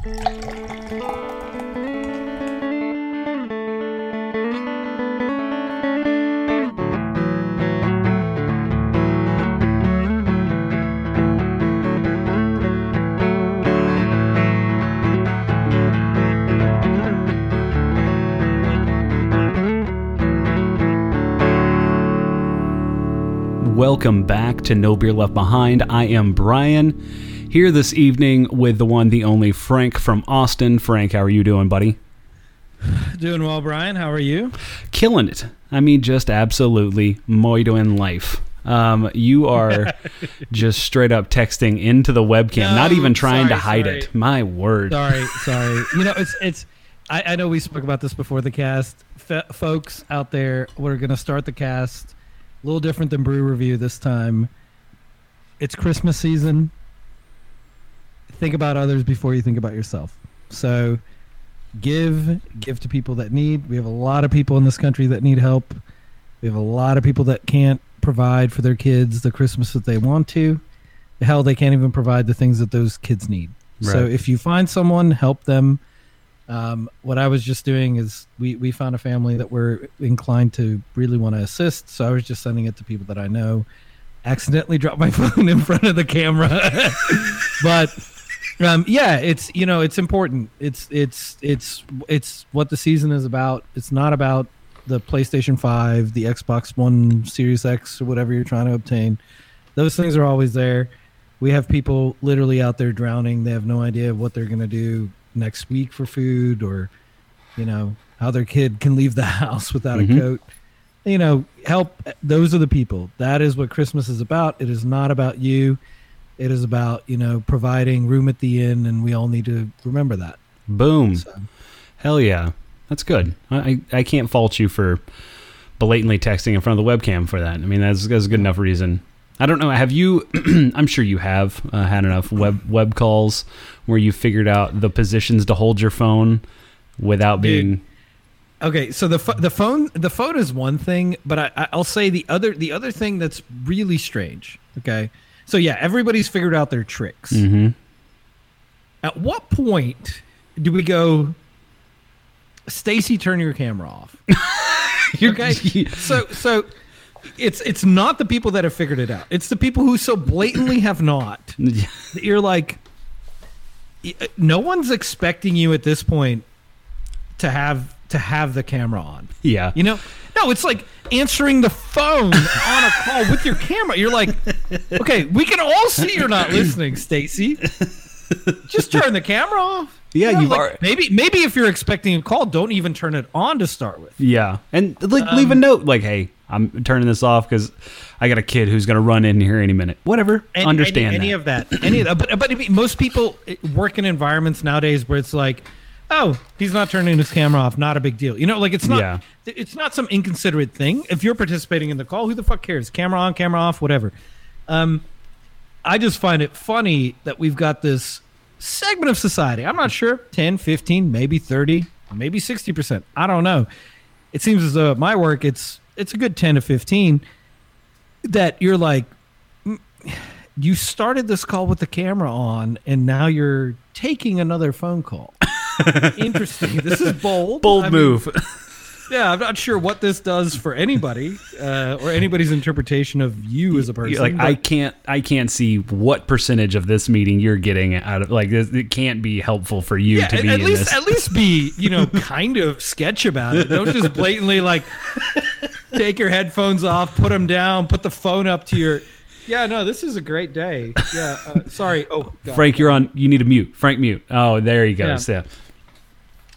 Welcome back to No Beer Left Behind. I am Brian, here this evening with the one, the only Frank from Austin. Frank, how are you doing, buddy? Doing well, Brian. How are you? Killing it. I mean, just absolutely in life. Um, you are just straight up texting into the webcam, No, not even trying to hide sorry. it. My word. Sorry, sorry. You know, it's it's. I, I know we spoke about this before the cast. F- folks out there, we're gonna start the cast a little different than brew review this time. It's Christmas season. Think about others before you think about yourself. So, give give to people that need. We have a lot of people in this country that need help. We have a lot of people that can't provide for their kids the Christmas that they want to. Hell, they can't even provide the things that those kids need. So if you find someone, help them. Um, what I was just doing is we, we found a family that we're inclined to really want to assist. So I was just sending it to people that I know. Accidentally dropped my phone in front of the camera, but um, yeah, it's you know it's important. It's it's it's it's what the season is about. It's not about the PlayStation Five, the Xbox One Series X, or whatever you're trying to obtain. Those things are always there. We have people literally out there drowning. They have no idea what they're going to do next week for food or, you know, how their kid can leave the house without Mhm. a coat. You know, help. Those are the people. That is what Christmas is about. It is not about you. It is about, you know, providing room at the inn, and we all need to remember that. Boom. So, Hell yeah. That's good. I, I can't fault you for blatantly texting in front of the webcam for that. I mean, that's, that's a good enough reason. I don't know. Have you? I'm sure you have uh, had enough web web calls where you figured out the positions to hold your phone without Dude. being. Okay, so the the phone the phone is one thing, but I- I'll say the other the other thing that's really strange. Okay, so yeah, everybody's figured out their tricks. Mhm. At what point do we go? Stacy, turn your camera off. okay, so so it's it's not the people that have figured it out. It's the people who so blatantly have not. that You're like, no one's expecting you at this point to have to have the camera on. yeah. You know, no, it's like answering the phone on a call with your camera. You're like, okay, we can all see you're not listening, Stacy. Just turn the camera off. Yeah, You know, you've like, alre- maybe maybe if you're expecting a call, don't even turn it on to start with. Yeah, and like leave a Um, note like, "Hey, I'm turning this off because I got a kid who's gonna run in here any minute." Whatever. Any- Understand any, any of that. Any of that. But, but most people work in environments nowadays where it's like, oh, he's not turning his camera off. Not a big deal. You know, like it's not. Yeah. It's not some inconsiderate thing. If you're participating in the call, who the fuck cares? Camera on, camera off, whatever. Um, I just find it funny that we've got this segment of society. I'm not sure 10, 15, maybe 30, maybe 60%. I don't know. It seems as though at my work it's it's a good 10 to 15 that you're like "Mm, you started this call with the camera on and now you're taking another phone call. Interesting. This is bold. Bold I mean, move. yeah, I'm not sure what this does for anybody uh, or anybody's interpretation of you as a person. Like I can't I can't see what percentage of this meeting you're getting out of like it can't be helpful for you yeah, to be at in least this. at least be you know kind of sketch about it. Don't just blatantly like take your headphones off, put them down, put the phone up to your. Yeah, no, this is a great day. Yeah, uh, sorry. Oh, God. Frank, you're on. You need to mute. Frank, mute. Oh, there he goes. Yeah,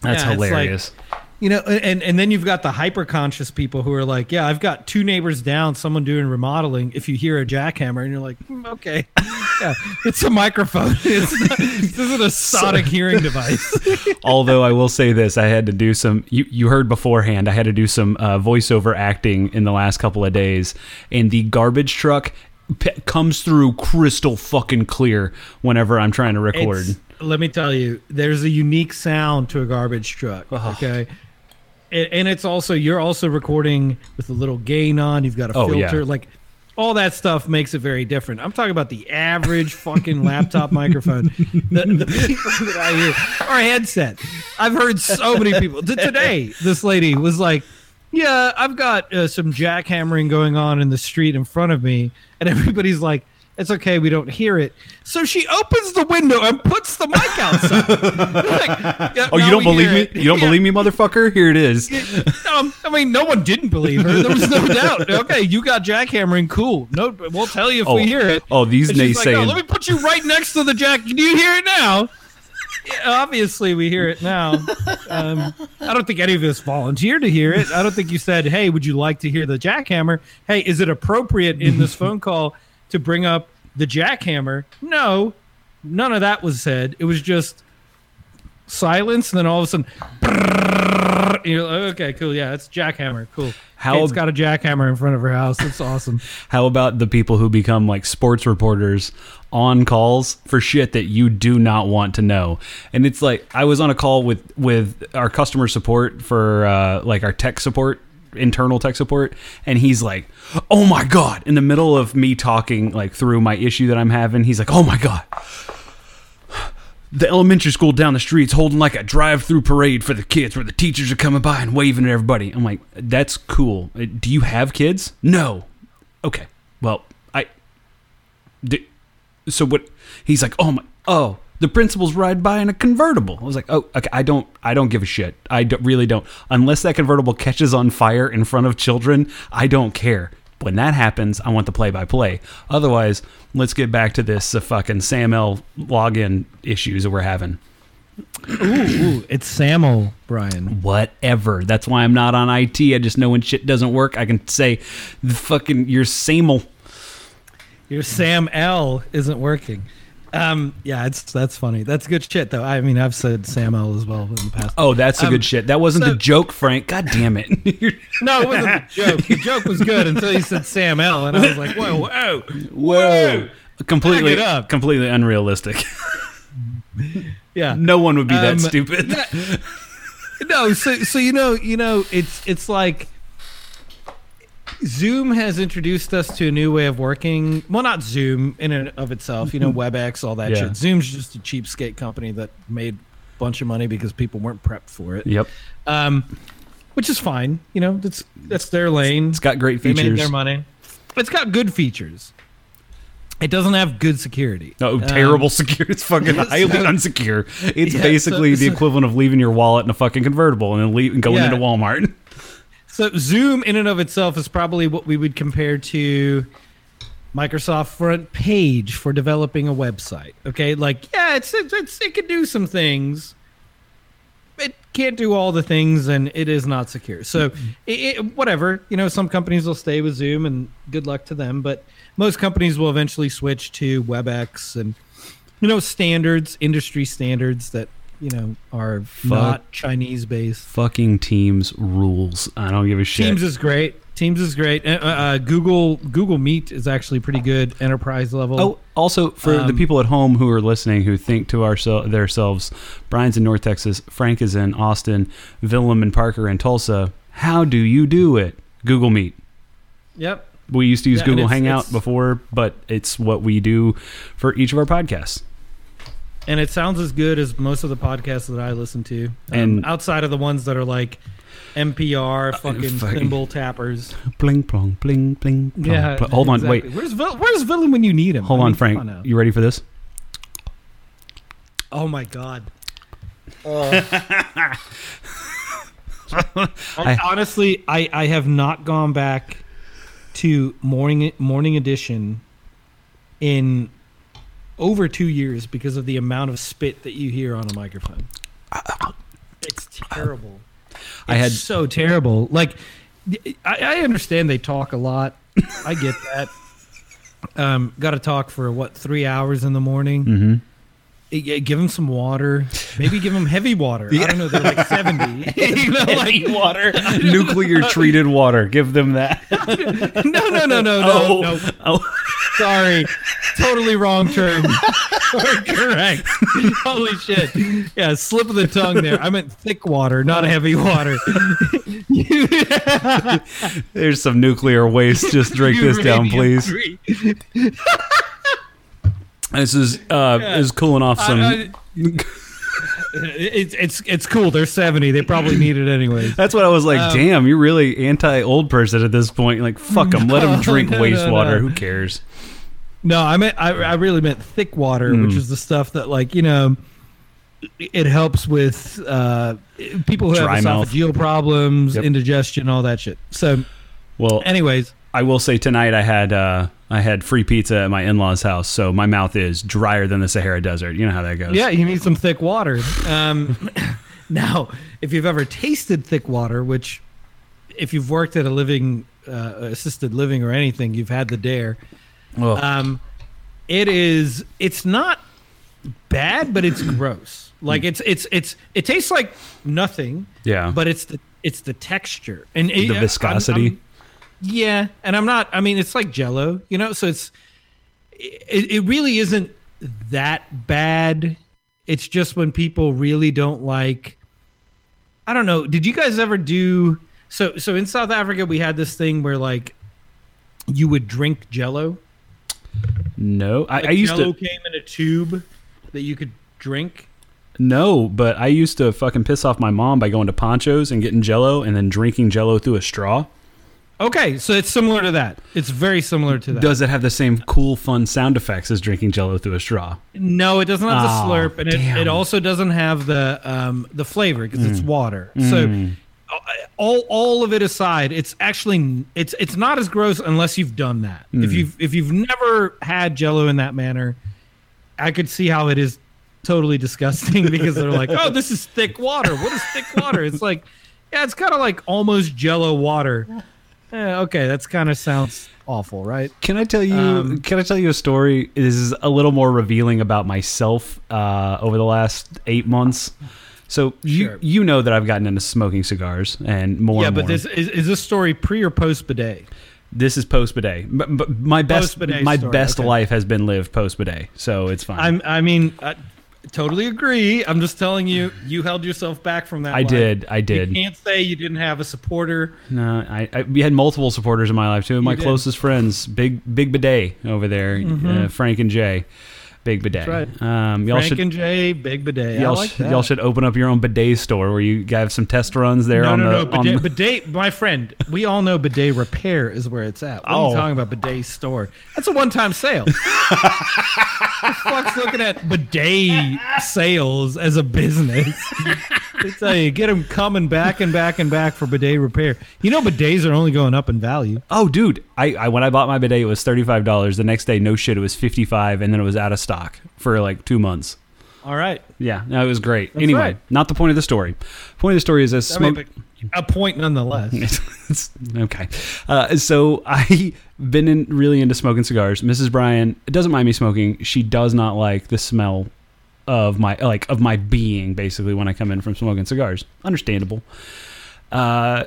that's Yeah, it's like- hilarious. You know, and and then you've got the hyper conscious people who are like, yeah, I've got two neighbors down, someone doing remodeling. If you hear a jackhammer, and you're like, "Hmm, okay, yeah, it's a microphone. It's not, this isn't a sonic hearing device. Although I will say this, I had to do some. You you heard beforehand. I had to do some uh, voiceover acting in the last couple of days, and the garbage truck p- comes through crystal fucking clear whenever I'm trying to record. It's- let me tell you, there's a unique sound to a garbage truck. Okay. And, and it's also you're also recording with a little gain on. You've got a Oh, yeah. filter. Like all that stuff makes it very different. I'm talking about the average fucking laptop microphone. The, the people that I hear are headset. I've heard so many people. Today, this lady was like, "Yeah, I've got uh, some jackhammering going on in the street in front of me," and everybody's like. It's okay, we don't hear it. So she opens the window and puts the mic outside. Like, yeah, Oh, you don't believe me? it. You don't Yeah. believe me, motherfucker? Here it is. Um, I mean, no one didn't believe her. There was no doubt. Okay, you got jackhammering. Cool. No, we'll tell you if Oh, we hear it. oh, these she's like, no, let me put you right next to the jack. Do you hear it now? Obviously, we hear it now. Um, I don't think any of us volunteered to hear it. I don't think you said, "Hey, would you like to hear the jackhammer?" Hey, is it appropriate in this phone call to bring up the jackhammer? No, none of that was said. It was just silence, and then all of a sudden, you're like, okay, cool, yeah, it's jackhammer, cool. How- Kate's got a jackhammer in front of her house. It's awesome. How about the people who become like sports reporters on calls for shit that you do not want to know? And it's like I was on a call with with our customer support for uh, like our tech support internal tech support and he's like oh my god in the middle of me talking like through my issue that i'm having he's like oh my god the elementary school down the street's holding like a drive-through parade for the kids where the teachers are coming by and waving at everybody. I'm like, that's cool. Uh, Do you have kids? No. Okay. Well, I. So what? He's like, oh my, oh, the principal's ride by in a convertible. I was like, oh, okay. I don't, I don't give a shit. I don't, really don't. Unless that convertible catches on fire in front of children, I don't care. When that happens, I want the play-by-play. Otherwise, let's get back to this uh, fucking SAML login issues that we're having. Ooh, ooh, it's Samo, Brian. Whatever. That's why I'm not on IT. I just know when shit doesn't work, I can say, the fucking your SAML. Your Sam L isn't working. Um, yeah, it's that's funny. That's good shit, though. I mean, I've said Sam L as well in the past. Oh, that's a Um, good shit. That wasn't so- the joke, Frank. God damn it. No, it wasn't a joke. The joke was good until you said Sam L, and I was like, whoa, whoa, Whoa. Completely, up. completely unrealistic. yeah. no one would be that Um, stupid. No, so so you know, you know, it's it's like Zoom has introduced us to a new way of working. Well, not Zoom in and of itself, you know, WebEx, all that Yeah. shit. Zoom's just a cheapskate company that made a bunch of money because people weren't prepped for it. Yep. Um, which is fine. You know, that's that's their lane. It's got great features. They made their money. It's got good features. It doesn't have good security. No, Um, terrible security. It's fucking highly so- unsecure. It's Yeah, basically so- the equivalent of leaving your wallet in a fucking convertible and then leave, going Yeah. into Walmart. So Zoom in and of itself is probably what we would compare to Microsoft FrontPage for developing a website. Okay, like yeah, it's it's, it's it can do some things. It can't do all the things, and it is not secure. So, mm-hmm. it, it, whatever you know, some companies will stay with Zoom, and good luck to them. But most companies will eventually switch to WebEx and you know standards, industry standards that you know are not Chinese based. Fucking Teams rules. I don't give a shit. Teams is great. Teams is great. Uh, uh, Google Google Meet is actually pretty good enterprise level. Oh, also for the Um, people at home who are listening who think to ourselves, themselves, Brian's in North Texas, Frank is in Austin, Willem and Parker in Tulsa. How do you do it? Google Meet. yep. We used to use Yeah, Google it's- Hangout it's- before, but it's what we do for each of our podcasts. And it sounds as good as most of the podcasts that I listen to. Um, And- outside of the ones that are like NPR, fucking, Uh, fucking- thimble tappers. Bling plong, bling bling. plong, Yeah. plong. Hold on, wait. Where's Vil- Where's Villain when you need him? Hold I on, mean, come Frank. now. you ready for this? Oh my god. I- honestly, I, I have not gone back to morning morning edition in over two years because of the amount of spit that you hear on a microphone. It's terrible. I had- so terrible. Like, I, I understand they talk a lot. I get that. Um, got to talk for what three hours in the morning. Mm-hmm. Yeah, give them some water. Maybe give them heavy water. I don't know. They're like seventy. you know, like water, nuclear treated water. Give them that. no, no, no, no, no, oh, no. oh. Sorry, totally wrong term. Correct. Holy shit. Yeah, slip of the tongue there. I meant thick water, not heavy water. There's some nuclear waste. Just drink this down, please. Uranium-free. This is uh, is cooling off some. I- It's it's it's cool. They're seventy. They probably need it anyways. That's what I was like. Um, Damn, you're really anti old person at this point. Like, fuck them. Let them drink no, no, wastewater. no. Who cares? No, I meant I, I really meant thick water, Mm. which is the stuff that like you know it helps with uh, people who Dry have mouth. esophageal problems, Yep. indigestion, all that shit. So, Well, anyways, I will say tonight I had uh, I had free pizza at my in laws' house, so my mouth is drier than the Sahara Desert. You know how that goes. yeah, you need some thick water. Um, now, if you've ever tasted thick water, which if you've worked at a living uh, assisted living or anything, you've had the dare. Um, it is. It's not bad, but it's gross. Like it's it's it's it tastes like nothing. yeah. But it's the it's the texture and it- The I'm- viscosity? I'm- yeah, and I'm not. I mean, it's like Jello, you know. So it's it, it really isn't that bad. It's just when people really don't like. I don't know. Did you guys ever do so? So in South Africa, we had this thing where like you would drink Jello. no, I, Like I used Jello to came in a tube that you could drink. no, but I used to fucking piss off my mom by going to Pancho's and getting Jello and then drinking Jello through a straw. Okay, so it's similar to that. It's very similar to that. Does it have the same cool, fun sound effects as drinking Jello through a straw? no, it doesn't have Oh, the slurp, and it, it also doesn't have the um, the flavor because it's water. So Mm. uh, all all of it aside, it's actually it's it's not as gross unless you've done that. Mm. If you've if you've never had Jello in that manner, I could see how it is totally disgusting because they're like, oh, this is thick water. What is thick water? It's like, yeah, it's kind of like almost Jello water. Eh, okay, that's kind of sounds awful, right? Can I tell you? Um, can I tell you a story? This is a little more revealing about myself uh, over the last eight months. So you Sure. you know that I've gotten into smoking cigars and more. yeah, and but more. this is, is this story pre or post bidet? this is post bidet. But, but my best my story, best okay. life has been lived post bidet, so it's fine. I'm. I mean, I totally agree. I'm just telling you, you held yourself back from that. I did. I did. You can't say you didn't have a supporter. No, I, I we had multiple supporters in my life too. My You did. closest friends, big big bidet over there, uh, Frank and Jay, big bidet. That's Um, y'all Frank should and Jay, big bidet. Y'all, like sh- y'all should open up your own bidet store where you guys have some test runs there no, on no, the no. Bidet, the- bidet, my friend, we all know bidet repair is where it's at. What are Oh. you talking about bidet store? That's a one-time sale. the fuck's looking at bidet sales as a business? I tell you, get them coming back and back and back for bidet repair. You know, bidets are only going up in value. Oh, dude! I, I when I bought my bidet, it was thirty five dollars. The next day, no shit, it was fifty five, and then it was out of stock for like two months. All right. Yeah, no, it was great. anyway, right. not the point of the story. Point of the story is this I mean, smoke. a point nonetheless. Okay. Uh, so I've been in, really into smoking cigars. Mrs. Brian doesn't mind me smoking. She does not like the smell of my like of my being basically when I come in from smoking cigars. Understandable. Uh,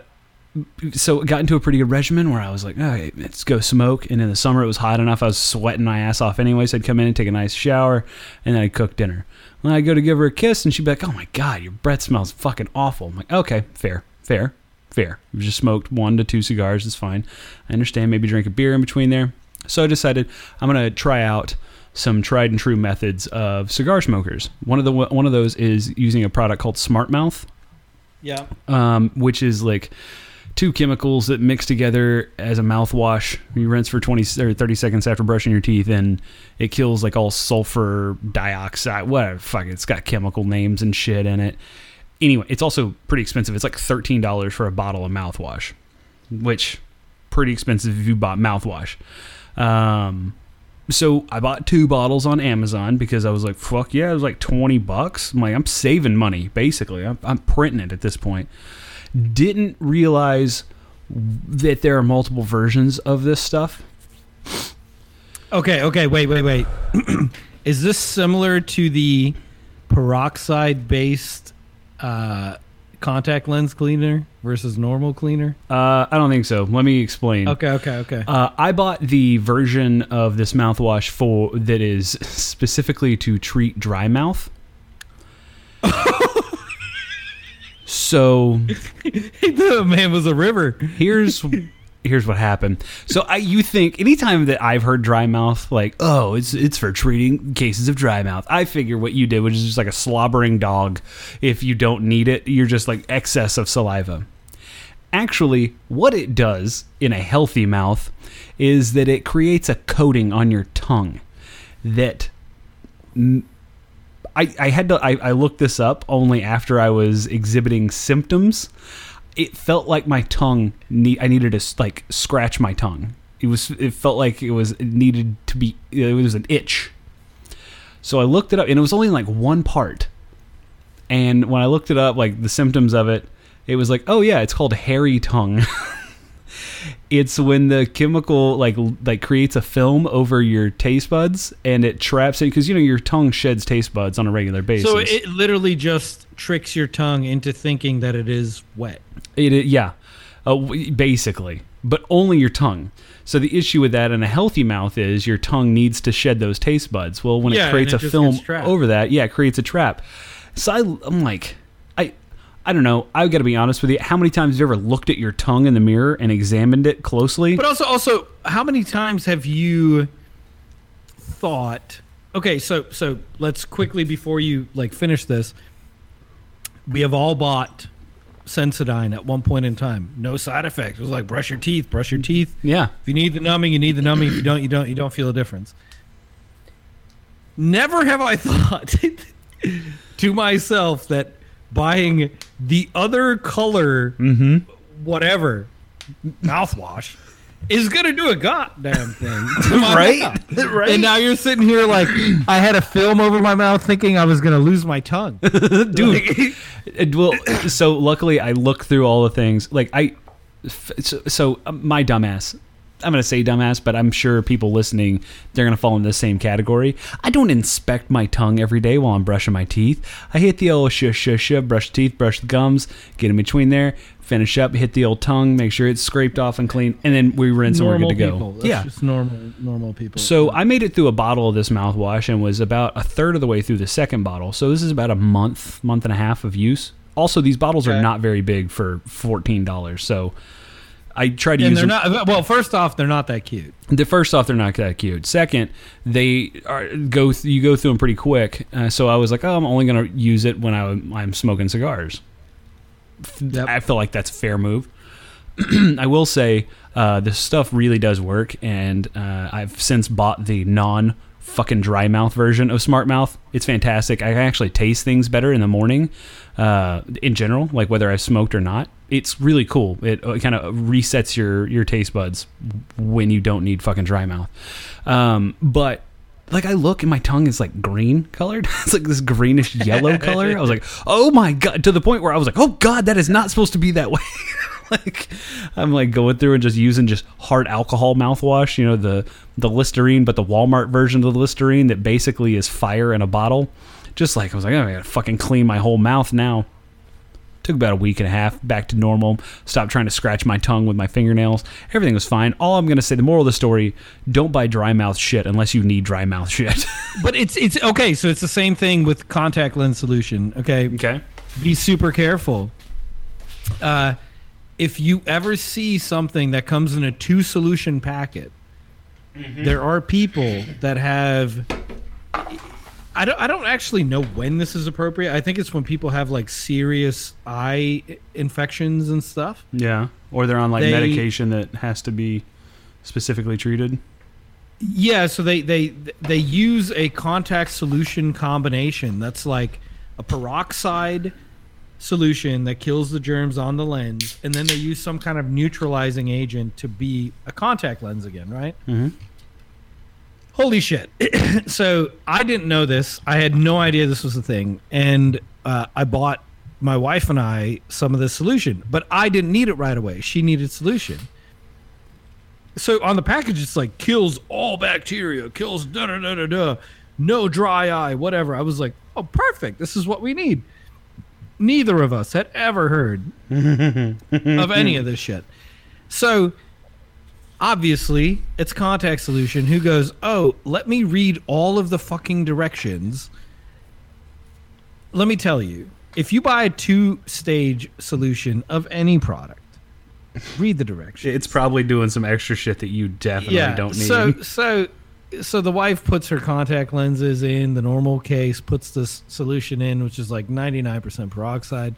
so it got into a pretty good regimen where I was like, right, let's go smoke. And in the summer, it was hot enough. I was sweating my ass off anyway. So I'd come in and take a nice shower, and then I'd cook dinner. When I'd go to give her a kiss, and she'd be like, oh my God, your breath smells fucking awful. I'm like, okay, fair, fair, fair. We just smoked one to two cigars. It's fine. I understand. Maybe drink a beer in between there. So I decided I'm going to try out some tried and true methods of cigar smokers. One of the one of those is using a product called Smart Mouth Yeah. um, which is like two chemicals that mix together as a mouthwash. You rinse for 20 or 30 seconds after brushing your teeth, and it kills like all sulfur dioxide, whatever. Fuck, it. it's got chemical names and shit in it. Anyway, it's also pretty expensive. It's like $13 for a bottle of mouthwash, which pretty expensive if you bought mouthwash. Um, so I bought two bottles on Amazon because I was like, fuck yeah, it was like 20 bucks. I'm like, I'm saving money, basically. I'm, I'm printing it at this point. Didn't realize that there are multiple versions of this stuff. Okay, okay, wait, wait, wait. Is this similar to the peroxide based uh, contact lens cleaner versus normal cleaner? Uh, I don't think so. Let me explain. Okay, okay, okay. Uh, I bought the version of this mouthwash for that is specifically to treat dry mouth. so the man was a river. here's here's what happened. So I you think anytime that I've heard dry mouth, like oh it's it's for treating cases of dry mouth. I figure what you did was just like a slobbering dog. If you don't need it, you're just like excess of saliva. Actually, what it does in a healthy mouth is that it creates a coating on your tongue that I, I had to I, I looked this up only after I was exhibiting symptoms. It felt like my tongue need I needed to like scratch my tongue. It was it felt like it was it needed to be it was an itch. So I looked it up and it was only like one part. And when I looked it up like the symptoms of it, it was like, "Oh yeah, it's called hairy tongue." it's when the chemical like like creates a film over your taste buds and it traps it because you know your tongue sheds taste buds on a regular basis. So it literally just tricks your tongue into thinking that it is wet. It, it- yeah, uh, basically, but only your tongue. So the issue with that in a healthy mouth is your tongue needs to shed those taste buds. Well, when Yeah, it creates it a film over that, yeah, it creates a trap. So I, I'm like, I, don't know. I've got to be honest with you. How many times have you ever looked at your tongue in the mirror and examined it closely? But also, also, how many times have you thought? Okay, so so let's quickly before you like finish this. We have all bought Sensodyne at one point in time. No side effects. It was like brush your teeth, brush your teeth. yeah, If you need the numbing, you need the numbing. If you don't, you don't. You don't feel a difference. Never have I thought to myself that buying the other color, whatever, mouthwash is gonna do a goddamn thing, Right? mouth. Right. And now you're sitting here like I had a film over my mouth, thinking I was gonna lose my tongue, dude. Well, so luckily I looked through all the things. Like I, so, so uh, my dumbass. I'm gonna say dumbass, but I'm sure people listening they're gonna fall into the same category. I don't inspect my tongue every day while I'm brushing my teeth. I hit the old shush shush shush, brush the teeth, brush the gums, get in between there, finish up, hit the old tongue, make sure it's scraped off and clean, and then we rinse and we're good to go. That's yeah, just normal, normal people. so I made it through a bottle of this mouthwash and was about a third of the way through the second bottle. So this is about a month, month and a half of use. Also, these bottles are not very big for fourteen dollars. So I tried to and use they're them. not. Well, first off, they're not that cute. the first off, they're not that cute. Second, they are go th- you go through them pretty quick. Uh, so I was like, oh, I'm only gonna use it when I, I'm smoking cigars. Yep. I feel like that's a fair move. I will say uh, this stuff really does work, and uh, I've since bought the non fucking dry mouth version of Smart Mouth. It's fantastic. I actually taste things better in the morning, uh, in general, like whether I smoked or not. It's really cool. It, uh, kind of resets your your taste buds when you don't need fucking dry mouth. Um, but like I look and my tongue is like green colored. it's like this greenish yellow color. I was like, oh my god, to the point where I was like, oh god, that is not supposed to be that way. like I'm like going through and just using just hard alcohol mouthwash, you know, the the Listerine, but the Walmart version of the Listerine that basically is fire in a bottle. Just like I was like, oh, I gotta fucking clean my whole mouth now. Took about a week and a half back to normal. Stopped trying to scratch my tongue with my fingernails. Everything was fine. All I'm gonna say, the moral of the story: don't buy dry mouth shit unless you need dry mouth shit. But it's it's okay. So it's the same thing with contact lens solution. Okay, okay. be super careful. Uh, if you ever see something that comes in a two solution packet, there are people that have. I don't. I don't actually know when this is appropriate. I think it's when people have like serious eye infections and stuff. Yeah. Or they're on like They- medication that has to be specifically treated. Yeah, so they they they use a contact solution combination that's like a peroxide solution that kills the germs on the lens, and then they use some kind of neutralizing agent to be a contact lens again, right? Mhm. Holy shit! so I didn't know this. I had no idea this was a thing, and uh, I bought my wife and I some of this solution, but I didn't need it right away. She needed solution. So on the package, it's like kills all bacteria, kills da da da da da, no dry eye, whatever. I was like, oh, perfect. This is what we need. neither of us had ever heard of any of this shit. So obviously, it's Contact Solution who goes, "Oh, let me read all of the fucking directions." Let me tell you, if you buy a two-stage solution of any product, read the directions. It's probably doing some extra shit that you definitely don't need. So so so the wife puts her contact lenses in the normal case, puts this solution in, which is like ninety nine percent peroxide.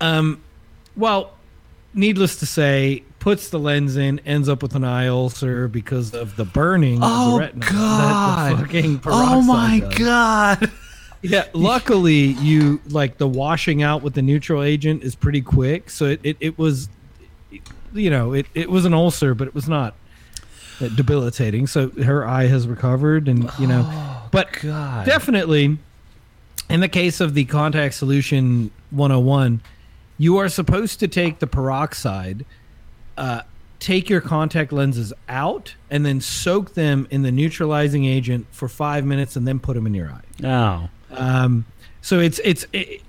Um, well, needless to say, puts the lens in, ends up with an eye ulcer because of the burning of Oh, the retina. that the God. fucking oh my does. god! Yeah, luckily you like the washing out with the neutral agent is pretty quick, so it, it, it was, you know, it, it was an ulcer, but it was not uh, debilitating. So her eye has recovered, and you know, but God. definitely, in the case of the contact solution 101, you are supposed to take the peroxide, uh, take your contact lenses out, and then soak them in the neutralizing agent for five minutes, and then put them in your eye. Oh, Um, so it's it's it,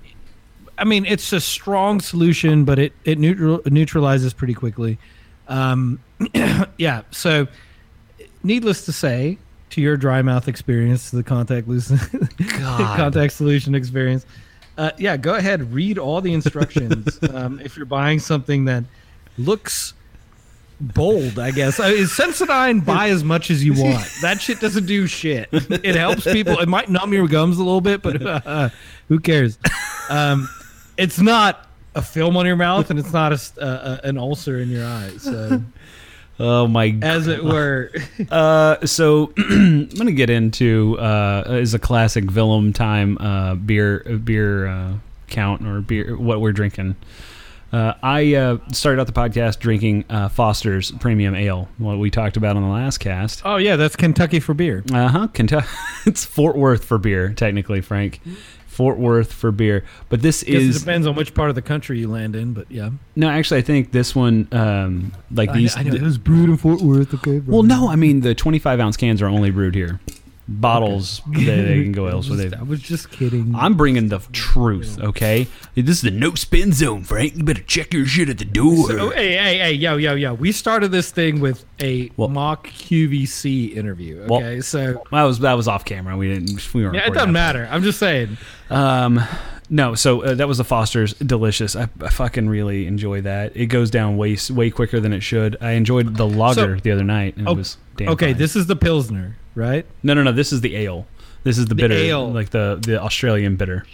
I mean it's a strong solution, but it it neutral, neutralizes pretty quickly. Um, yeah. So, needless to say, to your dry mouth experience, to the contact loose contact solution experience, uh, yeah, go ahead read all the instructions. um, if you're buying something that looks bold, I guess. Uh, Sensodyne, buy as much as you want. That shit doesn't do shit. It helps people. It might numb your gums a little bit, but uh, who cares? Um, it's not a film on your mouth, and it's not a, uh, uh, an ulcer in your eye. So, oh my as it were. Uh, so I'm gonna get into uh, is a classic Willem time uh, beer beer uh, count or beer what we're drinking. Uh, I uh, started out the podcast drinking uh, Foster's Premium Ale, what we talked about on the last cast. Oh yeah, that's Kentucky for beer. Uh huh. Kentucky. it's Fort Worth for beer, technically, Frank. Fort Worth for beer, but this is it depends on which part of the country you land in, but yeah. no. Actually, I think this one, um, like these, I know, it was brewed in Fort Worth. Okay. Well, no, I mean the 25 ounce cans are only brewed here. Bottles they, they can go elsewhere. I was just kidding. I'm bringing the truth, okay? This is the no spin zone, Frank. You better check your shit at the door. So, hey, hey, hey, yo, yo, yo. We started this thing with a Well- mock QVC interview. Well, Okay, so that was that was off camera. We didn't. We weren't. yeah, it doesn't that. matter. I'm just saying. Um, no. So uh, that was the Foster's, delicious. I, I fucking really enjoy that. It goes down way way quicker than it should. I enjoyed the lager So- the other night, and Oh, it was damn okay, fine. this is the pilsner, right? No, no, no. This is the ale. This is the, The bitter, ale. like the the Australian bitter.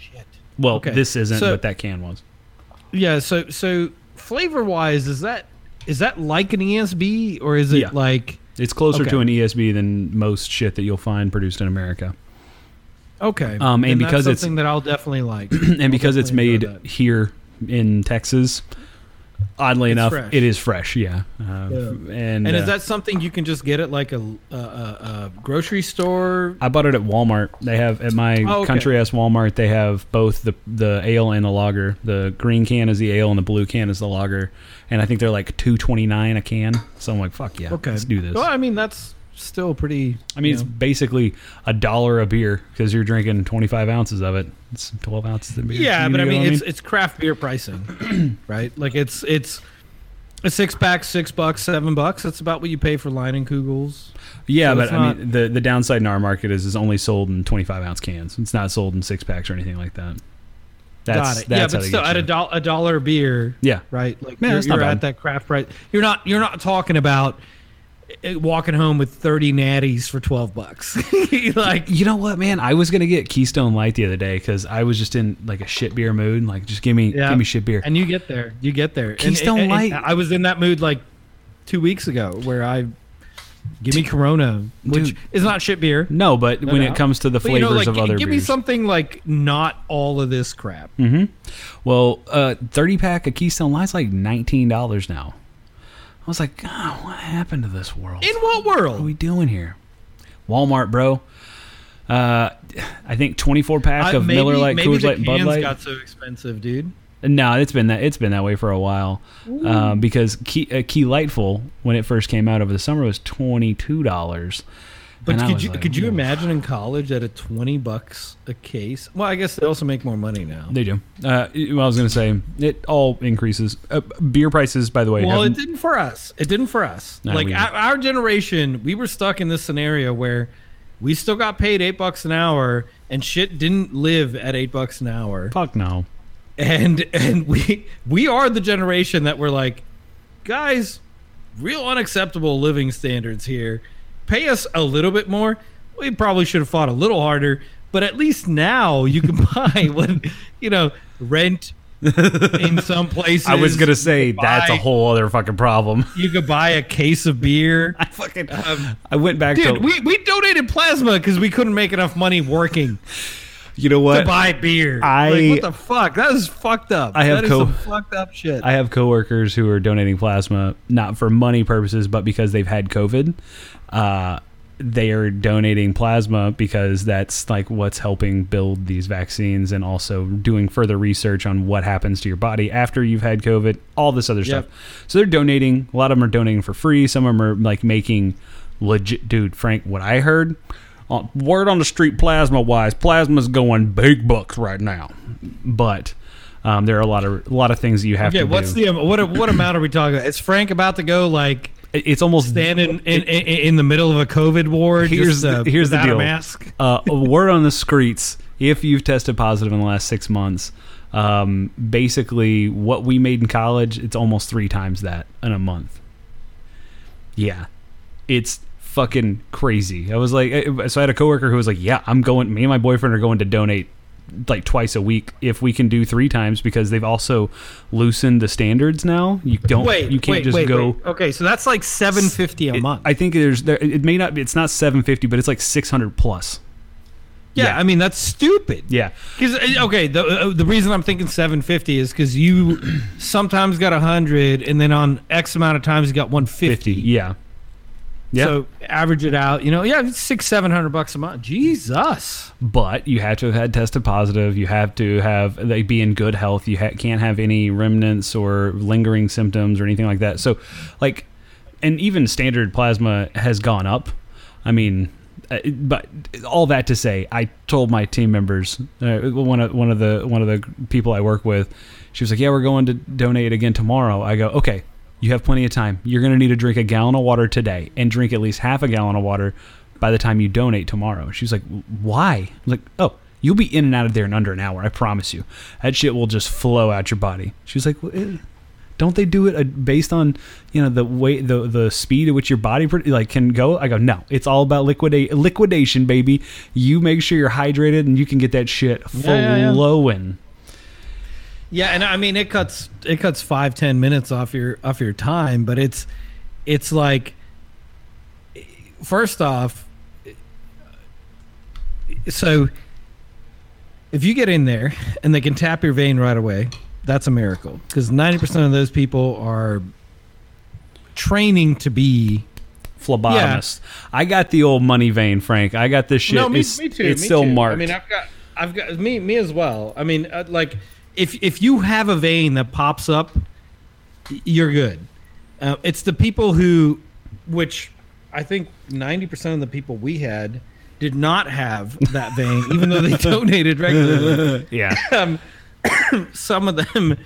Well, Okay, this isn't, so- but that can was. Yeah. So, so flavor wise, is that is that like an ESB or is it Yeah. like It's closer Okay. to an ESB than most shit that you'll find produced in America. okay? Um, and then because that's it's- something that I'll definitely like, and because it's made here in Texas, oddly It's enough, fresh. it is fresh. Yeah, uh, Yeah. and, and uh, is that something you can just get at like a, a, a, a grocery store? I bought it at Walmart. They have at my Oh, okay. country ass Walmart. They have both the the ale and the lager. The green can is the ale, and the blue can is the lager. And I think they're like two twenty nine a can. So I'm like, fuck yeah, Okay, let's do this. Well, I mean that's still pretty. I mean, it's know. basically a dollar a beer because you're drinking 25 ounces of it. It's 12 ounces of beer. Yeah, You but I mean, what it's it's craft beer pricing, right? Like it's it's a six pack, six bucks, seven bucks. That's about what you pay for Leinenkugels. yeah, so but I not- mean, the the downside in our market is it's only sold in 25 ounce cans. It's not sold in six packs or anything like that. That's, Got it. That's yeah, but still, at a, do- a dollar beer, Yeah, right? Like Man, you're, not you're at that craft price. You're not you're not talking about walking home with thirty natties for twelve bucks. like you know what, man? I was gonna get Keystone Light the other day because I was just in like a shit beer mood. Like, just give me Yeah. give me shit beer. and you get there, you get there. And- Keystone and- and Light- I was in that mood like two weeks ago, where I give me Corona, which Dude. is not shit beer. no, but No when doubt. it comes to the But, you flavors know, like, of gi- other give me something like not all of this crap. hmm Well, uh, 30 pack of Keystone Light's like $19 now. I was like, God, what happened to this world? In what world? What are we doing here? Walmart, bro. Uh, I think 24 pack of maybe, Miller Lite, Coors Light, Bud Light. got so expensive, dude. No, it's been that it's been that way for a while. Um, because Key, uh, Key Lightful, when it first came out over the summer, was twenty two dollars, But And could you like, could you imagine in college at a twenty bucks a case? Well, I guess they also make more money now. They do. Uh, well, I was going to say it all increases. Uh, beer prices, by the way. Well, it didn't for us. It didn't for us. No, like our, our generation, we were stuck in this scenario where we still got paid eight bucks an hour, and shit didn't live at eight bucks an hour. fuck no. And and we we are the generation that we're like, guys, real unacceptable living standards here. Pay us a little bit more. We probably should have fought a little harder, but at least now you can buy when you know rent in some places. I was going to say that's a whole other fucking problem. You could buy a case of beer. I fucking. Um, I went back Dude, to. we, we donated plasma because we couldn't make enough money working you know what? to buy beer. I- like, what the fuck? That is fucked up. I have That is co- some fucked up shit. I have coworkers who are donating plasma not for money purposes, but because they've had COVID. Uh, they are donating plasma because that's like what's helping build these vaccines and also doing further research on what happens to your body after you've had COVID, all this other Yep. stuff. So they're donating. A lot of them are donating for free. Some of them are like making legit. Dude, Frank, what I heard, uh, word on the street, plasma wise, plasma's going big bucks right now. But um, there are a lot of a lot of things that you have okay, to what's do. the what what amount are we talking about? Is Frank about to go like it's almost standing in, in, in the middle of a COVID ward? Here's just, uh, the- here's the deal. A mask? uh, a word on the streets if you've tested positive in the last six months um, basically what we made in college it's almost three times that in a month yeah it's fucking crazy i was like so i had a coworker who was like yeah i'm going me and my boyfriend are going to donate like twice a week if we can do three times because they've also loosened the standards now you don't Wait, you can't wait, just wait, go wait. Okay, so that's like seven fifty a it- month. I think there's there. It may not. be It's not 750, but it's like 600 plus. yeah, yeah. I mean that's stupid. Yeah, Because okay, the uh, the reason I'm thinking 750 is because you sometimes got 100, and then on X amount of times you got 150. 50. Yeah, yeah. So average it out, you know, yeah, it's six, seven hundred bucks a month. Jesus. but you have to have had tested positive. You have to have like be in good health. You ha- can't have any remnants or lingering symptoms or anything like that. So, like, and even standard plasma has gone up. I mean. Uh, but all that to say, I told my team members, uh, one of one of the one of the people I work with, she was like, "Yeah, we're going to donate again tomorrow." I go, "Okay, you have plenty of time. You're going to need to drink a gallon of water today and drink at least half a gallon of water by the time you donate tomorrow." She's like, "Why?" I was like, "Oh, you'll be in and out of there in under an hour. I promise you. That shit will just flow out your body." She was like, well, eh, "Don't they do it uh, based on you know the way the the speed at which your body like can go?" I go, "No, it's all about liquidate liquidation, baby. You make sure you're hydrated and you can get that shit Yeah, yeah, yeah. Flowing." Yeah, and I mean it cuts it cuts five ten minutes off your off your time, but it's it's like first off, so if you get in there and they can tap your vein right away, that's a miracle because ninety percent of those people are training to be Phlebotomist. I got the old money vein, Frank. I got this shit. No, me, it's, me too. It's me still too. marked. I mean, I've got, I've got me, me as well. I mean, uh, like, if if you have a vein that pops up, you're good. Uh, it's the people who, which I think ninety percent of the people we had did not have that vein, even though they donated regularly. yeah. Um, some of them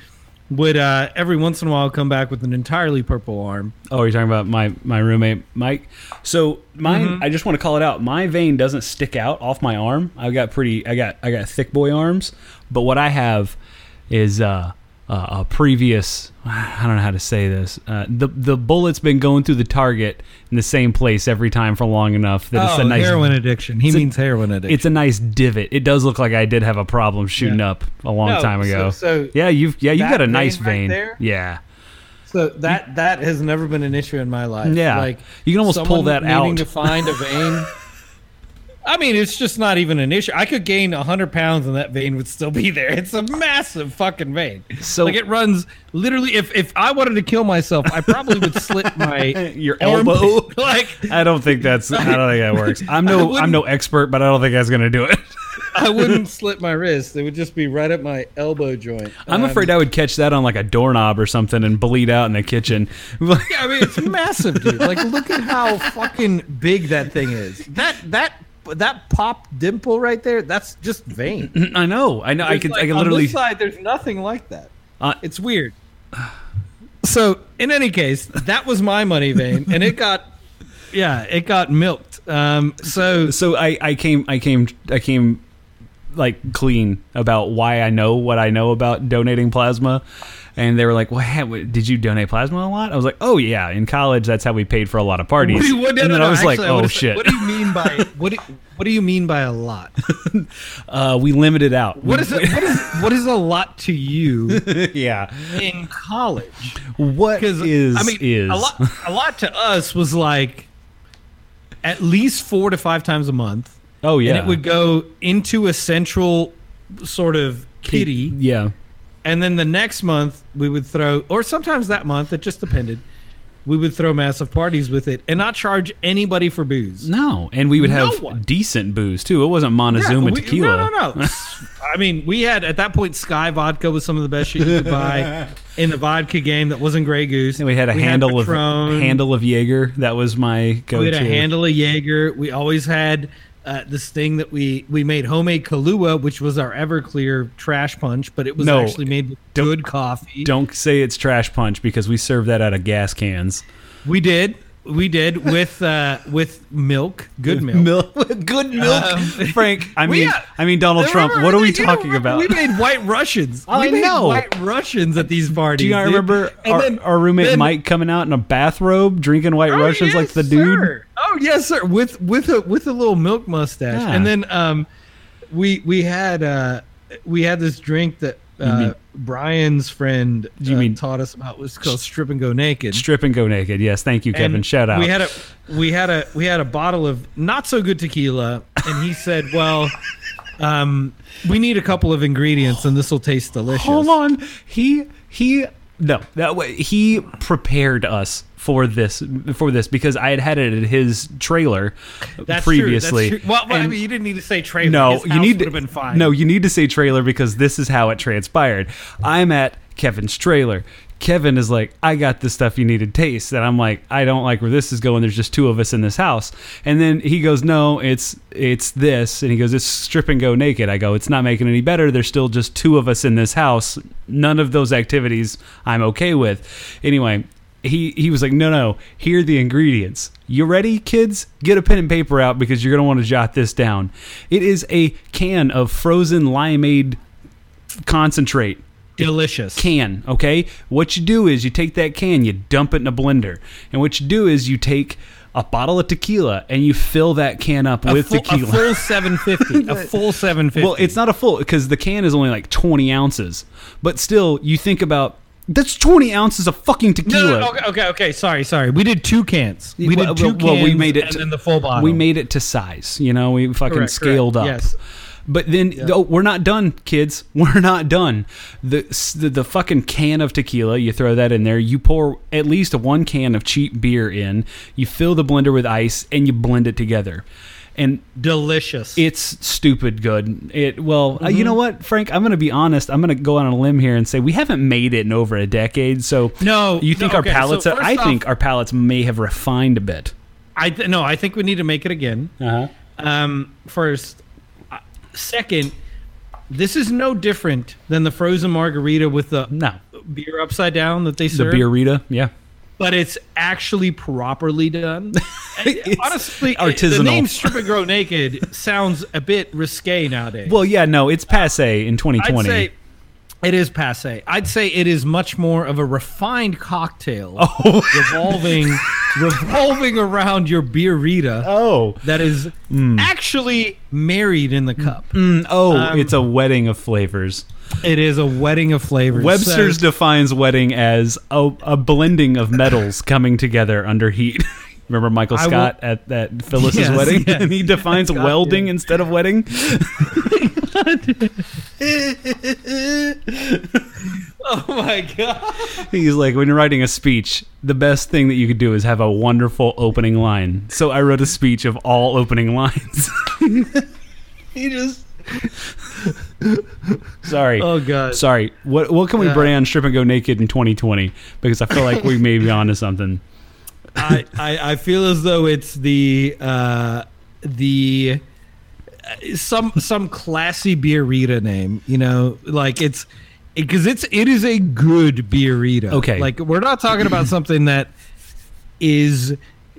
would uh, every once in a while come back with an entirely purple arm. Oh, you're talking about my my roommate Mike. So mine, Mm-hmm. I just want to call it out. My vein doesn't stick out off my arm. I've got pretty. I got I got thick boy arms. But what I have is uh, uh, a previous. I don't know how to say this. Uh, the the bullet's been going through the target in the same place every time for long enough that it's oh, a nice. heroin addiction. He it's a- means heroin addiction. It's a nice divot. It does look like I did have a problem shooting Yeah. up a long No, time ago. so yeah, you've yeah you got a nice vein right there? yeah. So that that has never been an issue in my life. Yeah. like You can almost pull someone that needing out. to find a vein. I mean, it's just not even an issue. I could gain hundred pounds and that vein would still be there. It's a massive fucking vein. So- like it runs literally. If if I wanted to kill myself, I probably would slit my Your elbow. like I don't think that's. I don't think that works. I'm no. I'm no expert, but I don't think that's gonna do it. I wouldn't slit my wrist. It would just be right at my elbow joint. I'm Um, afraid I would catch that on like a doorknob or something and bleed out in the kitchen. Yeah, I mean it's massive, dude. Like, look at how fucking big that thing is. That that that pop dimple right there. That's just vein. I know, I know. I can, like- I can on literally. this side. There's nothing like that. Uh, It's weird. So, in any case, that was my money vein, and it got, yeah, it got milked. Um, so so I, I came, I came, I came, like clean about why I know what I know about donating plasma, and they were like, "Well, hey, what- did you donate plasma a lot?" I was like, "Oh yeah, in college, that's how we paid for a lot of parties." What do you, what, no, and then no, I was like, "Oh shit!" What do you mean by what? Do, what do you mean by a lot? uh, we limited out. What is it? What is what is a lot to you yeah. in college? what is I mean, is a lot. A lot to us was like at least four to five times a month, oh yeah, and it would go into a central sort of kitty. Yeah. And then the next month we would throw, or sometimes that month, it just depended. We would throw massive parties with it and not charge anybody for booze. No, and we would No have one. decent booze too. It wasn't Montezuma we- tequila. No, no, no. I mean, we had at that point Skyy vodka was some of the best shit you could buy in the vodka game. That wasn't Grey Goose. And we had a handle of Patron. handle of Jaeger. That was my go-to. We had a handle of Jaeger. We always had uh, this thing that we we made homemade Kahlua, which was our Everclear trash punch, but it was No, actually made with good coffee. Don't say it's trash punch because we served that out of gas cans. We did. We did with uh, with milk, good milk. good milk, Um, Frank. I mean, got- I mean Donald Trump. What are we talking about? We made White Russians. I we made know. White Russians at these parties. Do you remember our, then- our roommate then- Mike coming out in a bathrobe, drinking White Oh, Russians like the dude? sir. Oh yes, sir. With with a with a little milk mustache, Yeah. and then um, we we had uh we had this drink that uh, mean- Brian's friend You uh, mean- taught us about. Was called Strip and Go Naked. Strip and go naked. Yes, thank you, Kevin. And Shout out. We had a we had a we had a bottle of not so good tequila, and he said, "Well, um, we need a couple of ingredients, and this will taste delicious." Hold on. He he no that way he prepared us for this for this because I had had it at his trailer That's previously. True. That's true. Well, well, I mean, you didn't need to say trailer. no, you need to been fine. No, you need to say trailer because this is how it transpired. I'm at Kevin's trailer. Kevin is like, I got the stuff you need to taste, and I'm like, I don't like where this is going. There's just two of us in this house, and then he goes, No, it's it's this, and he goes, It's strip and go naked. I go, It's not making any better. There's still just two of us in this house. None of those activities I'm okay with. Anyway, he he was like, no, no, here are the ingredients. You ready, kids? Get a pen and paper out because you're gonna want to jot this down. It is a can of frozen limeade concentrate. Delicious. Can okay? What you do is you take that can, you dump it in a blender, and what you do is you take a bottle of tequila and you fill that can up a with full, tequila. A full 750. a full 750. Well, it's not a full because the can is only like 20 ounces, but still, you think about that's 20 ounces of fucking no, tequila. no, okay, okay, okay. Sorry, sorry. We did two cans. We Well, did two well, cans. well, we made it and to- then the full bottle. We made it to size. You know, we fucking Correct, scaled correct, up. yes. But then, oh, we're not done, kids. We're not done. The, the the fucking can of tequila, you throw that in there. You pour at least one can of cheap beer in. You fill the blender with ice, and you blend it together. And delicious. it's stupid good. It well, uh, Mm-hmm. you know what, Frank? I'm going to be honest. I'm going to go on a limb here and say we haven't made it in over a decade. So No, you think no, our okay, so palates? first I think our palates may have refined a bit. I th- no, I think we need to make it again. Uh huh. Um, first, uh, second, this is no different than the frozen margarita with the No, beer upside down that they the serve. beerita. Yeah. but it's actually properly done. It's honestly, artisanal. the name "Strip and Grow Naked" sounds a bit risque nowadays. Well, yeah, no, it's passe in I'd 2020. It is passe. I'd say it is much more of a refined cocktail oh, revolving revolving around your beerita oh, that is actually married in the cup. Mm, oh, Um, it's a wedding of flavors. It is a wedding of flavors. Webster's So- defines wedding as a, a blending of metals coming together under heat. Remember Michael I will- Scott at that Phyllis's Yes, wedding, yes. and he defines Scott, welding yeah. instead of wedding. oh my god! He's like, when you're writing a speech, the best thing that you could do is have a wonderful opening line. So I wrote a speech of all opening lines. he just Sorry. Oh god. Sorry. What what can we Yeah. bring on strip and go naked in 2020? Because I feel like we may be onto something. I, I I feel as though it's the uh the some some classy beerita name, you know, like it's because it's it is a good beerita. Okay. like we're not talking about something that is.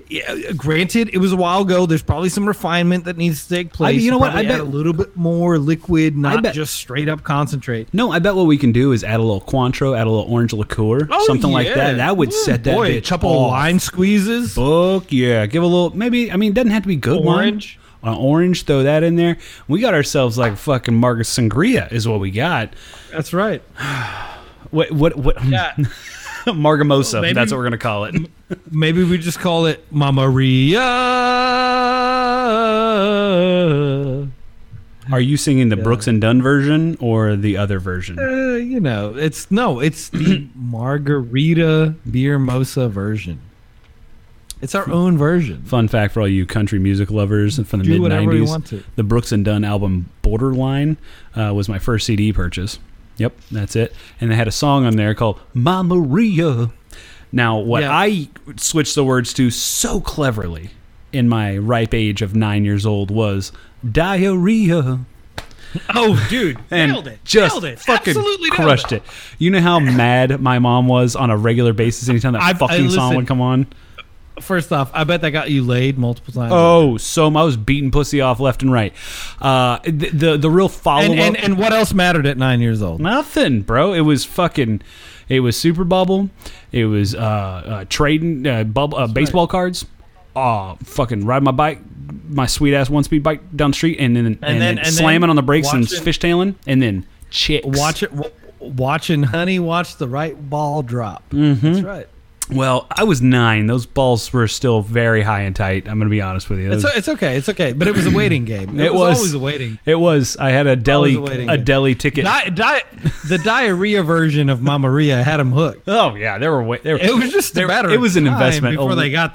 Yeah, granted, it was a while ago. There's probably some refinement that needs to take place. you know what, I bet- a little bit more liquid, not bet- just straight up concentrate. No, I bet what we can do is add a little Cointreau, add a little orange liqueur, oh, something like yeah. that. That would Ooh, set that boy, bitch a couple off. of lime squeezes. Fuck yeah! Give a little. Maybe I mean, it doesn't have to be good wine. An orange, throw that in there. We got ourselves like fucking Marcus Sangria is what we got. That's right. What what what? Yeah. Margamosa. Maybe- that's what we're gonna call it. Maybe we just call it My Maria. Are you singing the Brooks and Dunn version or the other version? Uh, you know, it's no, it's the Margarita Beer Mosa version. It's our own version. Fun fact for all you country music lovers from the Do mid whatever you '90s: want to. the Brooks and Dunn album "Borderline" uh, was my first CD purchase. Yep, that's it. And they had a song on there called "My Maria." Now, what Yeah. I switched the words to so cleverly in my ripe age of nine years old was diarrhea. Oh, dude, and nailed it! just nailed it! fucking Absolutely nailed crushed it. You know how mad my mom was on a regular basis anytime that I- I- fucking song listen. would come on. First off, I bet that got you laid multiple times. Oh, so I was beating pussy off left and right. Uh, the, the the real follow and, up. and and what else mattered at nine years old? Nothing, bro. It was fucking. It was Super Bubble. It was uh, uh trading uh, bubble uh, baseball cards. Oh, fucking ride my bike, my sweet ass one speed bike down the street, and then and, then, then- and then slamming on the brakes and fishtailing, and then chicks. Watch it, w- watching honey watch the right ball drop. Mm-hmm. That's right. Well, I was nine. Those balls were still very high and tight. I'm gonna be honest with you. It's, it's okay. It's okay. But it was a waiting game. It, It was, was. always a waiting. It was. I had a deli, a a deli ticket. Di- di- the diarrhea version of My Maria had him hooked. oh yeah, they were. They were It was just a matter. it was an investment. before Oh. they got.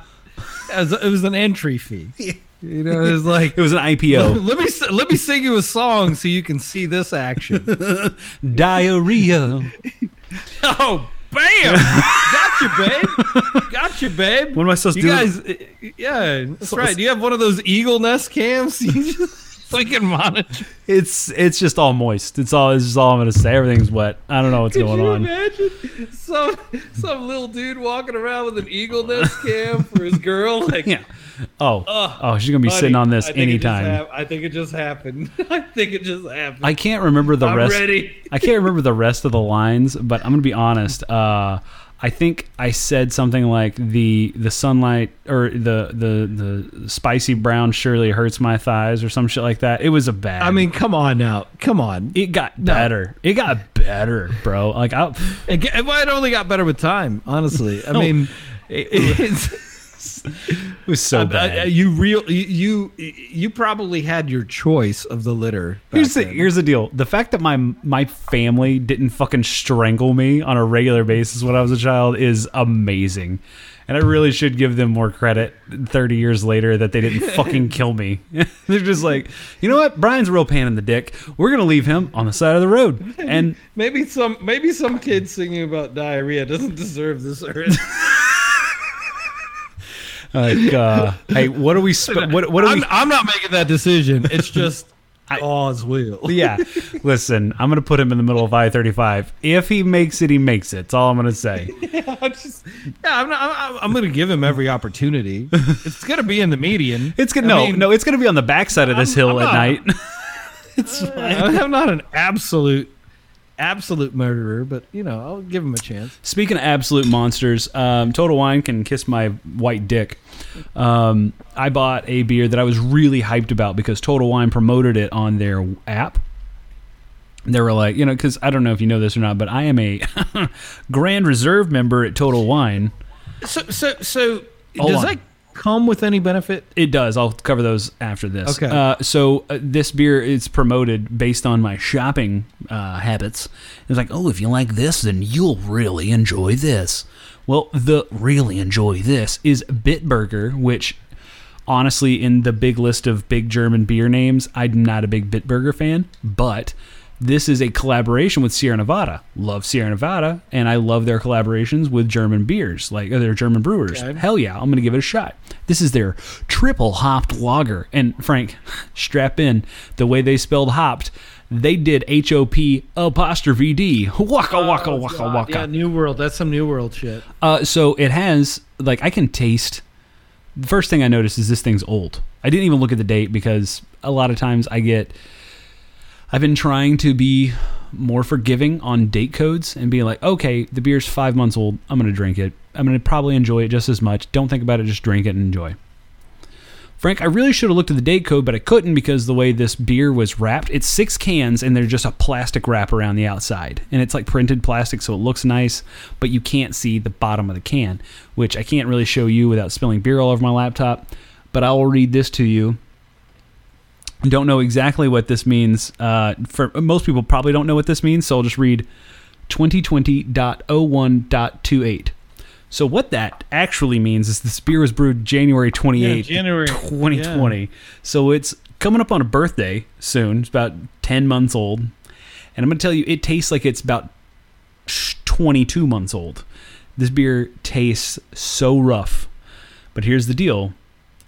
It was, it was an entry fee. You know, it was like It was an IPO. let me let me sing you a song so you can see this action. Diarrhea. oh, bam! got you, babe. Got you, babe. What am I supposed you to do? guys, uh, yeah, that's right. Do you have one of those Eagle Nest cams? You just so you can monitor. It's it's just all moist. It's all. It's just all I'm gonna say. Everything's wet. I don't know what's Could going you on. imagine some some little dude walking around with an Eagle Nest cam for his girl? Like, Yeah. Oh. Ugh, oh, she's gonna be honey, sitting on this I think it just anytime. hap- I think it just happened. I think it just happened. I can't remember the I'm rest. ready. I can't remember the rest of the lines, but I'm gonna be honest. Uh, I think I said something like the the sunlight or the the the spicy brown surely hurts my thighs or some shit like that. It was a bad. I mean, come on now, come on. it got better. It got better, bro. Like I, It, it only got better with time, honestly. I mean, it, it's, it was so bad. uh, you real you, you you probably had your choice of the litter. Here's the then. here's the deal. The fact that my my family didn't fucking strangle me on a regular basis when I was a child is amazing. And I really should give them more credit 30 years later that they didn't fucking kill me. They're just like, you know what? Brian's a real pain in the dick. We're going to leave him on the side of the road. And maybe some maybe some kid singing about diarrhea doesn't deserve this earth. like, uh, hey, what are we, sp- what, what are I'm, we, I'm not making that decision. It's just God's will. yeah, listen, I'm going to put him in the middle of I 35. If he makes it, he makes it. That's all I'm going to say. I'm just, yeah, I'm, not, I'm, I'm going to give him every opportunity. It's going to be in the median. It's gonna no, mean, no. It's gonna be on the backside of this hill at night. I'm not an absolute, absolute murderer, but you know, I'll give him a chance. Speaking of absolute monsters, um, Total Wine can kiss my white dick. Um, I bought a beer that I was really hyped about because Total Wine promoted it on their app. They were like, you know, because I don't know if you know this or not, but I am a Grand Reserve member at Total Wine. So, so, so, Hold does on. that come with any benefit? It does. I'll cover those after this. Okay. Uh, so uh, this beer is promoted based on my shopping uh, habits. It's like, oh, if you like this, then you'll really enjoy this. Well, the really enjoy this is Bitburger, which honestly, in the big list of big German beer names, I'm not a big Bitburger fan, but this is a collaboration with Sierra Nevada. Love Sierra Nevada, and I love their collaborations with German beers, like uh, their German brewers. Okay. Hell yeah, I'm gonna give it a shot. This is their triple hopped lager, and Frank, strap in. The way they spelled hopped, they did H O P apostrophe D. Waka waka Oh, waka God. waka. Yeah, New World. That's some New World shit. Uh, so it has like I can taste. The first thing I noticed is this thing's old. I didn't even look at the date because a lot of times I get. I've been trying to be more forgiving on date codes and be like, okay, the beer's five months old. I'm gonna drink it. I'm gonna probably enjoy it just as much. Don't think about it. Just drink it and enjoy. Frank, I really should have looked at the date code, but I couldn't because the way this beer was wrapped, it's six cans and there's just a plastic wrap around the outside. And it's like printed plastic, so it looks nice, but you can't see the bottom of the can, which I can't really show you without spilling beer all over my laptop. But I will read this to you. Don't know exactly what this means. Uh, for most people, probably don't know what this means, so I'll just read 2020.01.28. So what that actually means is this beer was brewed January 28th, Yeah, January, 2020. So it's coming up on a birthday soon. It's about 10 months old. And I'm going to tell you, it tastes like it's about 22 months old. This beer tastes so rough. But here's the deal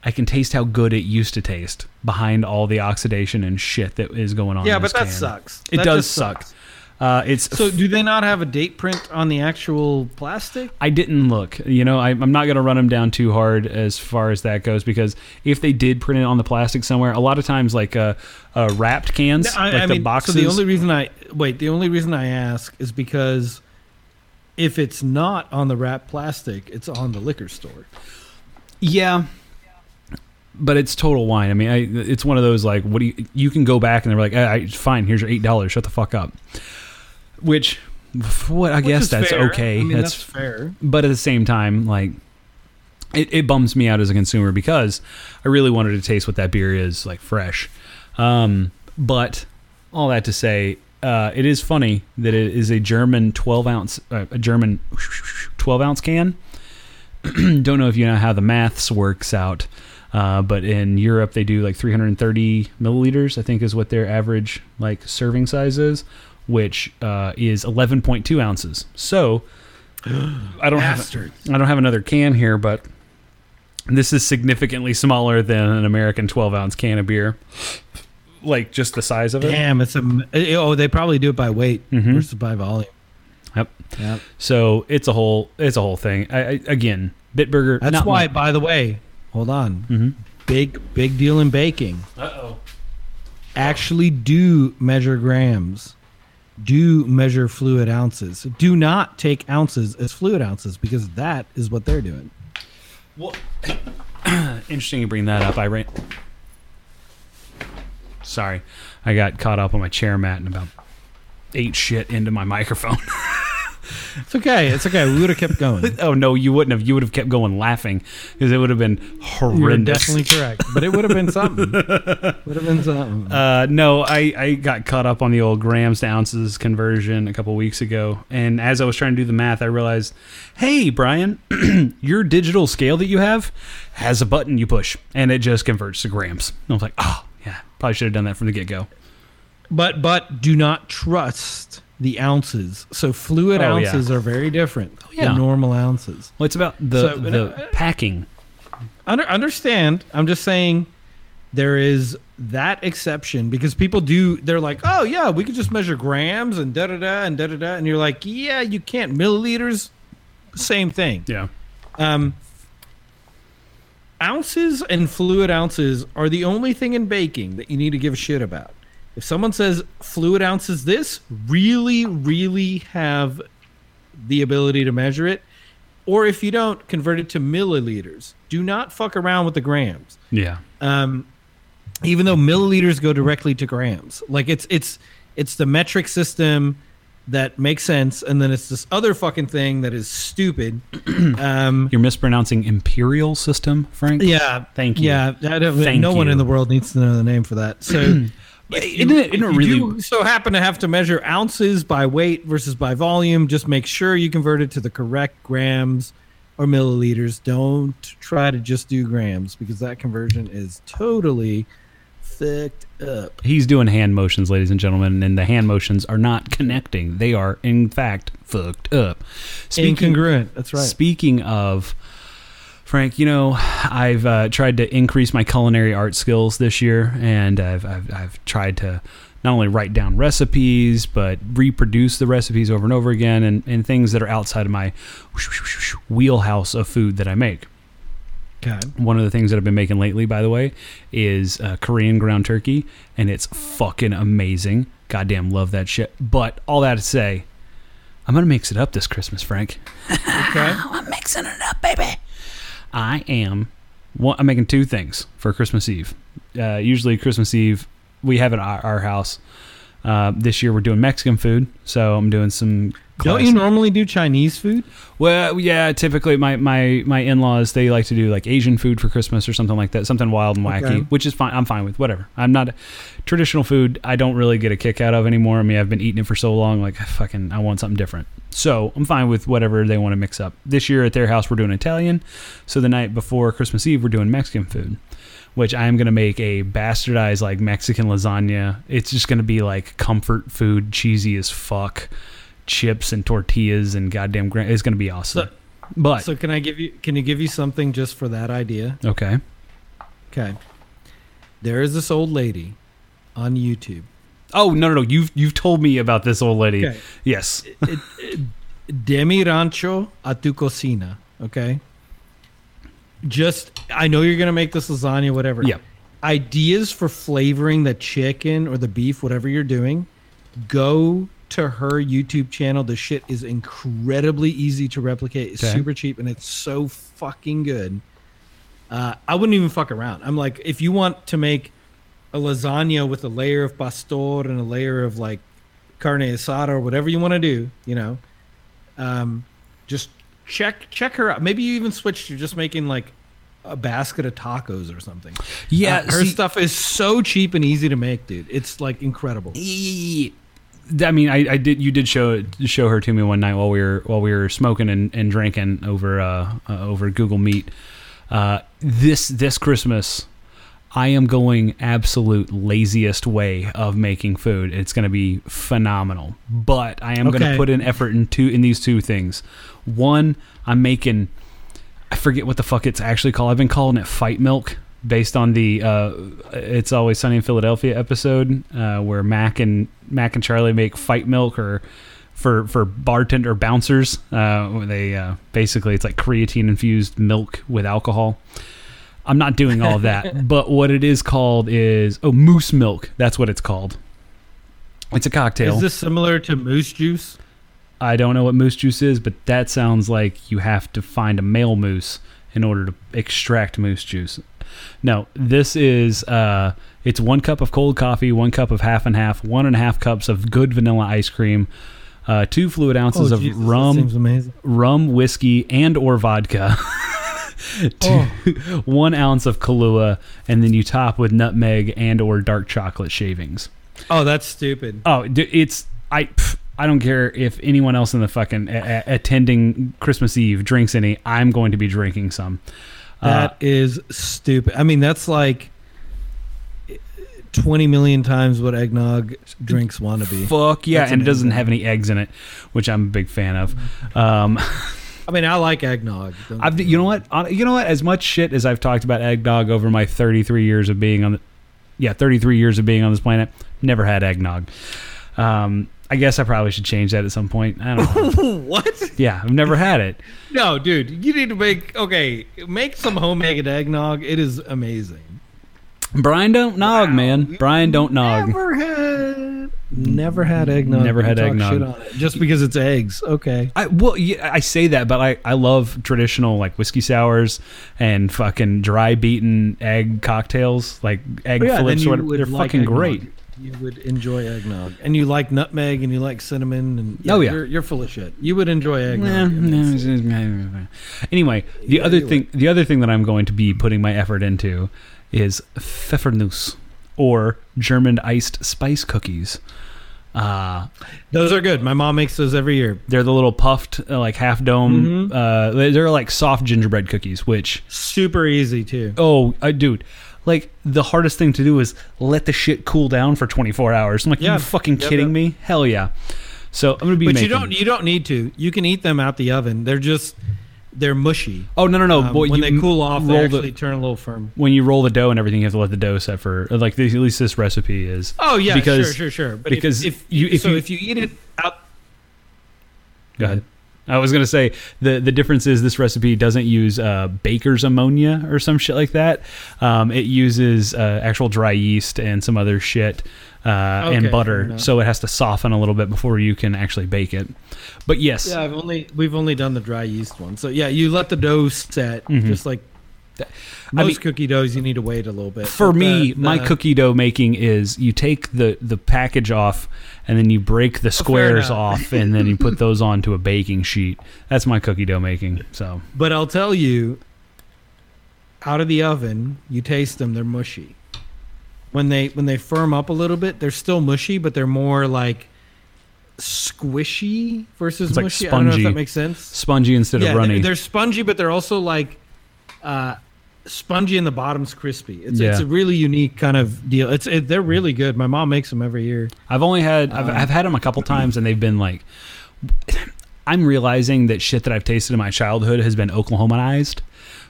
I can taste how good it used to taste behind all the oxidation and shit that is going on. Yeah, in but that can. sucks. It That does suck. sucks. Uh, it's So, do they not have a date print on the actual plastic? I didn't look. You know, I, I'm not going to run them down too hard as far as that goes because if they did print it on the plastic somewhere, a lot of times like uh, uh, wrapped cans, I, like I the mean, boxes. so the only reason I wait, the only reason I ask is because if it's not on the wrapped plastic, it's on the liquor store. yeah, but it's total wine. I mean, I, it's one of those like, what do you? You can go back and they're like, "Ah, I, fine, here's your eight dollars. Shut the fuck up. Which, what I Which guess that's fair. okay. I mean, that's that's fair. but at the same time, like it, it bums me out as a consumer because I really wanted to taste what that beer is like fresh. Um, but all that to say, uh, it is funny that it is a German twelve ounce, uh, a German twelve ounce can. Don't know if you know how the maths works out, uh, but in Europe they do like 330 milliliters. I think is what their average like serving size is, which uh, is 11.2 ounces. So I don't have I don't have another can here, but this is significantly smaller than an American 12 ounce can of beer. Like just the size of it. Damn, it's a. Oh, they probably do it by weight Mhm. versus by volume. Yep. Yep. So it's a whole it's a whole thing. I, I, again, Bitburger. That's why. By the way, hold on. Mm-hmm. Big big deal in baking. Uh oh. Actually, do measure grams. Do measure fluid ounces. Do not take ounces as fluid ounces because that is what they're doing. Well, interesting you bring that up. I ran. Sorry, I got caught up on my chair mat and about ate shit into my microphone. It's okay. It's okay. We would have kept going. oh no, you wouldn't have. You would have kept going laughing because it would have been You're horrendous. definitely correct, but it would have been something. would have been something. Uh, no, I, I got caught up on the old grams to ounces conversion a couple weeks ago. And as I was trying to do the math, I realized, hey, Brian, your digital scale that you have has a button you push and it just converts to grams. And I was like, oh, yeah, probably should have done that from the get go. But but do not trust the ounces. So fluid Oh, yeah. ounces are very different yeah. than normal ounces. Well, it's about the, So, the uh, packing. Under, understand? I'm just saying there is that exception because people do. They're like, oh yeah, we could just measure grams and da da da and da da da, and you're like, yeah, you can't milliliters. Same thing. Yeah. Um, ounces and fluid ounces are the only thing in baking that you need to give a shit about. If someone says fluid ounces this, really, really have the ability to measure it. Or if you don't, convert it to milliliters. Do not fuck around with the grams. Yeah. Um, even though milliliters go directly to grams, like it's it's it's the metric system that makes sense, and then it's this other fucking thing that is stupid. um, You're mispronouncing imperial system, Frank? yeah, Thank you. Yeah, Thank no one in the world needs to know the name for that. So, If isn't it- isn't it you really- do so happen to have to measure ounces by weight versus by volume? Just make sure you convert it to the correct grams or milliliters. Don't try to just do grams because that conversion is totally fucked up. He's doing hand motions, ladies and gentlemen, and the hand motions are not connecting. They are, in fact, fucked up. Incongruent. That's right. Speaking of Frank, you know, I've uh, tried to increase my culinary art skills this year, and I've, I've, I've tried to not only write down recipes, but reproduce the recipes over and over again, and, and things that are outside of my wheelhouse of food that I make. Okay. One of the things that I've been making lately, by the way, is uh, Korean ground turkey, and it's fucking amazing. Goddamn, love that shit. But all that to say, I'm gonna mix it up this Christmas, Frank. Okay. I'm mixing it up, baby. I am. One, I'm making two things for Christmas Eve. Uh, usually, Christmas Eve we have it at our, our house. Uh, this year we're doing Mexican food, so I'm doing some. Don't you normally do Chinese food? well, yeah. Typically, my my my in laws they like to do like Asian food for Christmas or something like that, something wild and wacky, Okay. which is fine. I'm fine with whatever. I'm not traditional food. I don't really get a kick out of anymore. I mean, I've been eating it for so long. Like fucking, I want something different. So I'm fine with whatever they want to mix up. This year at their house we're doing Italian. So the night before Christmas Eve we're doing Mexican food. Which I am gonna make a bastardized like Mexican lasagna. It's just gonna be like comfort food, cheesy as fuck, chips and tortillas and goddamn. Gra- it's gonna be awesome. So- but So can I give you? Can you give you something just for that idea? okay, Okay. There is this old lady on YouTube. oh no no no, you've you've told me about this old lady. Okay. Yes, It- it- De Mi Rancho a tu cocina. Okay. Just, I know you're gonna make this lasagna, whatever. yeah, Ideas for flavoring the chicken or the beef, whatever you're doing. Go to her YouTube channel. The shit is incredibly easy to replicate. It's Okay. super cheap and it's so fucking good. Uh, I wouldn't even fuck around. I'm like, if you want to make a lasagna with a layer of pastor and a layer of like carne asada or whatever you want to do, you know, um, just check check her out. Maybe you even switch to just making like a basket of tacos or something. yeah. Uh, her see- stuff is so cheap and easy to make, dude. It's like incredible. I mean, I, I did. You did show show her to me one night while we were while we were smoking and, and drinking over uh, uh, over Google Meet. Uh, this this Christmas, I am going absolute laziest way of making food. It's going to be phenomenal. But I am going to put in effort in two in these two things. One, I'm making. I forget what the fuck it's actually called. I've been calling it fight milk based on the uh, "It's Always Sunny in Philadelphia" episode uh, where Mac and Mac and Charlie make fight milk or for for bartender bouncers. Uh, they uh, basically it's like creatine infused milk with alcohol. I'm not doing all that, but what it is called is oh moose milk. That's what it's called. It's a cocktail. Is this similar to moose juice? I don't know what moose juice is, but that sounds like you have to find a male moose in order to extract moose juice. No, this is uh, it's one cup of cold coffee, one cup of half and half, one and a half cups of good vanilla ice cream, uh, two fluid ounces of Oh, Jesus, rum, rum, whiskey, and or vodka. Two- Oh. one ounce of Kahlua, and then you top with nutmeg and or dark chocolate shavings. Oh, that's stupid. Oh, it's I. pff, I don't care if anyone else in the fucking a- a- attending Christmas Eve drinks any. I'm going to be drinking some. Uh, That is stupid. I mean, that's like twenty million times what eggnog drinks want to be. fuck yeah, That's and it doesn't have any eggs in it, which I'm a big fan of. Um, I mean, I like eggnog. I've, you know what? Uh, You know what? As much shit as I've talked about eggnog over my 33 years of being on the, yeah, 33 years of being on this planet, never had eggnog. Um, I guess I probably should change that at some point. I don't know. what? yeah, I've never had it. No, dude, you need to make okay. Make some homemade eggnog. It is amazing. Brian don't nog, man. Brian don't nog. Never had, never had eggnog. Never had eggnog. shit on it. Just because it's eggs. Okay. I well, yeah, I say that, but I, I love traditional like whiskey sours and fucking dry beaten egg cocktails, like egg But yeah, flips. Or whatever. They're like fucking eggnog. great. You would enjoy eggnog, and you like nutmeg, and you like cinnamon, and Oh, yeah. you're, you're full of shit. You would enjoy eggnog. Anyway, the Yeah, other you thing, the other thing that I'm going to be putting my effort into is Pfeffernuss or German iced spice cookies. Uh, Those are good. My mom makes those every year. they're the little puffed, uh, like half dome. Mhm. Uh, they- they're like soft gingerbread cookies, which Super easy too. oh, uh, dude, like the hardest thing to do is let the shit cool down for 24 hours. I'm like, Yeah. you fucking Yep, kidding yep. me? Hell yeah. So I'm gonna be But making. you don't you don't need to. You can eat them out the oven. They're just they're mushy. oh no no no! Um, Boy, when they cool off, they actually the, turn a little firm. when you roll the dough and everything, you have to let the dough set for like at least this recipe is. Oh yeah, Because- sure, sure, sure. But because if, if you- if so you- if you eat it out, Go ahead. I was gonna say the the difference is this recipe doesn't use uh, baker's ammonia or some shit like that. Um, it uses uh, actual dry yeast and some other shit uh, Okay, and butter, so it has to soften a little bit before you can actually bake it. But yes, yeah, I've only we've only done the dry yeast one. So yeah, you let the dough set, Mhm. just like I most mean- cookie doughs. You need to wait a little bit. for me, the- my cookie dough making is you take the the package off and then you break the squares enough. off and then you put those onto a baking sheet. That's my cookie dough making. So But I'll tell you, out of the oven, you taste them; they're mushy. When they when they firm up a little bit, they're still mushy, but they're more like squishy versus It's like mushy. I don't know if spongy. that makes sense. spongy instead yeah, of runny. They're, they're spongy, but they're also like uh, spongy and the bottom's crispy. It's it's a really unique kind of deal. It's it, they're really good. My mom makes them every year. I've only had I've, Um, I've had them a couple times and they've been like I'm realizing that shit that I've tasted in my childhood has been Oklahomanized,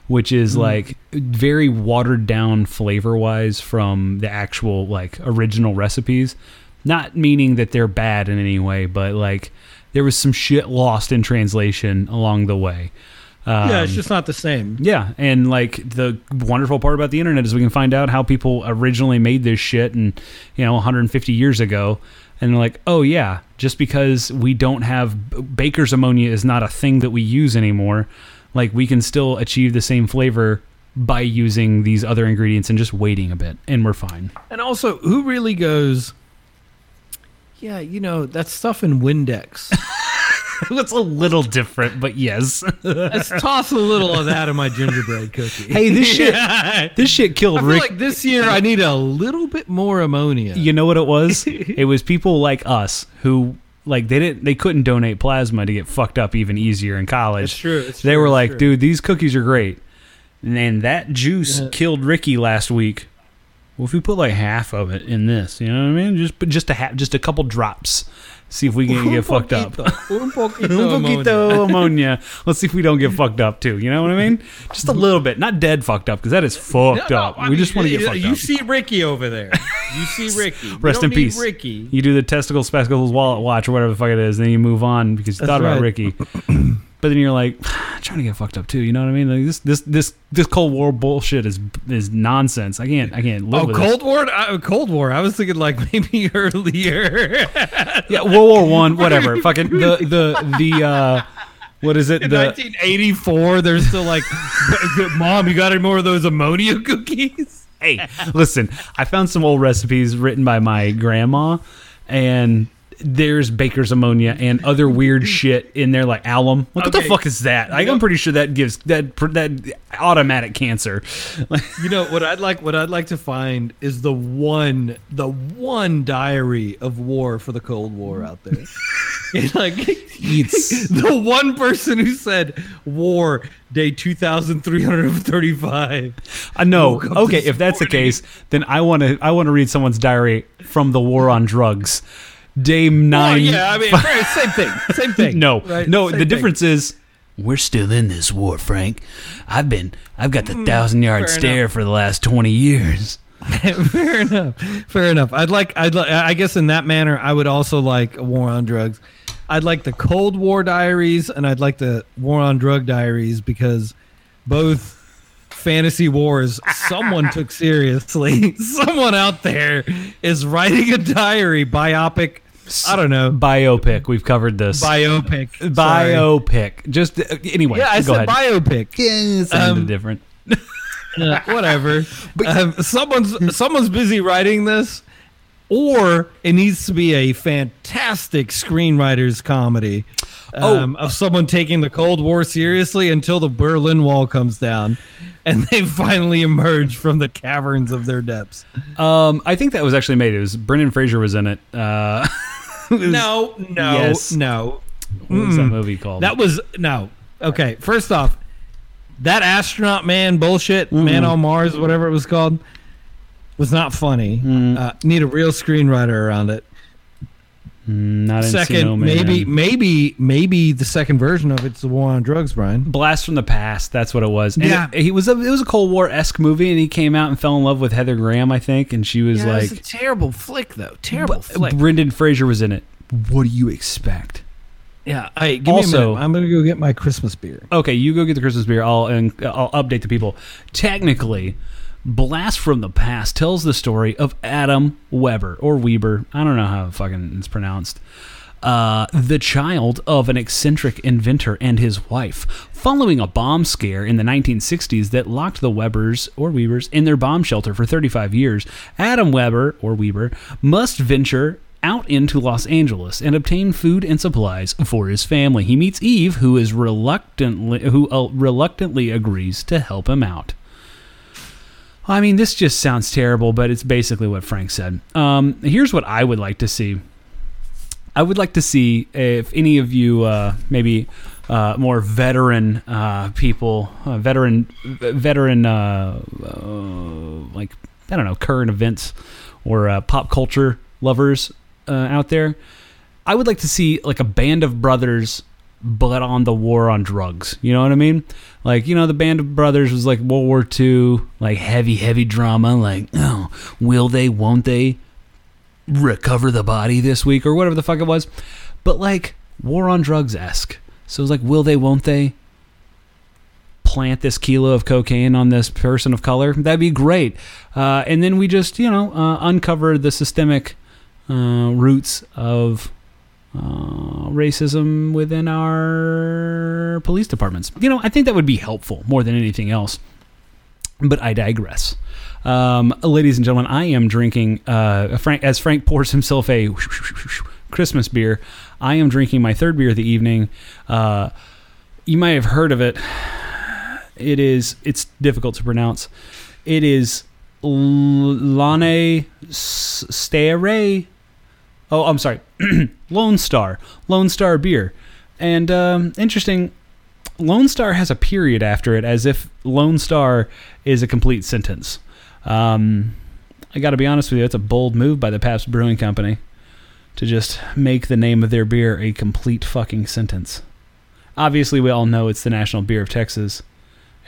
which is Mm. like very watered down flavor wise from the actual like original recipes. Not meaning that they're bad in any way, but like there was some shit lost in translation along the way. Um, yeah, it's just not the same. yeah, and like the wonderful part about the internet is we can find out how people originally made this shit and you know 150 years ago and they're like, "Oh yeah, just because we don't have baker's ammonia is not a thing that we use anymore, like we can still achieve the same flavor by using these other ingredients and just waiting a bit and we're fine." And also, who really goes? Yeah, you know that stuff in Windex. It's a little different, but yes. Let's toss a little of that in my gingerbread cookie. Hey, this shit- this shit killed feel Rick like this year I need a little bit more ammonia. You know what it was? it was people like us who like they didn't they couldn't donate plasma to get fucked up even easier in college. It's true. It's they true, were like, true. dude, these cookies are great. And then that juice Yeah. killed Ricky last week. Well, if we put like half of it in this, you know what I mean? Just just a ha- just a couple drops. See if we can get fucked up. Un poquito Un ammonia. poquito ammonia. Let's see if we don't get fucked up too. You know what I mean? Just a little bit, not dead fucked up because that is fucked No, no, up. I we mean, just want to get you- fucked you up. You see Ricky over there. You see Ricky. Rest in need peace. Ricky. You do the testicle spectacles wallet watch or whatever the fuck it is, then you move on because you That's thought about. Ricky. but then you're like, trying to get fucked up too. You know what I mean? Like this, this, this, this Cold War bullshit is is nonsense. I can't, I can't live Oh, with Cold War. Uh, Cold War. I was thinking like maybe earlier. Yeah, World War One, whatever. Fucking the the the uh, what is it? In The 1984, they're still like, "Mom, you got any more of those ammonia cookies?" hey, listen, I found some old recipes written by my grandma, and there's baker's ammonia and other weird shit in there, like alum. Like, What the fuck is that? Like, I'm pretty sure that gives that that automatic cancer. You know what I'd like? What I'd like to find is the one, the one diary of war for the Cold War out there. It's like It's- the one person who said war day two thousand three hundred thirty-five. I know. Okay, if that's the case, then I want to I want to read someone's diary from the war on drugs. Day nine. Oh yeah, I mean, right, same thing, same thing. no, right? no. Same the thing. difference is we're still in this war, Frank. I've been I've got the thousand yard Mm, stare for the last twenty years. fair enough. Fair enough. I'd like. I'd. Li- I guess in that manner, I would also like a war on drugs. I'd like the Cold War diaries, and I'd like the War on Drug diaries because both fantasy wars someone took seriously. Someone out there is writing a diary biopic. I don't know Biopic. We've covered this. biopic. Sorry. Biopic. Just uh, anyway. Yeah, I go said ahead. biopic. Yeah, it sounded Um, different. Yeah, whatever. um, someone's someone's busy writing this, or it needs to be a fantastic screenwriter's comedy um, of someone taking the Cold War seriously until the Berlin Wall comes down, and they finally emerge from the caverns of their depths. Um, I think that was actually made. It was Brendan Fraser was in it. Uh, was- no, no, Yes. no. What was that Mm. movie called? That was no. Okay, first off, that astronaut man bullshit, man on Mars, whatever it was called, was not funny. Mm. Uh, need a real screenwriter around it. Mm, not Second, Encino maybe, maybe, maybe the second version of it's the war on drugs, Brian. Blast from the Past. That's what it was. And Yeah. it, he was a, it was a Cold War esque movie, and he came out and fell in love with Heather Graham, I think, and she was like, a terrible flick, though. Terrible But Brendan Fraser was in it. What do you expect? Yeah. Hey, give Also- me a minute. I'm gonna go get my Christmas beer. Okay, you go get the Christmas beer. I'll and I'll update the people. Technically, Blast from the Past tells the story of Adam Weber or Weber. I don't know how fucking it's pronounced. Uh, the child of an eccentric inventor and his wife. Following a bomb scare in the 1960s that locked the Webers or Weavers in their bomb shelter for 35 years, Adam Weber or Weber must venture out into Los Angeles and obtain food and supplies for his family. He meets Eve, who is reluctantly who uh, reluctantly agrees to help him out. I mean, this just sounds terrible, but it's basically what Frank said. Um, here's what I would like to see. I would like to see if any of you, uh, maybe uh, more veteran uh, people, uh, veteran, veteran, uh, uh, like I don't know, current events or pop culture lovers out there. I would like to see like a band of brothers, but on the war on drugs. You know what I mean? Like you know, the band of brothers was like World War II, like heavy, heavy drama. Like, oh, will they? Won't they? recover the body this week or whatever the fuck it was. But like war on drugs esque. So it's like, will they, won't they plant this kilo of cocaine on this person of color? That'd be great. Uh, and then we just, you know, uh, uncover the systemic uh, roots of uh, racism within our police departments. You know, I think that would be helpful more than anything else. But I digress. Um, ladies and gentlemen, I am drinking uh, Frank as Frank pours himself a Christmas beer. I am drinking my third beer of the evening. Uh, you might have heard of it. It is. It's difficult to pronounce. It is Lane Stare. Oh, I'm sorry. Lone Star. Lone Star beer. And um, interesting. Lone Star has a period after it, as if Lone Star is a complete sentence. Um, I got to be honest with you, it's a bold move by the Pabst Brewing Company to just make the name of their beer a complete fucking sentence. Obviously, we all know it's the national beer of Texas,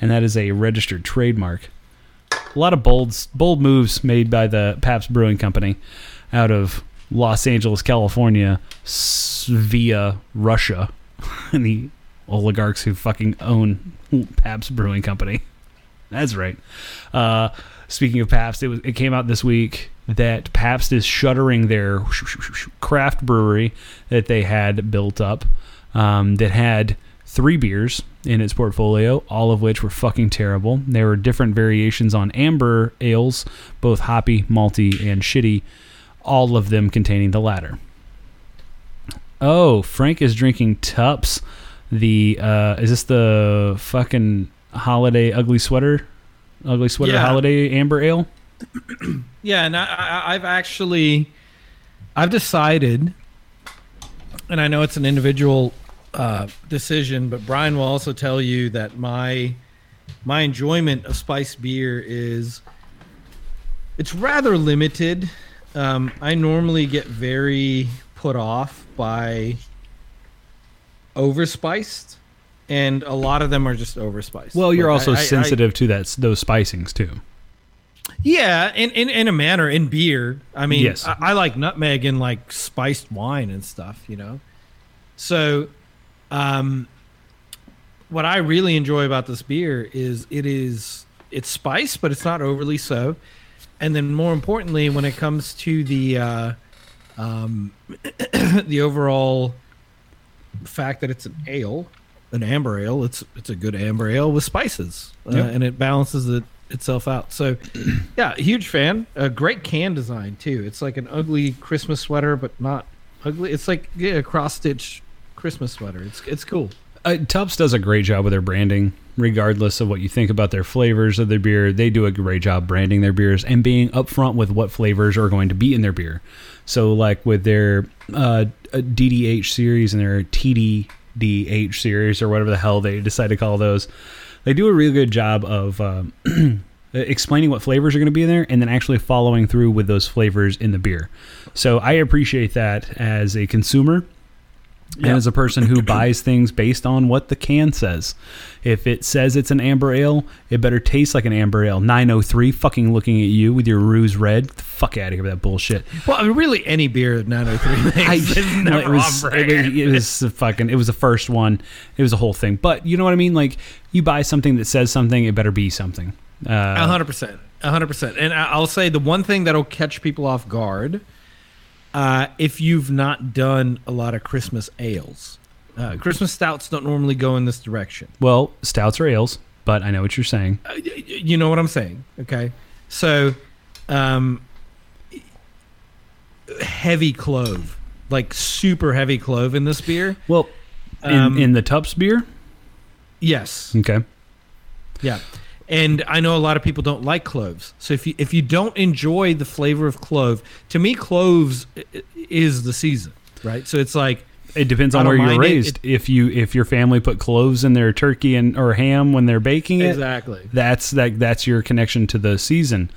and that is a registered trademark. A lot of bold, bold moves made by the Pabst Brewing Company out of Los Angeles, California, via Russia, and the oligarchs who fucking own Pabst Brewing Company. That's right. Uh, speaking of Pabst, it, was, it came out this week that Pabst is shuttering their craft brewery that they had built up um, that had three beers in its portfolio, all of which were fucking terrible. There were different variations on amber ales, both hoppy, malty, and shitty, all of them containing the latter. Oh, Frank is drinking Tupps. The uh, is this the fucking holiday ugly sweater, ugly sweater Yeah. holiday amber ale? Yeah, and I, I, I've actually, I've decided, and I know it's an individual uh, decision, but Brian will also tell you that my my enjoyment of spiced beer is it's rather limited. Um, I normally get very put off by overspiced, and a lot of them are just overspiced. Well, you're Like, also I- I- I- sensitive to that those spicings too. yeah, in, in in a manner, in beer. I mean, Yes. I, I like nutmeg in like spiced wine and stuff, you know. So, um, what I really enjoy about this beer is it is it's spice, but it's not overly so. And then, more importantly, when it comes to the uh, um, the overall fact that it's an ale, an amber ale, it's it's a good amber ale with spices, uh, Yep. and it balances it itself out. So, yeah, huge fan. A great can design too. It's like an ugly Christmas sweater, but not ugly. It's like yeah, a cross stitch Christmas sweater. It's it's cool. Uh, Tupps does a great job with their branding. Regardless of what you think about their flavors of their beer. They do a great job branding their beers and being upfront with what flavors are going to be in their beer. So, like with their uh, DDH series and their TDDH series or whatever the hell they decide to call those, they do a really good job of. Uh, explaining what flavors are going to be in there and then actually following through with those flavors in the beer. So I appreciate that as a consumer and as a person who buys things based on what the can says. If it says it's an amber ale, it better taste like an amber ale. 903 fucking looking at you with your ruse red. Get the fuck out of here with that bullshit. Well, I mean, really, any beer that 903 makes is no, never it was, it was, it was a fucking it was the first one. It was a whole thing. But you know what I mean? Like you buy something that says something, it better be something. A Uh, hundred percent, a hundred percent. And I- I'll say the one thing that'll catch people off guard, uh, if you've not done a lot of Christmas ales, uh, Christmas stouts don't normally go in this direction. well, stouts or ales, but I know what you're saying. Uh, y- y- you know what I'm saying? Okay, so um, heavy clove, like super heavy clove in this beer. Well, in, Um, in the Tupps beer, Yes, okay. Yeah. And I know a lot of people don't like cloves. So if you if you don't enjoy the flavor of clove, to me cloves is the season, right? So it's like It depends on where you're mind it. raised. if you if your family put cloves in their turkey and or ham when they're baking it, exactly. that's that that's your connection to the season.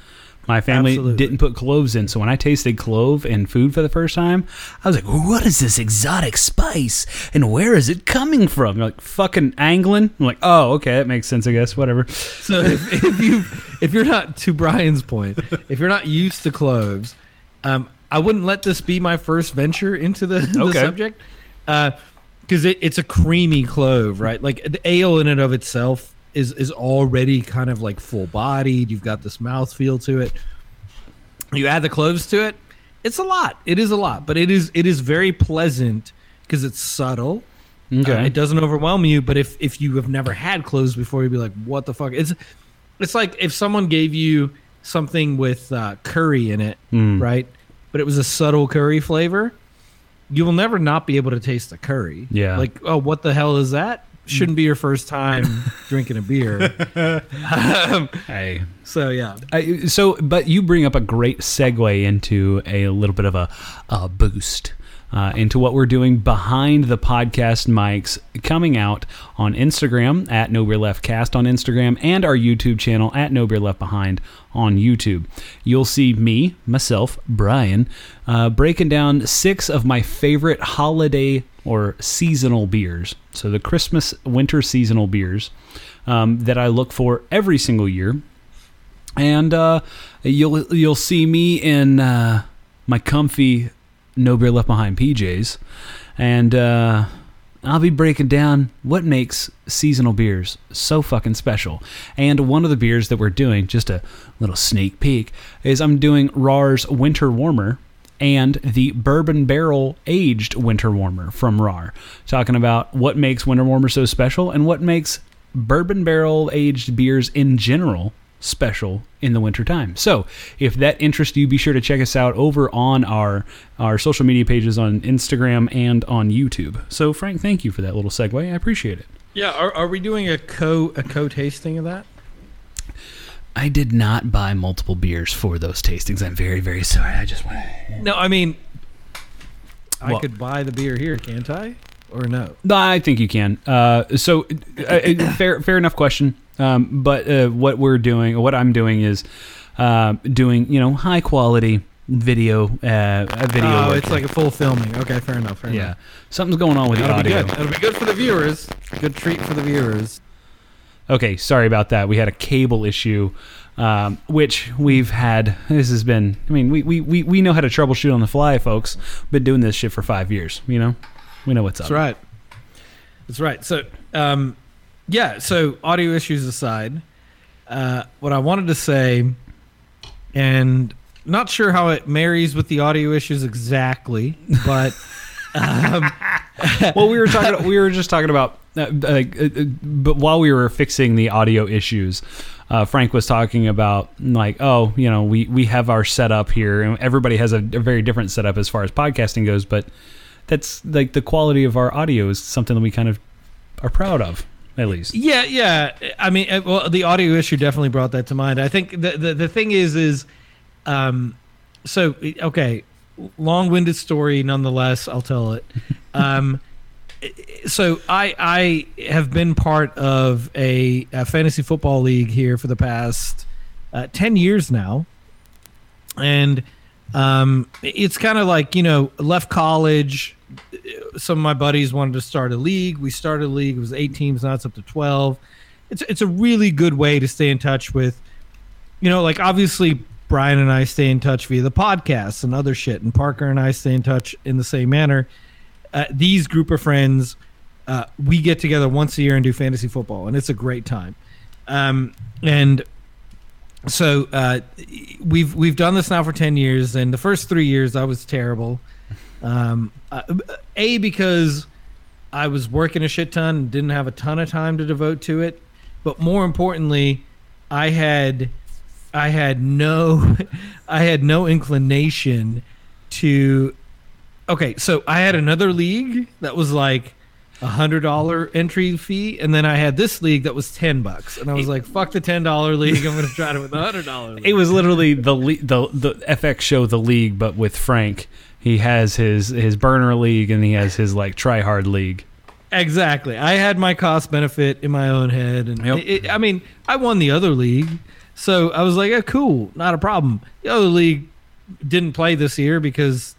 My family Absolutely. didn't put cloves in, so when I tasted clove in food for the first time, I was like, "What is this exotic spice? And where is it coming from?" You're like fucking angling. I'm like, "Oh, okay, that makes sense, I guess. Whatever." So if, if you if you're not to Brian's point, if you're not used to cloves, um, I wouldn't let this be my first venture into the, the Okay. subject, because it, it's a creamy clove, right? Like the ale in and of itself is is already kind of like full bodied. You've got this mouth feel to it. You add the cloves to it, it's a lot. It is a lot, but it is it is very pleasant because it's subtle. Okay. Uh, it doesn't overwhelm you, but if if you have never had cloves before, you'd be like, "What the fuck?" It's it's like if someone gave you something with uh, curry in it, Mm. right? But it was a subtle curry flavor. You will never not be able to taste the curry. Yeah. Like, oh, what the hell is that? Shouldn't be your first time drinking a beer. um, Hey. so yeah, I, so, but you bring up a great segue into a little bit of a, a boost uh, into what we're doing behind the podcast mics coming out on Instagram at No Beer Left Cast on Instagram and our YouTube channel at No Beer Left Behind on YouTube. You'll see me, myself, Brian, uh, breaking down six of my favorite holiday or seasonal beers. So the Christmas, winter seasonal beers um, that I look for every single year and uh, you'll you'll see me in uh, my comfy no beer left behind PJs, and uh, I'll be breaking down what makes seasonal beers so fucking special. And one of the beers that we're doing, just a little sneak peek, is I'm doing RAR's Winter Warmer. And the bourbon barrel aged winter warmer from RAR. Talking about what makes winter warmer so special and what makes bourbon barrel aged beers in general special in the wintertime. So, if that interests you, be sure to check us out over on our our social media pages on Instagram and on YouTube. So, Frank, thank you for that little segue. I appreciate it. yeah. Are, are we doing a co a co tasting of that? I did not buy multiple beers for those tastings. I'm very, very sorry. I just want to. No, I mean, I What? could buy the beer here, can't I? Or no? No, I think you can. Uh, so, uh, uh, fair, fair enough question. Um, but uh, what we're doing, what I'm doing, is uh, doing you know high quality video, uh, video. Oh, work it's like a full filming. Okay, fair enough. Fair yeah, enough. something's going on with the That'll be audio. good. That'll be good for the viewers. Good treat for the viewers. Okay, sorry about that. We had a cable issue, um, which we've had. This has been. I mean, we, we, we, we know how to troubleshoot on the fly, folks. Been doing this shit for five years. You know, we know what's up. That's right. That's right. So, um, yeah. So, audio issues aside, uh, what I wanted to say, and not sure how it marries with the audio issues exactly, but um, well, we were talking. we were just talking about. Uh, like, uh, uh, but while we were fixing the audio issues, uh, Frank was talking about like, oh, you know, we we have our setup here, and everybody has a, a very different setup as far as podcasting goes. But that's like the quality of our audio is something that we kind of are proud of. at least. Yeah, yeah. I mean, well, the audio issue definitely brought that to mind. I think the the, the thing is is, um, so okay, long-winded story nonetheless. I'll tell it. Um, so I I have been part of a, a fantasy football league here for the past uh, ten years now, and um, it's kind of like you know left college. Some of my buddies wanted to start a league. We started a league. It was eight teams. Now it's up to twelve. It's it's a really good way to stay in touch with, you know, like obviously Brian and I stay in touch via the podcasts and other shit, and Parker and I stay in touch in the same manner. Uh, these group of friends, uh, we get together once a year and do fantasy football, and it's a great time. Um, and so uh, we've we've done this now for ten years, and the first three years I was terrible. Um, uh, a because I was working a shit ton and didn't have a ton of time to devote to it, but more importantly, I had I had no I had no inclination to. Okay, so I had another league that was like a hundred dollar entry fee, and then I had this league that was ten bucks, and I was like, "Fuck the ten dollar league! I'm gonna try it with a hundred dollar." It was literally the le- the the FX show, the league, but with Frank. He has his his burner league, and he has his like try hard league. exactly. I had my cost benefit in my own head, and Yep. it, I mean, I won the other league, so I was like, "Oh, cool, not a problem." The other league didn't play this year because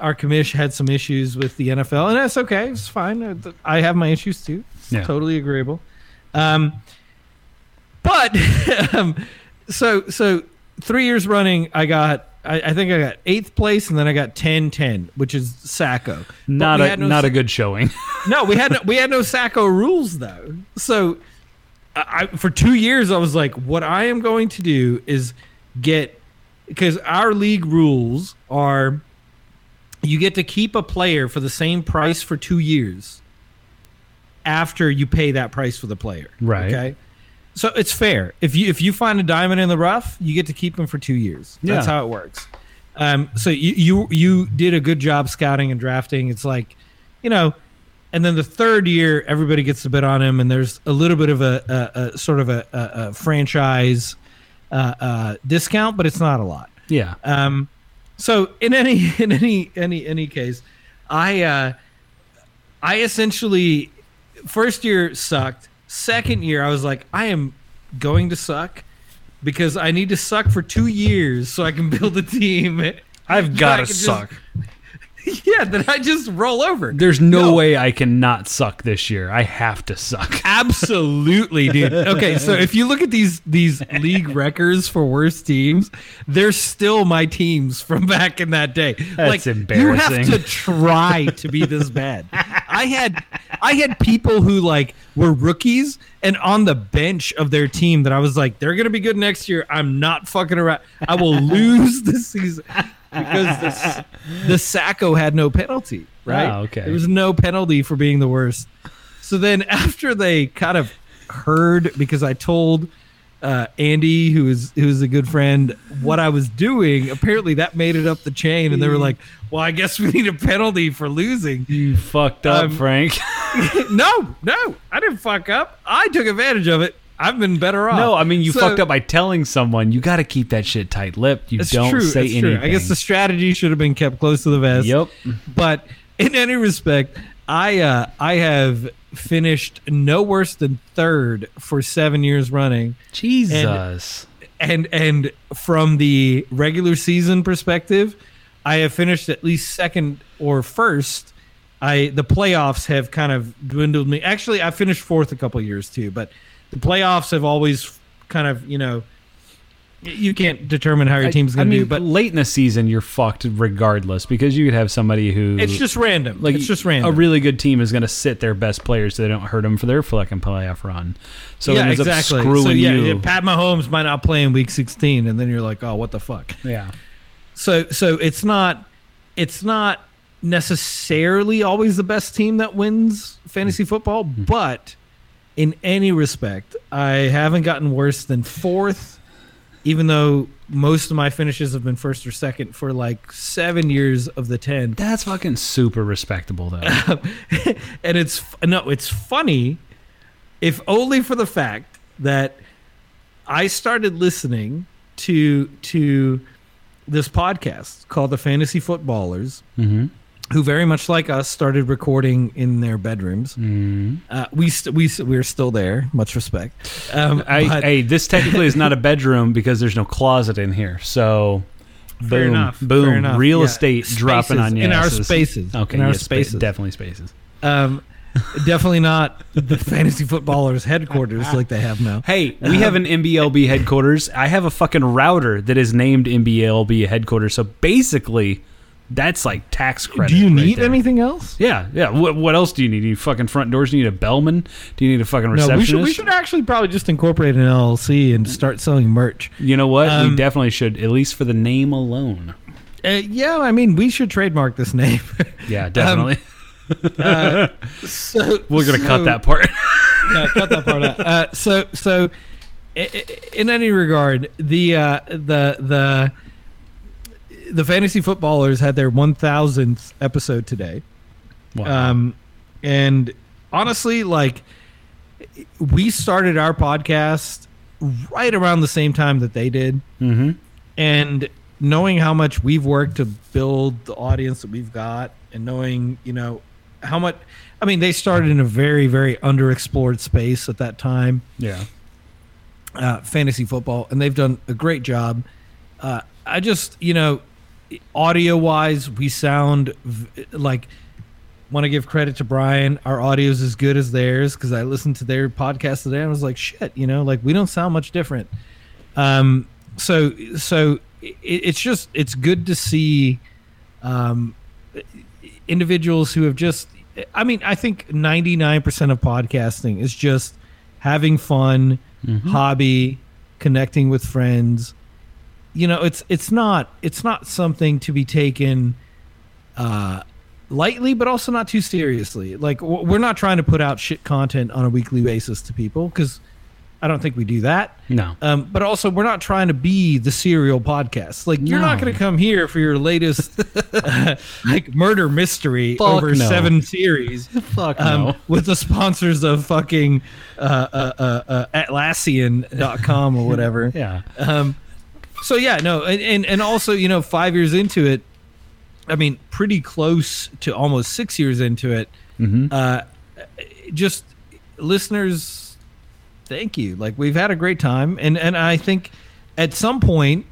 our commish had some issues with the NFL, and that's okay. It's fine. I have my issues too. It's Yeah. totally agreeable. Um, but um, so so three years running, I got. I, I think I got eighth place, and then I got 10-10, which is Sacko. Not a no not Sa- a good showing. no, we had no, we had no Sacko rules though. So, I- for two years, I was like, what I am going to do is get because our league rules are you get to keep a player for the same price for two years after you pay that price for the player. Right. Okay. So it's fair. If you if you find a diamond in the rough, you get to keep him for two years. That's how it works. Um, so you, you you did a good job scouting and drafting. It's like, you know, and then the third year everybody gets to bid on him, and there's a little bit of a, a, a sort of a, a, a franchise uh, uh, discount, but it's not a lot. yeah. Um, so in any in any any any case, I uh, I essentially first year sucked. Second year, I was like, I am going to suck because I need to suck for two years so I can build a team. I've got to can just- suck. yeah, then I just roll over. There's no, No. way I can not suck this year. I have to suck. Absolutely, dude. Okay, so if you look at these these league records for worst teams, they're still my teams from back in that day. That's like, embarrassing. You have to try to be this bad. I had I had people who like were rookies and on the bench of their team that I was like, they're gonna be good next year. I'm not fucking around. I will lose this season because the, the Sacko had no penalty. Right? Ah, okay. There was no penalty for being the worst. So then after they kind of heard because I told uh, Andy, who is who is a good friend, what I was doing, apparently that made it up the chain, and they were like, "Well, I guess we need a penalty for losing." You fucked up, Um, Frank. no, no, I didn't fuck up. I took advantage of it. I've been better off. no, I mean you So- fucked up by telling someone. You got to keep that shit tight-lipped. You It's don't true. say anything. true. I guess the strategy should have been kept close to the vest. Yep. But in any respect, I uh, I have finished no worse than third for seven years running. Jesus. and and from the regular season perspective, I have finished at least second or first. I the playoffs have kind of dwindled me. Actually, I finished fourth a couple years too, but the playoffs have always kind of you know you can't determine how your team's to do, but late in the season, you're fucked regardless because you could have somebody who it's just random. like it's just random. A really good team is going to sit their best players so they don't hurt them for their fucking playoff run. So yeah, exactly. up screwing so yeah, you. yeah, Pat Mahomes might not play in Week 16, and then you're like, oh, what the fuck. yeah. so so it's not it's not necessarily always the best team that wins fantasy mm-hmm. football but in any respect i haven't gotten worse than fourth even though most of my finishes have been first or second for like seven years of the ten. That's fucking super respectable, though. and it's no, it's funny, if only for the fact that I started listening to to this podcast called the Fantasy Footballers, mm-hmm. Who very much like us started recording in their bedrooms. Mm-hmm. Uh, we st- we st- we're still there. Much respect. Um, I, but- hey, this technically is not a bedroom because there's no closet in here. So, Fair boom, enough, boom, fair enough. real Yeah. estate dropping on you in our spaces. Okay, in our spa- spaces. definitely spaces. um, definitely not the fantasy footballers headquarters like they have now. Hey, we have an NBLB headquarters. I have a fucking router that is named NBLB headquarters. So basically, that's like tax credit. Do you right need there. anything else? Yeah, yeah. What, what else do you need? Do you need fucking front doors? Do you need a bellman? Do you need a fucking receptionist? No, we should we should actually probably just incorporate an LLC and start selling merch. You know what? we Um, definitely should, at least for the name alone. Uh, yeah, I mean we should trademark this name. Yeah, definitely. uh, so We're gonna so- cut that part. yeah, cut that part out. Uh, so, so in any regard, the uh, the the the fantasy footballers had their one thousandth episode today, Wow. um, and honestly, like we started our podcast right around the same time that they did, mm-hmm. and knowing how much we've worked to build the audience that we've got, and knowing you know how much. I mean, they started in a very, very underexplored space at that time Yeah. uh, fantasy football, and they've done a great job. Uh, I just, you know, audio wise, we sound v- like. Want to give credit to Brian. Our audio is as good as theirs because I listened to their podcast today and I was like, shit, you know, like we don't sound much different. Um, so, so it, it's just it's good to see um, individuals who have just. I mean, I think ninety nine percent of podcasting is just having fun, hobby, connecting with friends. You know, it's it's not it's not something to be taken uh, lightly, but also not too seriously. Like we're not trying to put out shit content on a weekly basis to people because I don't think we do that. No. Um, but also, we're not trying to be the serial podcast. Like, you're not going to come here for your latest uh, like murder mystery Fuck over no. seven series Fuck um, no. with the sponsors of fucking uh, uh, uh, uh, Atlassian.com or whatever. Yeah. Um, so yeah, no, and, and and also you know five years into it, I mean pretty close to almost six years into it. Mm-hmm. Uh, just listeners, thank you. Like we've had a great time, and and I think at some point.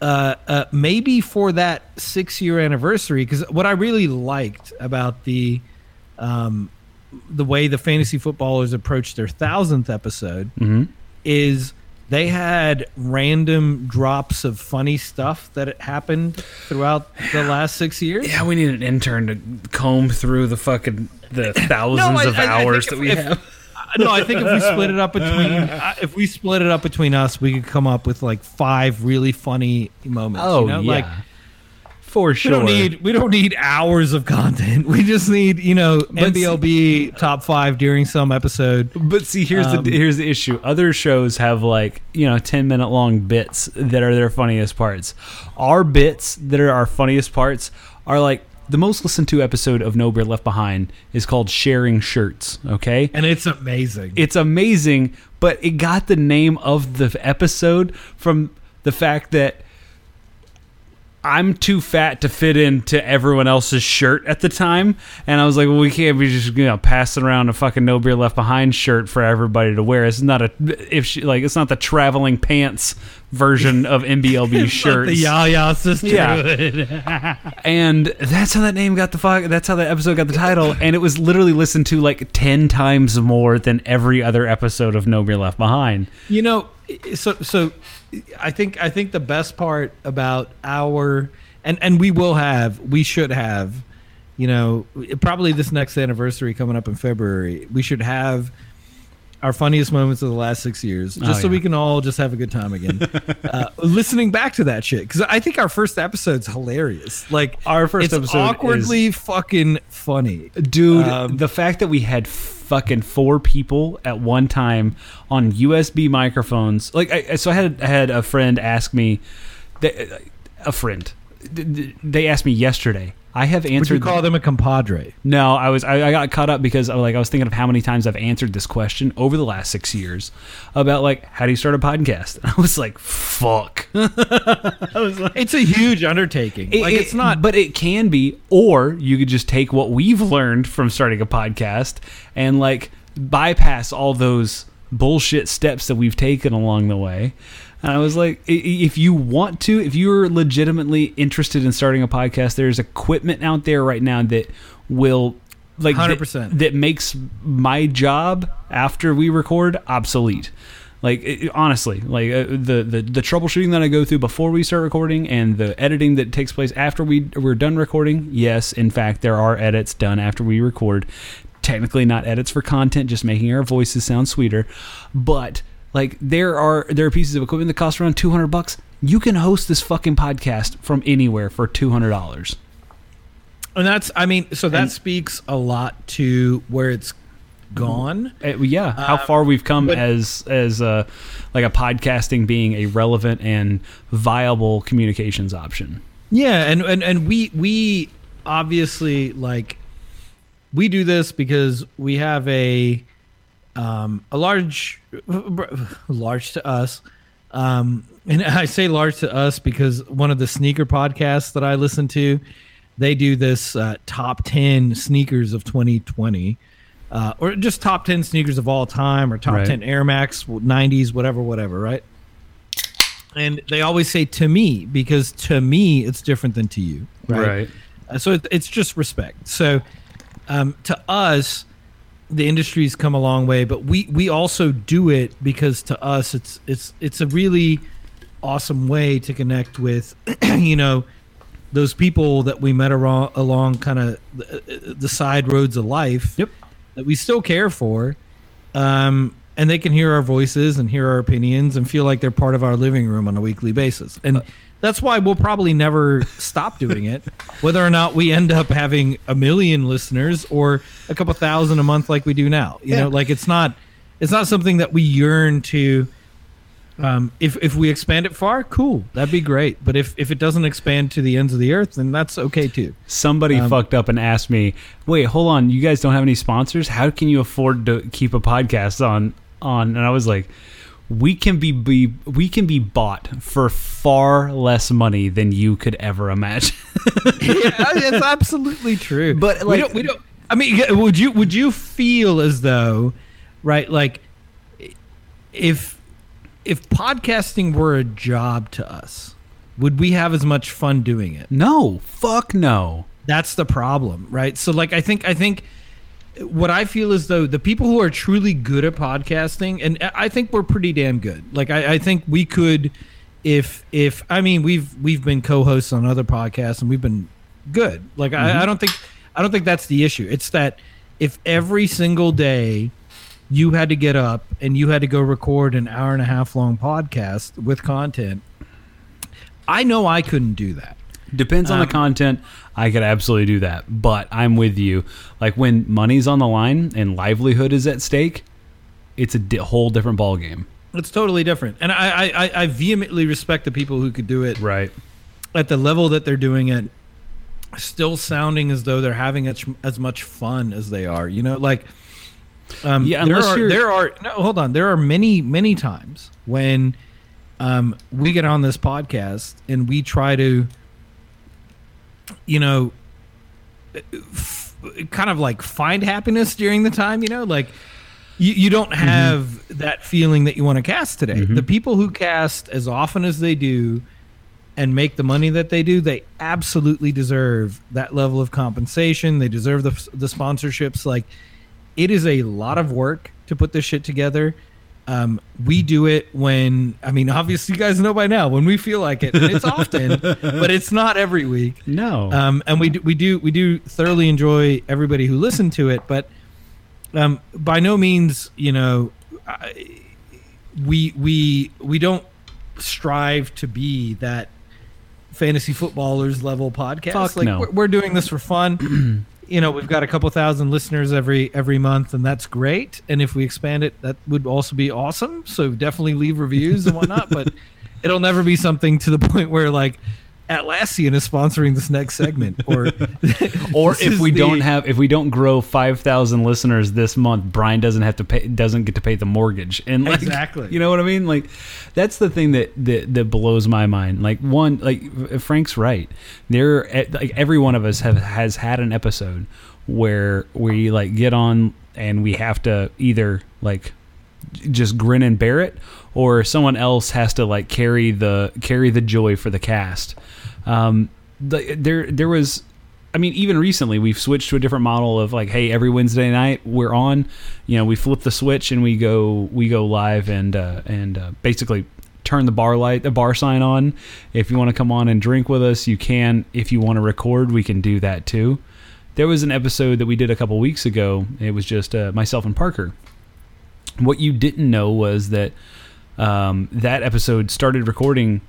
Uh, uh, maybe for that six year anniversary, because what I really liked about the um, the way the fantasy footballers approached their thousandth episode Mm-hmm. is they had random drops of funny stuff that happened throughout the last six years. Yeah, we need an intern to comb through the fucking the thousands I- of I- I hours think that we if- if- have. No, I think if we split it up between uh, if we split it up between us, we could come up with like five really funny moments. Oh you know? yeah, like for sure. we don't need we don't need hours of content. We just need you know But NBLB top five during some episode. But see, here's Um, the here's the issue. Other shows have like you know ten minute long bits that are their funniest parts. Our bits that are our funniest parts are like the most listened to episode of No Beer Left Behind is called Sharing Shirts. Okay, And it's amazing. it's amazing, but it got the name of the episode from the fact that I'm too fat to fit into everyone else's shirt at the time, and I was like, "Well, we can't be just you know passing around a fucking no beer left behind shirt for everybody to wear. It's not a if she like it's not the traveling pants version of NBLB shirts. the Yaya sister. Yeah. and that's how that name got the fuck. That's how that episode got the title, and it was literally listened to like ten times more than every other episode of No Beer Left Behind. You know, so so I think I think the best part about our and and we will have we should have you know probably this next anniversary coming up in February we should have our funniest moments of the last six years, just Oh, so yeah. we can all just have a good time again. uh, listening back to that shit because I think our first episode's hilarious. Like Our first it's episode awkwardly fucking funny. Dude, Um, the fact that we had fucking four people at one time on USB microphones. Like, I, so I had I had a friend ask me, a friend. th- th- They asked me yesterday. I have answered. Would you call them a compadre? no, I was I, I got caught up because I, like I was thinking of how many times I've answered this question over the last six years about like how do you start a podcast? And I was like, fuck. I was like, It's a huge undertaking. like it- it's not. but it can be, or you could just take what we've learned from starting a podcast and like bypass all those bullshit steps that we've taken along the way. And I was like, if you want to, if you're legitimately interested in starting a podcast, there's equipment out there right now that will like 100%. that makes my job after we record obsolete. Like it, honestly, like uh, the, the the troubleshooting that I go through before we start recording and the editing that takes place after we we're done recording. Yes, in fact, there are edits done after we record. Technically, not edits for content, just making our voices sound sweeter. But like there are there are pieces of equipment that cost around two hundred bucks. You can host this fucking podcast from anywhere for two hundred dollars. and that's. I mean, so that And- speaks a lot to where it's gone. Uh, yeah, how Um, far we've come but- as as uh, like a podcasting being a relevant and viable communications option. Yeah, and and and we we obviously like we do this because we have a um a large large to us. Um and I say large to us because one of the sneaker podcasts that I listen to they do this uh, top 10 sneakers of 2020 uh, or just top 10 sneakers of all time or top Right. 10 Air Max 90s whatever whatever right? And they always say to me because to me it's different than to you right, Uh, so it, it's just respect. So um, to us the industry's come a long way but we we also do it because to us it's it's it's a really awesome way to connect with you know those people that we met along, along kind of the, the side roads of life Yep. that we still care for um, and they can hear our voices and hear our opinions and feel like they're part of our living room on a weekly basis and that's why we'll probably never stop doing it whether or not we end up having a million listeners or a couple thousand a month like we do now you know like it's not it's not something that we yearn to um, if if we expand it far, cool, that'd be great. But if if it doesn't expand to the ends of the earth, then that's okay too. Somebody Um, fucked up and asked me, "Wait, hold on, you guys don't have any sponsors? How can you afford to keep a podcast on on?" And I was like, "We can be, be we can be bought for far less money than you could ever imagine." yeah, it's absolutely true. But, we don't, we don't. I mean, would you would you feel as though, right? Like, if if podcasting were a job to us, would we have as much fun doing it? no, fuck no. That's the problem, right? So, like, I think I think what I feel is though the people who are truly good at podcasting, and I think we're pretty damn good. Like, I, I think we could, if if I mean we've we've been co-hosts on other podcasts and we've been good. Like, I, I mm-hmm. don't think I don't think that's the issue. It's that if every single day you had to get up and you had to go record an hour and a half long podcast with content, I know I couldn't do that. Depends on Um, the content. I could absolutely do that, but I'm with you. Like when money's on the line and livelihood is at stake, it's a di- whole different ball game. It's totally different, and I, I, I- vehemently respect the people who could do it Right. at the level that they're doing it, still sounding as though they're having as, as much fun as they are. You know, like, um, Yeah, there are there are no hold on. There are many many times when um, we get on this podcast and we try to, you know, f- kind of like find happiness during the time. You know, like you, you don't have that feeling that you want to cast today. Mhm. The people who cast as often as they do and make the money that they do, they absolutely deserve that level of compensation. They deserve the, the sponsorships. Like, it is a lot of work to put this shit together. Um, we do it when, I mean, obviously, you guys know by now when we feel like it. And it's often, but it's not every week. No. Um, and we do, we do we do thoroughly enjoy everybody who listened to it, but um, by no means, you know, I, we we we don't strive to be that fantasy footballers level podcast. Fuck like no. we're, we're doing this for fun. you know, we've got a couple thousand listeners every every month, and that's great. And if we expand it, that would also be awesome. So definitely leave reviews and whatnot. but it'll never be something to the point where like Atlassian is sponsoring this next segment, or Or if we the- don't have, if we don't grow five thousand listeners this month, Brian doesn't have to pay, doesn't get to pay the mortgage, and like, Exactly. you know what I mean? Like, that's the thing that that, that blows my mind. Like one, like Frank's right. There, like every one of us have has had an episode where we like get on and we have to either like just grin and bear it or someone else has to like carry the carry the joy for the cast um the, there there was I mean, even recently we've switched to a different model of like, hey, every Wednesday night we're on. You know, we flip the switch and we go we go live and uh, and uh, basically turn the bar light the bar sign on. If you want to come on and drink with us, you can. If you want to record, we can do that too. There was an episode that we did a couple weeks ago. It was just uh, myself and Parker. What you didn't know was that um, that episode started recording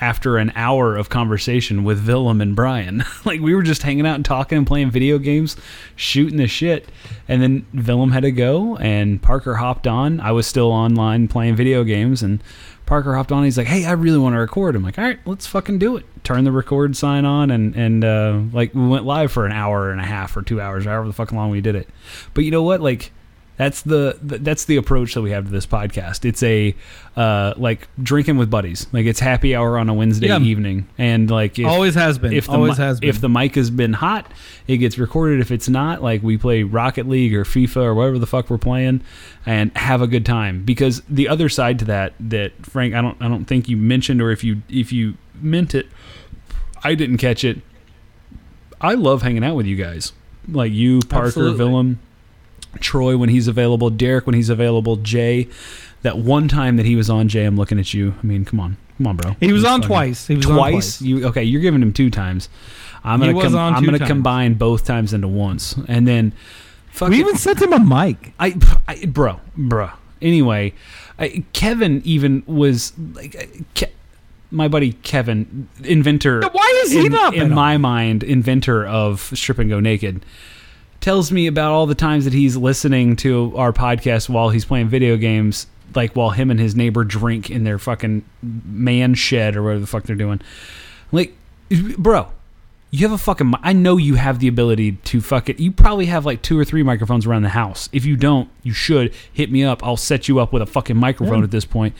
after an hour of conversation with Willem and Brian. like we were just hanging out and talking and playing video games, shooting the shit. And then Willem had to go and Parker hopped on. I was still online playing video games and Parker hopped on. He's like, "Hey, I really want to record." I'm like, "All right, let's fucking do it." Turn the record sign on and and uh, like we went live for an hour and a half or two hours, however the fucking long we did it. But you know what? Like that's the that's the approach that we have to this podcast. It's a uh, like drinking with buddies. Like it's happy hour on a Wednesday Yeah. evening, and like if, always has been. if the always mi- has been. if the mic has been hot, it gets recorded. If it's not, like we play Rocket League or FIFA or whatever the fuck we're playing, and have a good time. Because the other side to that, that Frank, I don't I don't think you mentioned, or if you if you meant it, I didn't catch it. I love hanging out with you guys, like you, Parker, Absolutely. Willem, Troy when he's available, Derek when he's available, Jay. That one time that he was on, Jay, I'm looking at you. I mean, come on, come on, bro. he was on fucking- twice. He was on twice. twice. You okay? You're giving him two times. I'm He gonna was com- on I'm two gonna times. combine both times into once, and then fuck We even sent him a mic. I, I bro, bro. Anyway, I, Kevin even was like, uh, Ke- my buddy Kevin, inventor. Why is he in, not in my mind, inventor of Strip and Go Naked? Tells me about all the times that he's listening to our podcast while he's playing video games, like while him and his neighbor drink in their fucking man shed or whatever the fuck they're doing. Like, bro, you have a fucking. I know you have the ability to fuck it. You probably have like two or three microphones around the house. If you don't, you should hit me up. I'll set you up with a fucking microphone Yeah. at this point.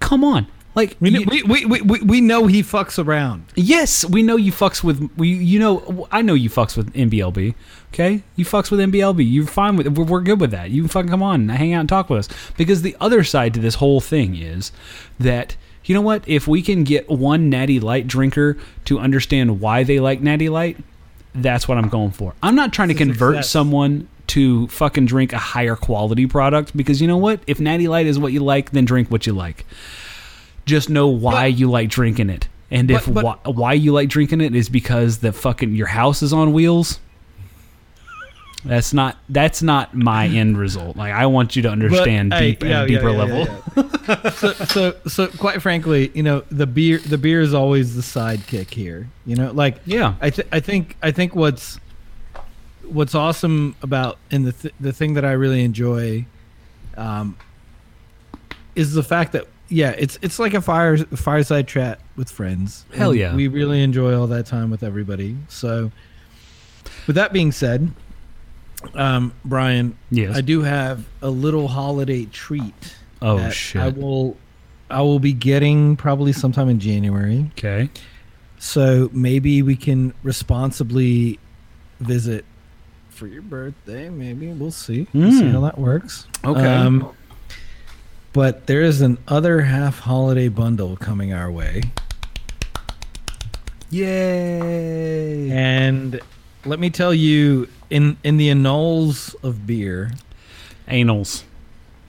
Come on, like We, you- we, we, we, we, know he fucks around. Yes, we know you fucks with we. You know, I know you fucks with NBLB. Okay, you fucks with NBLB. You're fine with. We're, we're good with that. You can fucking come on, and hang out and talk with us. Because the other side to this whole thing is that you know what? If we can get one Natty Light drinker to understand why they like Natty Light, that's what I'm going for. I'm not trying to convert success. someone to fucking drink a higher quality product because you know what? If Natty Light is what you like, then drink what you like just know why But- you like drinking it. And if But- but- why, why you like drinking it is because the fucking your house is on wheels. That's not that's not my end result. Like I want you to understand hey, deep yeah, and yeah, deeper yeah, level. yeah, yeah. so, so, so, quite frankly, you know, the beer, the beer is always the sidekick here. You know, like Yeah. I, th- I think, I think what's, what's awesome about, and the th- the thing that I really enjoy, um, is the fact that yeah, it's it's like a fire fireside chat with friends. Hell yeah. we really enjoy all that time with everybody. So, with that being said, um, Brian, Yes. I do have a little holiday treat. Oh, shit. I will, I will be getting probably sometime in January. okay. So maybe we can responsibly visit for your birthday. Maybe we'll see. We'll see Mm. how that works. Okay. Um, but there is an other half holiday bundle coming our way, Yay. and let me tell you, in in the annals of beer, Anals.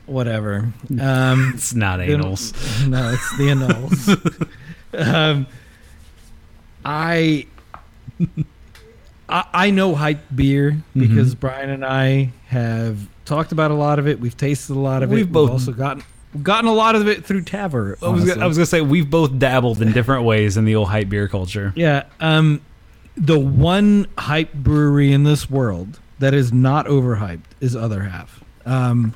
whatever. Um, It's not the- No, it's the annals. um, I I, I know hype beer Mm-hmm. because Brian and I have talked about a lot of it. We've tasted a lot of We've it. both- We've also gotten gotten a lot of it through Tavour. I was, gonna- I was gonna say we've both dabbled in different ways in the old hype beer culture. Yeah. Um, the one hype brewery in this world that is not overhyped is Other Half. Um,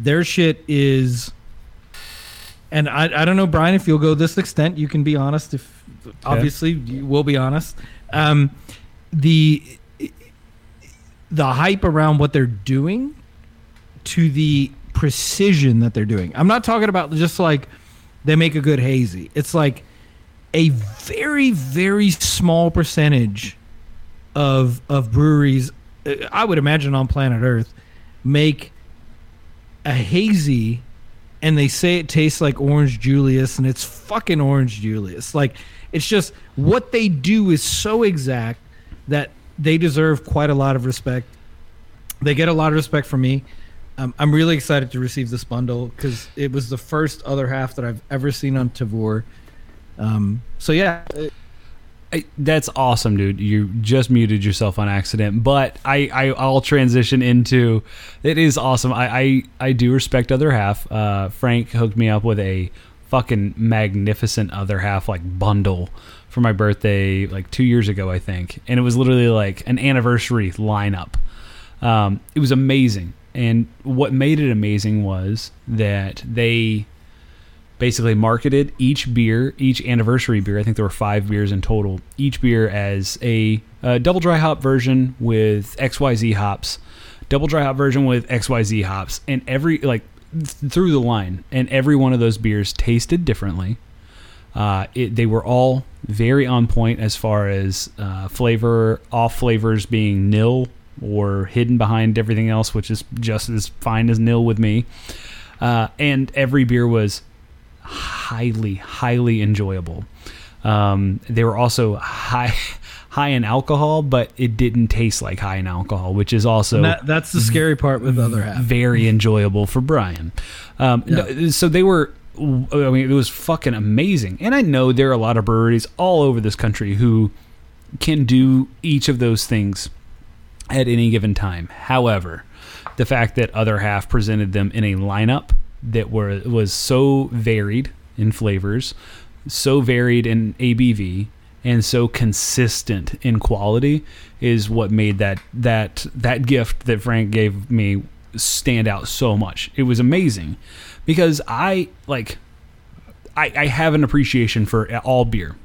their shit is, and I, I don't know, Brian, if you'll go this extent, you can be honest. If obviously you will be honest, um, the the hype around what they're doing to the precision that they're doing. I'm not talking about just like they make a good hazy. It's like a very very small percentage of of breweries uh, I would imagine on planet Earth make a hazy and they say it tastes like orange Julius and it's fucking orange Julius. Like it's just what they do is so exact that they deserve quite a lot of respect. They get a lot of respect from me. Um, I'm really excited to receive this bundle because it was the first other half that I've ever seen on Tavour. Um, so yeah, uh, I, that's awesome, dude. You just muted yourself on accident, but I, I I'll transition into. It is awesome. I I, I do respect other half. Uh, Frank hooked me up with a fucking magnificent other half like bundle for my birthday like two years ago, I think, and it was literally like an anniversary lineup. Um, it was amazing, and what made it amazing was that they basically marketed each beer, each anniversary beer. I think there were five beers in total. Each beer as a, uh double dry hop version with XYZ hops, double dry hop version with XYZ hops, and every like th- through the line. And every one of those beers tasted differently. Uh, it, they were all very on point as far as uh, flavor, off flavors being nil or hidden behind everything else, which is just as fine as nil with me. Uh, and every beer was highly, highly enjoyable. Um, they were also high, high in alcohol, but it didn't taste like high in alcohol, which is also that, that's the scary part with the other half. very enjoyable for Brian. Um, Yeah. no, so they were. I mean, it was fucking amazing. And I know there are a lot of breweries all over this country who can do each of those things at any given time. However, the fact that other half presented them in a lineup that were was so varied in flavors, so varied in ABV, and so consistent in quality is what made that that that gift that Frank gave me stand out so much. It was amazing because I like I, I have an appreciation for all beer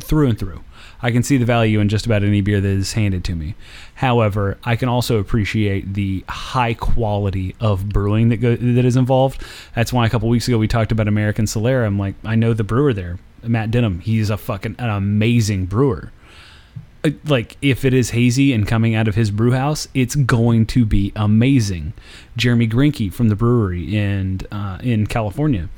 through and through. I can see the value in just about any beer that is handed to me. However, I can also appreciate the high quality of brewing that go, that is involved. That's why a couple weeks ago we talked about American Solera. I'm like, I know the brewer there, Matt Denham. He's a fucking an amazing brewer. Uh, Like if it is hazy and coming out of his brew house, it's going to be amazing. Jeremy Grinke from the brewery in uh, in California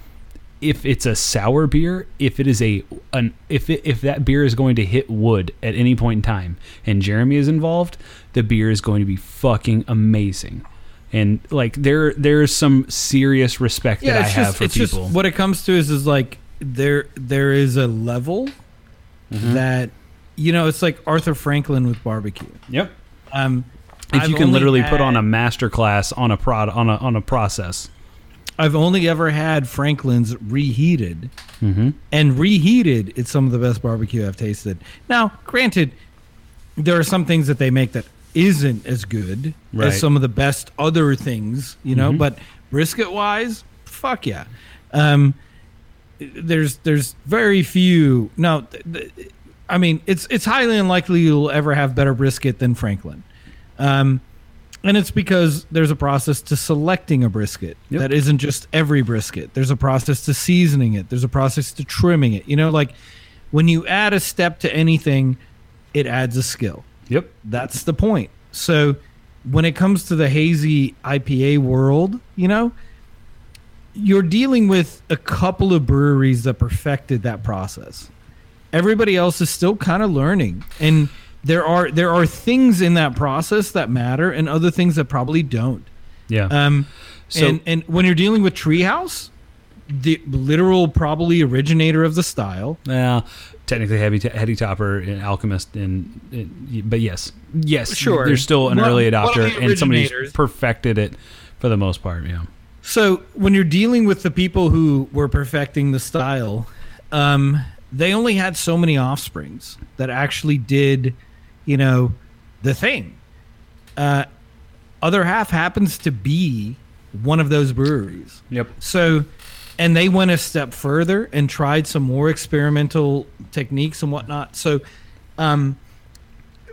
if it's a sour beer, if it is a an if it, if that beer is going to hit wood at any point in time, and Jeremy is involved, the beer is going to be fucking amazing. And like there there's some serious respect that I it's have just, for people. just what it comes to is is like there there is a level Mm-hmm. that you know it's like Arthur Franklin with barbecue. yep. Um, If I've you can literally put on a master class on a prod on a on a process. I've only ever had Franklin's reheated, Mm-hmm. and reheated, it's some of the best barbecue I've tasted. Now, granted, there are some things that they make that isn't as good Right. as some of the best other things, you know. Mhm. But brisket wise, fuck yeah. Um, there's there's very few. No, th- th- I mean it's it's highly unlikely you'll ever have better brisket than Franklin. Um, and it's because there's a process to selecting a brisket Yep. that isn't just every brisket. There's a process to seasoning it. There's a process to trimming it. You know, like when you add a step to anything, it adds a skill. Yep. That's the point. So when it comes to the hazy IPA world, you know, you're dealing with a couple of breweries that perfected that process. Everybody else is still kind of learning. And there are there are things in that process that matter and other things that probably don't. Yeah. Um So- and and when you're dealing with Treehouse, the literal probably originator of the style, Yeah. technically heavy heady topper and alchemist and, and but yes yes Sure. there's still an One- early adopter and somebody who's perfected it for the most part yeah So when you're dealing with the people who were perfecting the style, um, they only had so many offsprings that actually did, you know, the thing. Uh, other half happens to be one of those breweries. yep So, and they went a step further and tried some more experimental techniques and whatnot. So, um,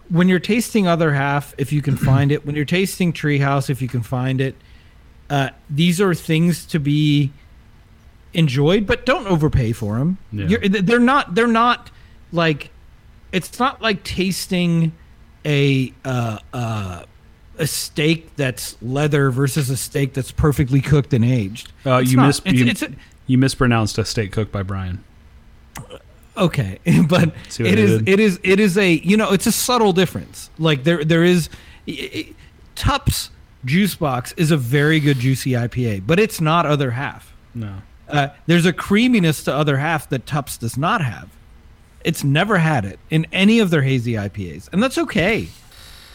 when you're tasting other half, if you can find it, when you're tasting Treehouse, if you can find it, uh, these are things to be enjoyed, but don't overpay for them. Yeah. They're not. They're not like. It's not like tasting a uh, uh, a steak that's leather versus a steak that's perfectly cooked and aged. uh, you not. mis- It's- you, it's a- you mispronounced a steak cooked by Brian okay but it is did? it is it is a you know it's a subtle difference like there there is i- i- Tupps juice box is a very good juicy ipa but it's not other half no uh, there's a creaminess to other half that Tupps does not have it's never had it in any of their hazy ipas and that's okay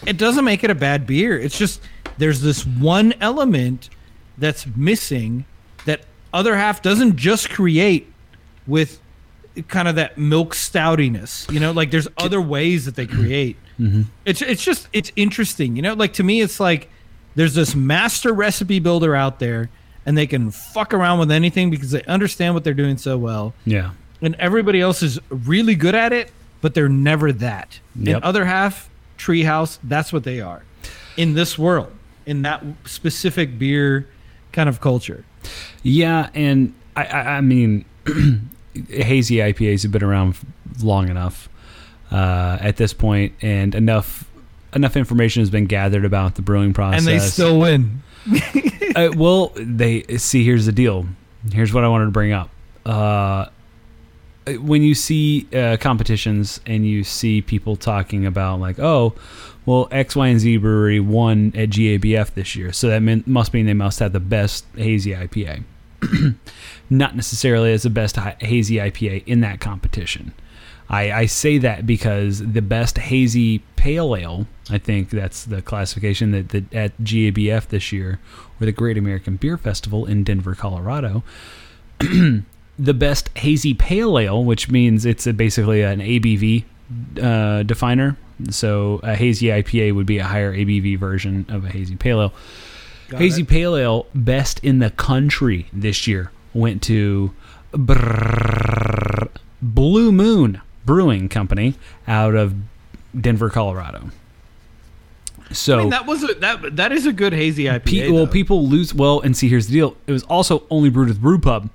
it doesn't make it a bad beer it's just there's this one element that's missing that other half doesn't just create with kind of that milk stoutiness. You know, like there's other ways that they create. Mm-hmm. It's it's just it's interesting. You know, like to me, it's like there's this master recipe builder out there, and they can fuck around with anything because they understand what they're doing so well, yeah and everybody else is really good at it, but they're never that. Yep. In other half, Treehouse, that's what they are in this world, in that specific beer kind of culture. Yeah, and I, I, I mean, hazy IPAs have been around long enough uh, at this point, and enough enough information has been gathered about the brewing process. And they still win. uh, well, they see. Here's the deal. Here's what I wanted to bring up. Uh, when you see uh, competitions and you see people talking about like, oh, well, X, Y, and Z brewery won at GABF this year, so that mean, must mean they must have the best hazy IPA. Not necessarily as the best hazy IPA in that competition. I, I say that because the best hazy pale ale, I think that's the classification that, that at GABF this year, or the Great American Beer Festival in Denver, Colorado, the best hazy pale ale, which means it's a, basically an ABV uh, definer. So a hazy IPA would be a higher ABV version of a hazy pale ale. hazy pale ale best in the country this year went to Brrrr, Blue Moon Brewing Company out of Denver, Colorado. So I mean, that was a, that that is a good hazy IPA. Pe- well, people lose. Well, and see, here's the deal. It was also only brewed with Brew Pub.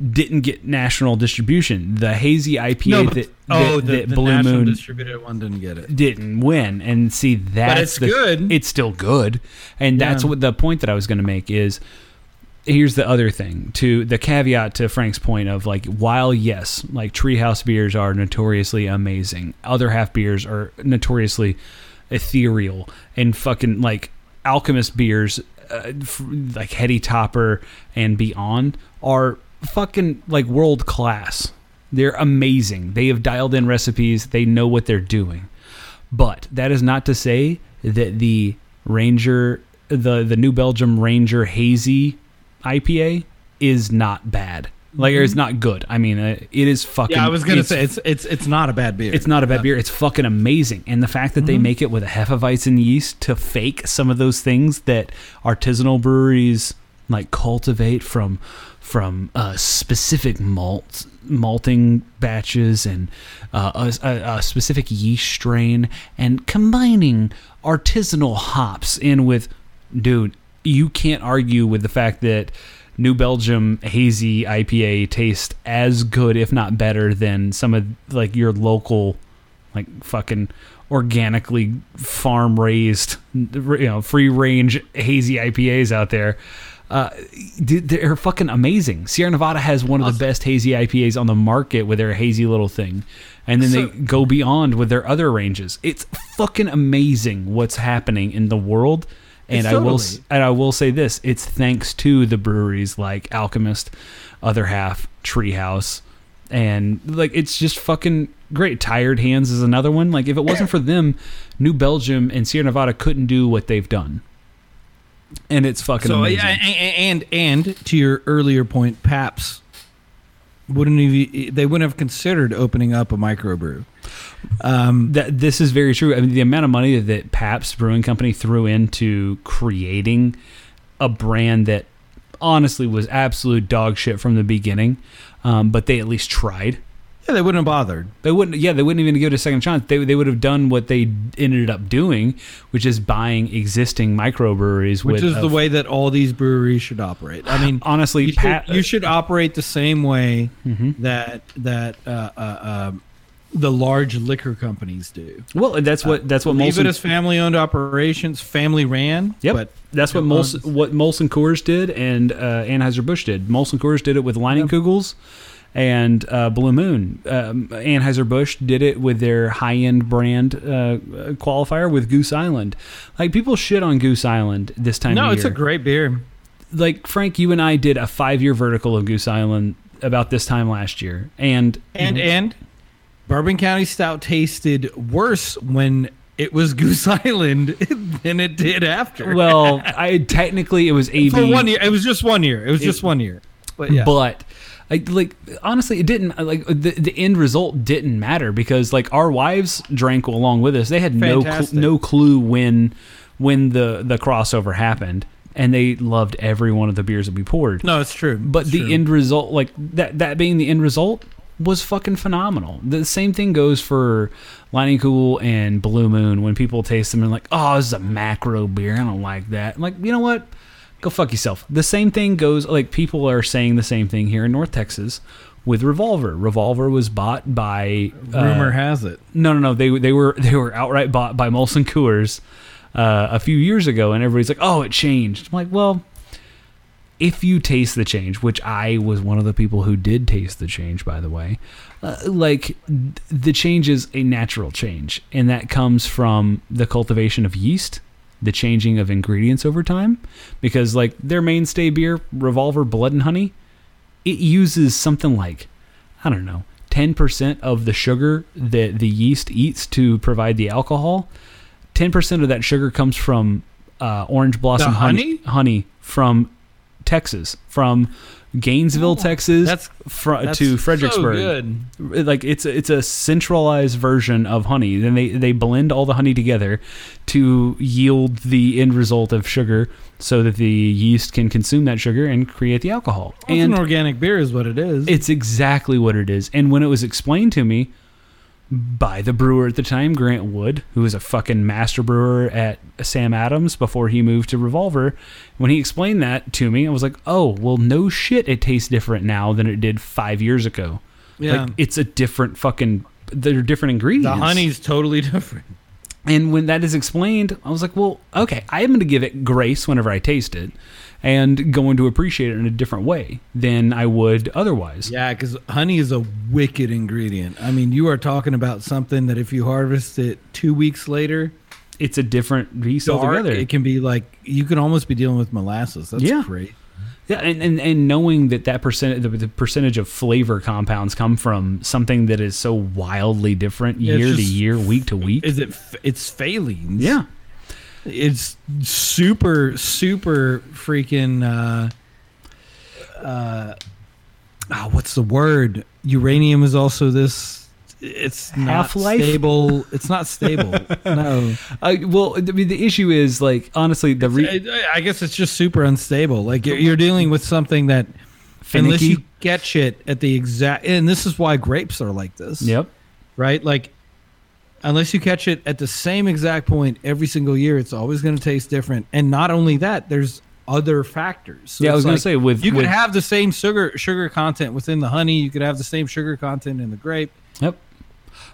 Didn't get national distribution. The hazy IPA no, but, that, that, oh, the, that the Blue Moon distributed one didn't get it. didn't win. And see, that's it's the- good. It's still good, and that's what the point that I was going to make is. Here's the other thing to the caveat to Frank's point of like while yes like treehouse beers are notoriously amazing other half beers are notoriously ethereal and fucking like alchemist beers uh, like heady topper and beyond are fucking like world class they're amazing they have dialed in recipes they know what they're doing but that is not to say that the ranger the the new belgium ranger hazy ipa is not bad like or it's not good i mean uh, it is fucking Yeah, I was gonna it's say it's it's it's not a bad beer. it's not a bad beer. It's fucking amazing. And the fact that they Mm-hmm. make it with a Hefeweizen yeast to fake some of those things that artisanal breweries like cultivate from from uh, specific malt malting batches and uh, a, a, specific yeast strain and combining artisanal hops in with dude you can't argue with the fact that New Belgium hazy IPA tastes as good, if not better, than some of like your local, like fucking organically farm raised, you know, free range hazy IPAs out there. Uh, they're fucking amazing. Sierra Nevada has one of the best hazy IPAs on the market with their hazy little thing, and then So- they go beyond with their other ranges. It's fucking amazing what's happening in the world. And It's I will and I will say this: it's thanks to the breweries like Alchemist, Other Half, Treehouse, and like it's just fucking great. Tired Hands is another one. Like if it wasn't for them, New Belgium and Sierra Nevada couldn't do what they've done. And it's fucking So amazing. yeah, and, and and to your earlier point, Pabst wouldn't even they wouldn't have considered opening up a microbrew. Um, that this is very true. I mean, the amount of money that Pabst Brewing Company threw into creating a brand that honestly was absolute dog shit from the beginning, um, but they at least tried. Yeah, they wouldn't have bothered. They wouldn't. Yeah, they wouldn't even give it a second chance. They they would have done what they ended up doing, which is buying existing microbreweries. Which is a- the way that all these breweries should operate. I mean, Honestly, you, Pat, should, you should operate the same way Mhm. that that uh, uh, um, the large liquor companies do. Well, that's what that's what Leave Molson it as family-owned operations, family ran. Yep. But That's what Molson, what Molson Coors did and uh, Anheuser Busch did. Molson Coors did it with Leinenkugels and uh, Blue Moon. Um, Anheuser Busch did it with their high end brand uh, qualifier with Goose Island. Like people shit on Goose Island this time. no, it's a great beer. like Frank. You and I did a five year vertical of Goose Island about this time last year, and And and Bourbon County Stout tasted worse when it was Goose Island than it did after. well, I technically it was AB for one year, it was just one year. It was just one year. But yeah, But I, like honestly, it didn't uh, like the the end result didn't matter because like our wives drank along with us. They had no cl- no clue when when the the crossover happened, and they loved every one of the beers that we poured. no, it's true. But It's the true. end result, like that that being the end result, was fucking phenomenal. The same thing goes for Leinenkugel and Blue Moon. When people taste them and like, oh, this is a macro beer. I don't like that. I'm like, you know what? Go fuck yourself. The same thing goes. Like people are saying the same thing here in North Texas with Revolver. Revolver was bought by uh, rumor has it. no, no, no. They they were they were outright bought by Molson Coors uh, a few years ago, and everybody's like, "Oh, it changed." I'm like, well, if you taste the change, which I was one of the people who did taste the change, by the way, uh, like th- the change is a natural change, and that comes from the cultivation of yeast, the changing of ingredients over time, because like their mainstay beer, Revolver Blood and Honey, it uses something like I don't know, 10% of the sugar that the yeast eats to provide the alcohol. 10% of that sugar comes from uh, orange blossom honey? honey from Texas, from Gainesville, Texas, That's fr- That's to Fredericksburg. So good. Like it's a, it's a centralized version of honey. Then they they blend all the honey together to yield the end result of sugar, so that the yeast can consume that sugar and create the alcohol. Well, it's and an organic beer, is what it is. it's exactly what it is. And when it was explained to me by the brewer at the time, Grant Wood, who was a fucking master brewer at Sam Adams before he moved to Revolver, when he explained that to me, I was like, oh, well, no shit, it tastes different now than it did five years ago. yeah. Like, it's a different fucking, they're different ingredients. the honey's totally different. And when that is explained, I was like, well, okay, I am going to give it grace whenever I taste it and going to appreciate it in a different way than I would otherwise. Yeah, because honey is a wicked ingredient. I mean, you are talking about something that if you harvest it two weeks later, It's a different beast dark, altogether. it can be like you can almost be dealing with molasses. That's Yeah. great. Yeah, and, and, and knowing that that percent the, the percentage of flavor compounds come from something that is so wildly different year to year, week to week. Is it? It's phthalenes. yeah, it's super super freaking. Uh, uh, ah, what's the word? Uranium is also this. It's not Half-life? stable. It's not stable. no. uh, well, I mean, the issue is like honestly, the re- I, I guess it's just super unstable. Like you're, you're dealing with something that unless you catch it at the exact, and this is why grapes are like this. Yep. Right. Like unless you catch it at the same exact point every single year, it's always going to taste different. And not only that, there's other factors. So yeah, I was gonna say with you could have the same sugar sugar content within the honey. You could have the same sugar content in the grape. Yep.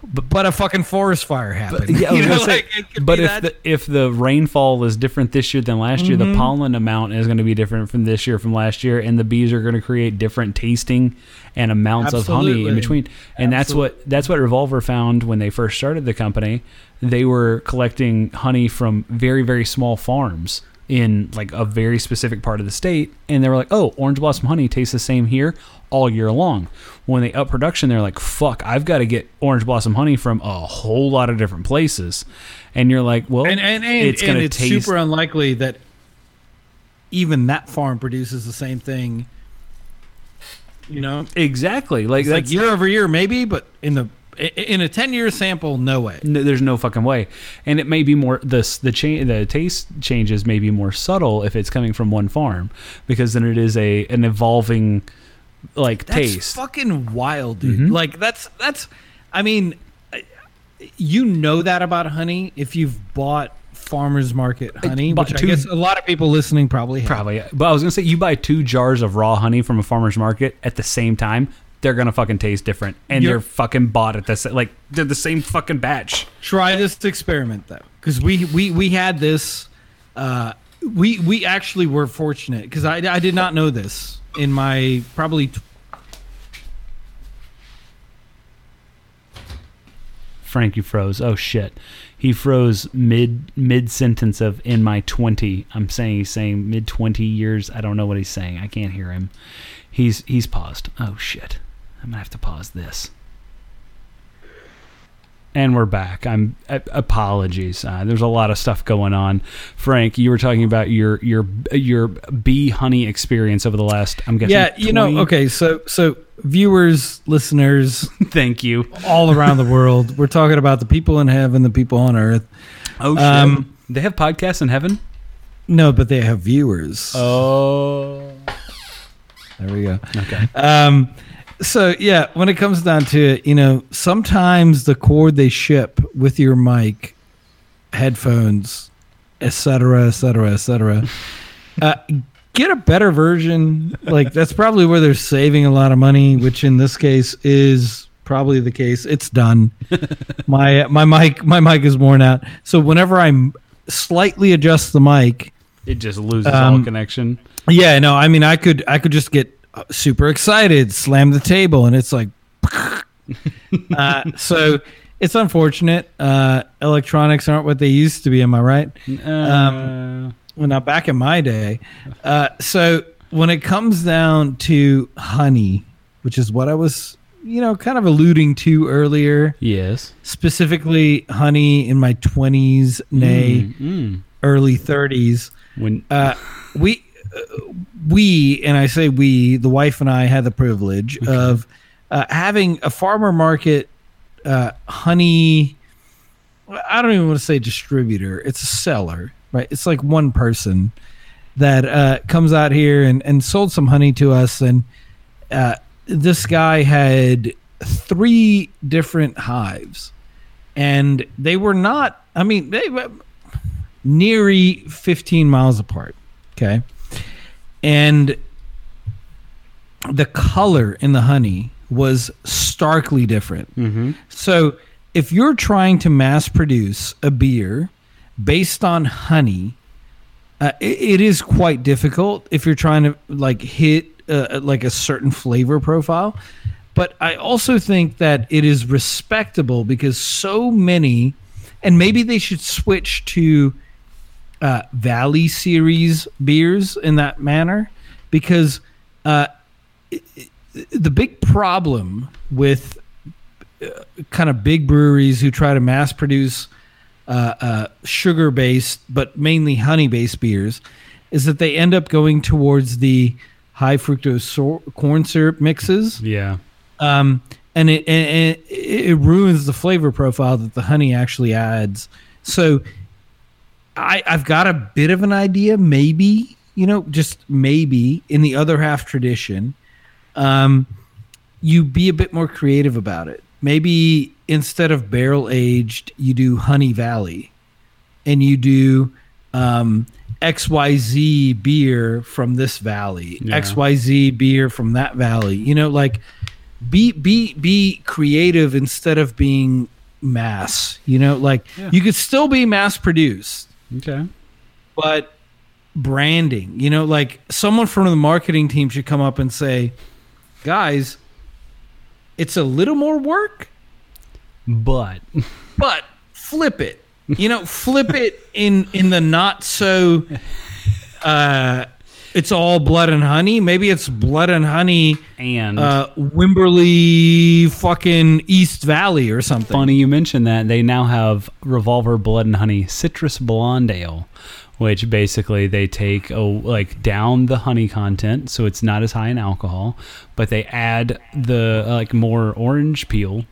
But, but a fucking forest fire happened. Yeah, You know, say, like, but if that- the if the rainfall is different this year than last year, the Mhm. pollen amount is going to be different from this year from last year, and the bees are going to create different tasting and amounts of honey in between. And that's what that's what Revolver found when they first started the company. They were collecting honey from very very small farms in like a very specific part of the state, and they were like, "Oh, orange blossom honey tastes the same here all year long." When they up production, they're like, "Fuck, I've got to get orange blossom honey from a whole lot of different places," and you're like, "Well, and and, and it's and it's taste super unlikely that even that farm produces the same thing. You know, exactly like like year over year, maybe, but in the in a ten year sample, no way. No, there's no fucking way, and it may be more the cha- the taste changes may be more subtle if it's coming from one farm because then it is a an evolving like That's taste. fucking wild, dude. Mhm. Like that's that's. I mean, you know that about honey if you've bought farmers market honey, which I guess a lot of people listening probably have. Probably, but I was gonna say you buy two jars of raw honey from a farmer's market at the same time, they're gonna fucking taste different, and You're- they're fucking bought at the sa- like they're the same fucking batch. Try this experiment though, because we we we had this. Uh, we we actually were fortunate because I I did not know this in my probably. T- Frank, you froze. Oh shit, he froze mid mid sentence of in my twenty. I'm saying he's saying mid twenty years. I don't know what he's saying. I can't hear him. He's he's paused. Oh shit, I'm gonna have to pause this. And we're back. I'm uh, apologies. Uh, there's a lot of stuff going on. Frank, you were talking about your your your bee honey experience over the last. I'm guessing. yeah, you know. Okay, so so viewers, listeners, Thank you. all around the world, we're talking about the people in heaven, the people on earth. Oh. Um, they have podcasts in heaven. No, but they have viewers. Oh. There we go. Okay. Um, so yeah, when it comes down to it, you know, sometimes the cord they ship with your mic, headphones, etc., etc., etc. Uh, get a better version. Like that's probably where they're saving a lot of money, which in this case is probably the case. It's done. my my mic my mic is worn out. So whenever I slightly adjust the mic, It just loses all Um, connection. yeah, no, I mean, I could, I could just get super excited, slam the table, and it's like, uh, so it's unfortunate. Uh, electronics aren't what they used to be. Am I right? Um, Well, now back in my day. Uh, so when it comes down to honey, which is what I was, you know, kind of alluding to earlier, yes. specifically honey in my twenties, nay, Mm, mm. early thirties. When uh, we uh, we and I say we, the wife and I had the privilege of uh, having a farmer market uh, honey. I don't even want to say distributor; it's a seller, right? It's like one person that uh, comes out here and, and sold some honey to us, and uh, this guy had three different hives, and they were not. I mean, they were nearly 15 miles apart. Okay. And the color in the honey was starkly different. mm-hmm. So if you're trying to mass produce a beer based on honey, uh, it, it is quite difficult if you're trying to like hit uh, like a certain flavor profile. But I also think that it is respectable because so many, and maybe they should switch to uh, Valley series beers in that manner because uh, i- i- the big problem with uh, kind of big breweries who try to mass produce uh, uh, sugar based but mainly honey based beers is that they end up going towards the high fructose sor- corn syrup mixes Yeah. um, and it, and it it ruins the flavor profile that the honey actually adds. So I I've got a bit of an idea, maybe you know, just maybe in the other half tradition, um, you be a bit more creative about it. Maybe instead of barrel aged, you do Honey Valley, and you do um, XYZ beer from this valley, Yeah. XYZ beer from that valley. You know, like be be be creative instead of being mass. You know, like Yeah. you could still be mass produced, Okay. but branding. You know, like someone from the marketing team should come up and say, "Guys, it's a little more work, But but flip it." You know, flip it in in the not so uh, it's all blood and honey. Maybe it's blood and honey, And uh, Wimberley, fucking East Valley or something. funny you mentioned that they now have Revolver Blood and Honey Citrus Blonde Ale, which basically they take oh, like down the honey content, so it's not as high in alcohol, but they add the uh, like more orange peel,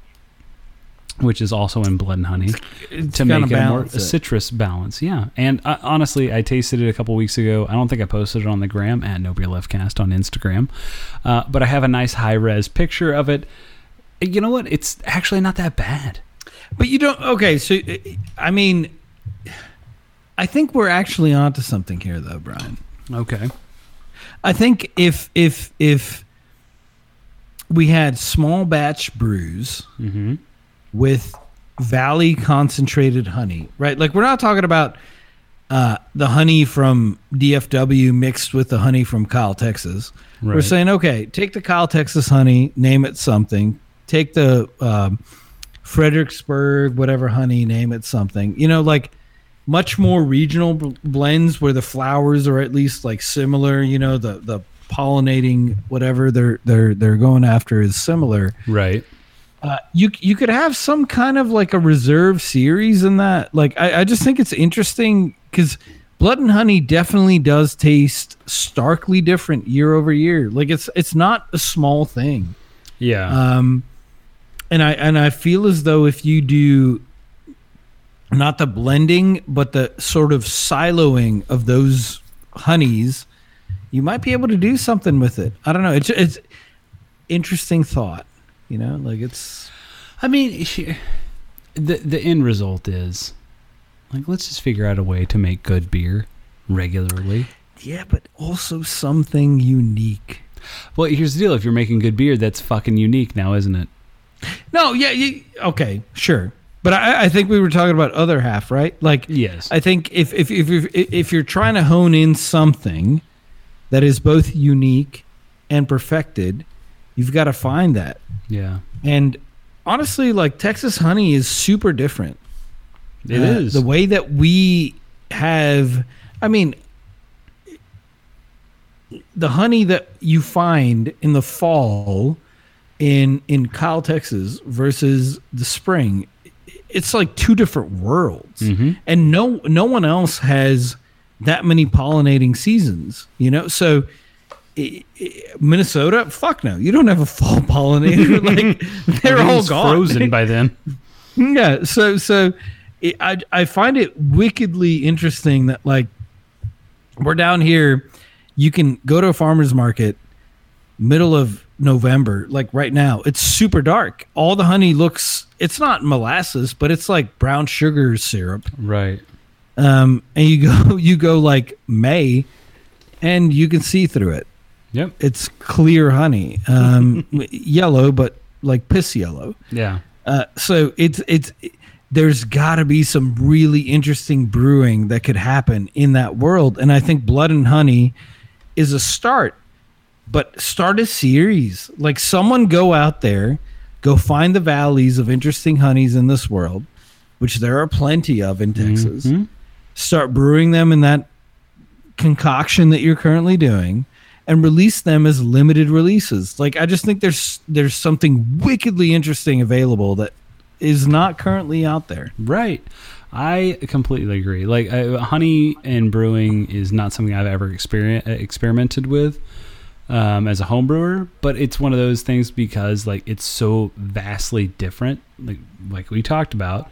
which is also in Blood and Honey. It's to make a more citrus balance. Yeah, and uh, honestly, I tasted it a couple weeks ago. I don't think I posted it on the gram at No Beer Left Cast on Instagram, uh, but I have a nice high res picture of it. You know what? It's actually not that bad. But you don't. Okay, so I mean, I think we're actually onto something here, though, Brian. Okay. I think if if if we had small batch brews Mm-hmm. With valley concentrated honey, right? Like we're not talking about uh, the honey from DFW mixed with the honey from Kyle, Texas. We're saying, okay, take the Kyle, Texas honey, name it something. Take the um, Fredericksburg, whatever honey, name it something. You know, like much more regional bl- blends where the flowers are at least like similar. You know, the the pollinating whatever they're they're they're going after is similar. Right. Uh, you you could have some kind of like a reserve series in that. Like I, I just think it's interesting because Blood and Honey definitely does taste starkly different year over year. Like it's it's not a small thing. Yeah. Um, and I and I feel as though if you do not the blending, but the sort of siloing of those honeys, you might be able to do something with it. I don't know. It's it's interesting thought. You know, like it's I mean, she- the the end result is like let's just figure out a way to make good beer regularly. yeah, but also something unique. Well, here's the deal: if you're making good beer, that's fucking unique now, isn't it? No, yeah, you, okay, sure. But I, I think we were talking about other half, right? Like, Yes. I think if if if if, if you're trying to hone in something that is both unique and perfected, you've got to find that. yeah. And honestly, like Texas honey is super different. It Uh, is the way that we have. I mean, the honey that you find in the fall in in Kyle, Texas, versus the spring, it's like two different worlds, Mhm. and no no one else has that many pollinating seasons. You know, so. Minnesota, fuck no! You don't have a fall pollinator. like they're all gone. frozen by then. Yeah, so so it, I I find it wickedly interesting that like we're down here, you can go to a farmer's market middle of November, like right now. It's super dark. All the honey looks it's not molasses, but it's like brown sugar syrup. Right. Um, and you go you go like May, and you can see through it. Yep. It's clear honey, um, yellow, but like piss yellow. Yeah. Uh, so it's it's there's got to be some really interesting brewing that could happen in that world, and I think Blood and Honey is a start. But start a series, like someone go out there, go find the valleys of interesting honeys in this world, which there are plenty of in Texas. Mhm. Start brewing them in that concoction that you're currently doing and release them as limited releases. Like I just think there's there's something wickedly interesting available that is not currently out there. Right. I completely agree. Like honey and brewing is not something I've ever experien experimented with um, as a home brewer, but it's one of those things because like it's so vastly different, like like we talked about,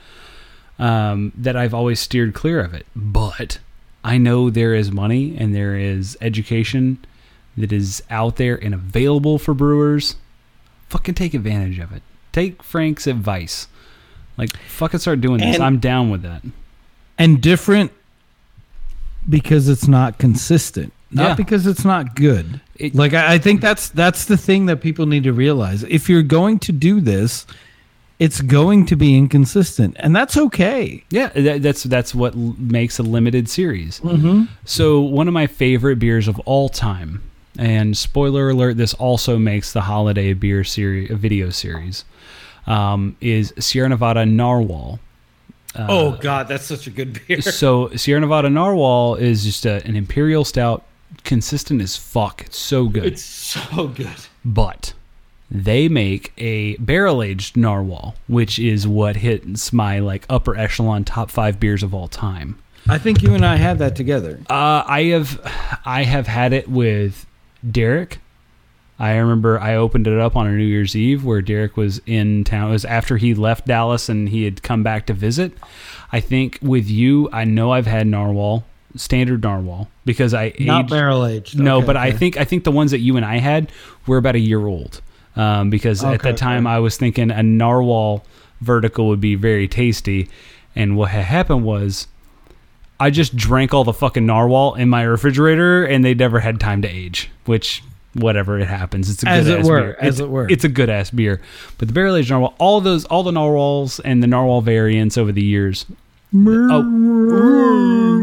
um, that I've always steered clear of it. But I know there is money and there is education that is out there and available for brewers. Fucking take advantage of it. Take Frank's advice. Like fucking start doing this. And- I'm down with that. And different because it's not consistent. Not Yeah. because it's not good. It- like I, I think that's that's the thing that people need to realize. If you're going to do this, it's going to be inconsistent, and that's okay. Yeah, that, that's that's what l- makes a limited series. Mm-hmm. So one of my favorite beers of all time, and spoiler alert, this also makes the holiday beer series video series, um, is Sierra Nevada Narwhal. oh God, that's such a good beer. so Sierra Nevada Narwhal is just a, an imperial stout, consistent as fuck. It's so good. It's so good. but they make a barrel aged narwhal, which is what hits my like upper echelon top five beers of all time. I think you and I had that together. Uh, I have, I have had it with Derek. I remember I opened it up on a New Year's Eve where Derek was in town. It was after he left Dallas and he had come back to visit. I think with you, I know I've had narwhal, standard narwhal, because I Not aged- barrel aged. no, Okay, but I think I think the ones that you and I had were about a year old. Um, because at Okay, the time okay. I was thinking a narwhal vertical would be very tasty, and what had happened was I just drank all the fucking narwhal in my refrigerator, and they never had time to age. Which whatever it happens, it's a As good it ass were, beer. as it's, it were. it's a good ass beer. But the barrel aged narwhal, all those, all the narwhals and the narwhal variants over the years. Oh,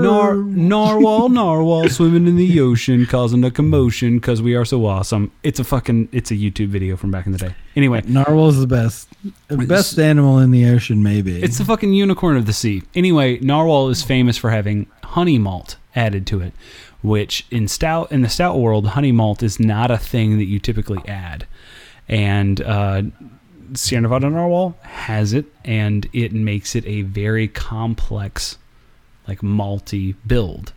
Nar- narwhal, narwhal swimming in the ocean, causing a commotion because we are so awesome. It's a fucking, it's a YouTube video from back in the day. Anyway, Narwhal's is the best. The best animal in the ocean, maybe. it's the fucking unicorn of the sea. Anyway, narwhal is famous for having honey malt added to it, which in stout in the stout world, honey malt is not a thing that you typically add, and uh, Sierra Nevada narwhal has it, and it makes it a very complex, like malty build.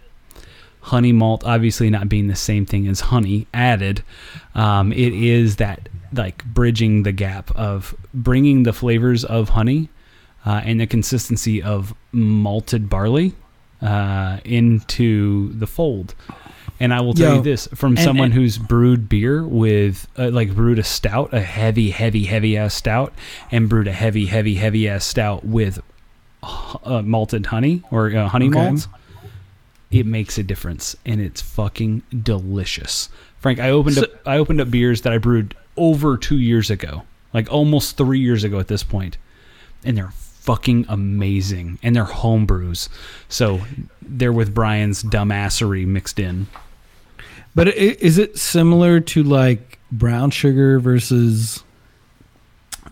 Honey malt, obviously not being the same thing as honey added, um, it is that like bridging the gap of bringing the flavors of honey uh, and the consistency of malted barley uh, into the fold. And I will tell Yo, you this from and- someone and- who's brewed beer with, uh, like, brewed a stout, a heavy, heavy, heavy ass stout, and brewed a heavy, heavy, heavy ass stout with uh, malted honey or uh, honey Okay. malts. It makes a difference, and it's fucking delicious. Frank, I opened So- up I opened up beers that I brewed over two years ago, like almost three years ago at this point, and they're fucking amazing, and they're home brews, so they're with Brian's dumbassery mixed in. But is it similar to like brown sugar versus?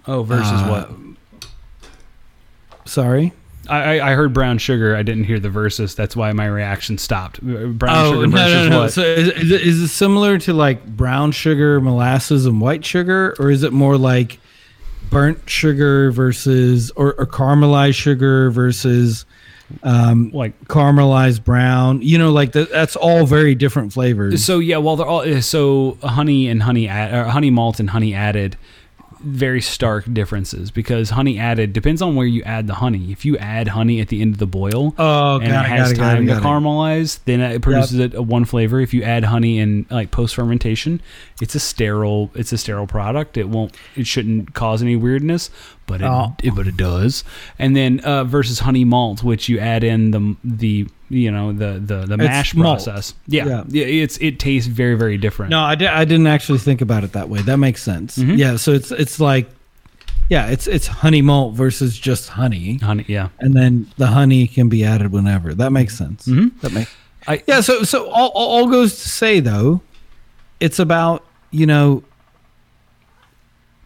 Oh, versus Uh, what? Sorry. I, I heard brown sugar. I didn't hear the verses. That's why my reaction stopped. Uh, Brown oh sugar no versus no no! what? So is, is, it, is it similar to like brown sugar, molasses, and white sugar, or is it more like burnt sugar versus or, or caramelized sugar versus um, like caramelized brown? You know, like that, that's all very different flavors. So yeah, well, they're all so honey and honey add, or honey malt and honey added, very stark differences because honey added depends on where you add the honey. If you add honey at the end of the boil oh, and it it, has it, time it, to caramelize, then it produces it a one flavor. If you add honey in like post fermentation, it's a sterile. It's a sterile product. It won't. It shouldn't cause any weirdness, but it, Oh. but it does. And then uh, versus honey malt, which you add in the the you know the the the mash malt. process. Yeah, Yeah. it's it tastes very very different. No, I, di- I didn't actually think about it that way. That makes sense. Mhm. Yeah, so it's it's like, yeah, it's it's honey malt versus just honey, honey. Yeah, and then the honey can be added whenever. That makes sense. Mhm. That makes I yeah. So so all, all all goes to say though, it's about you know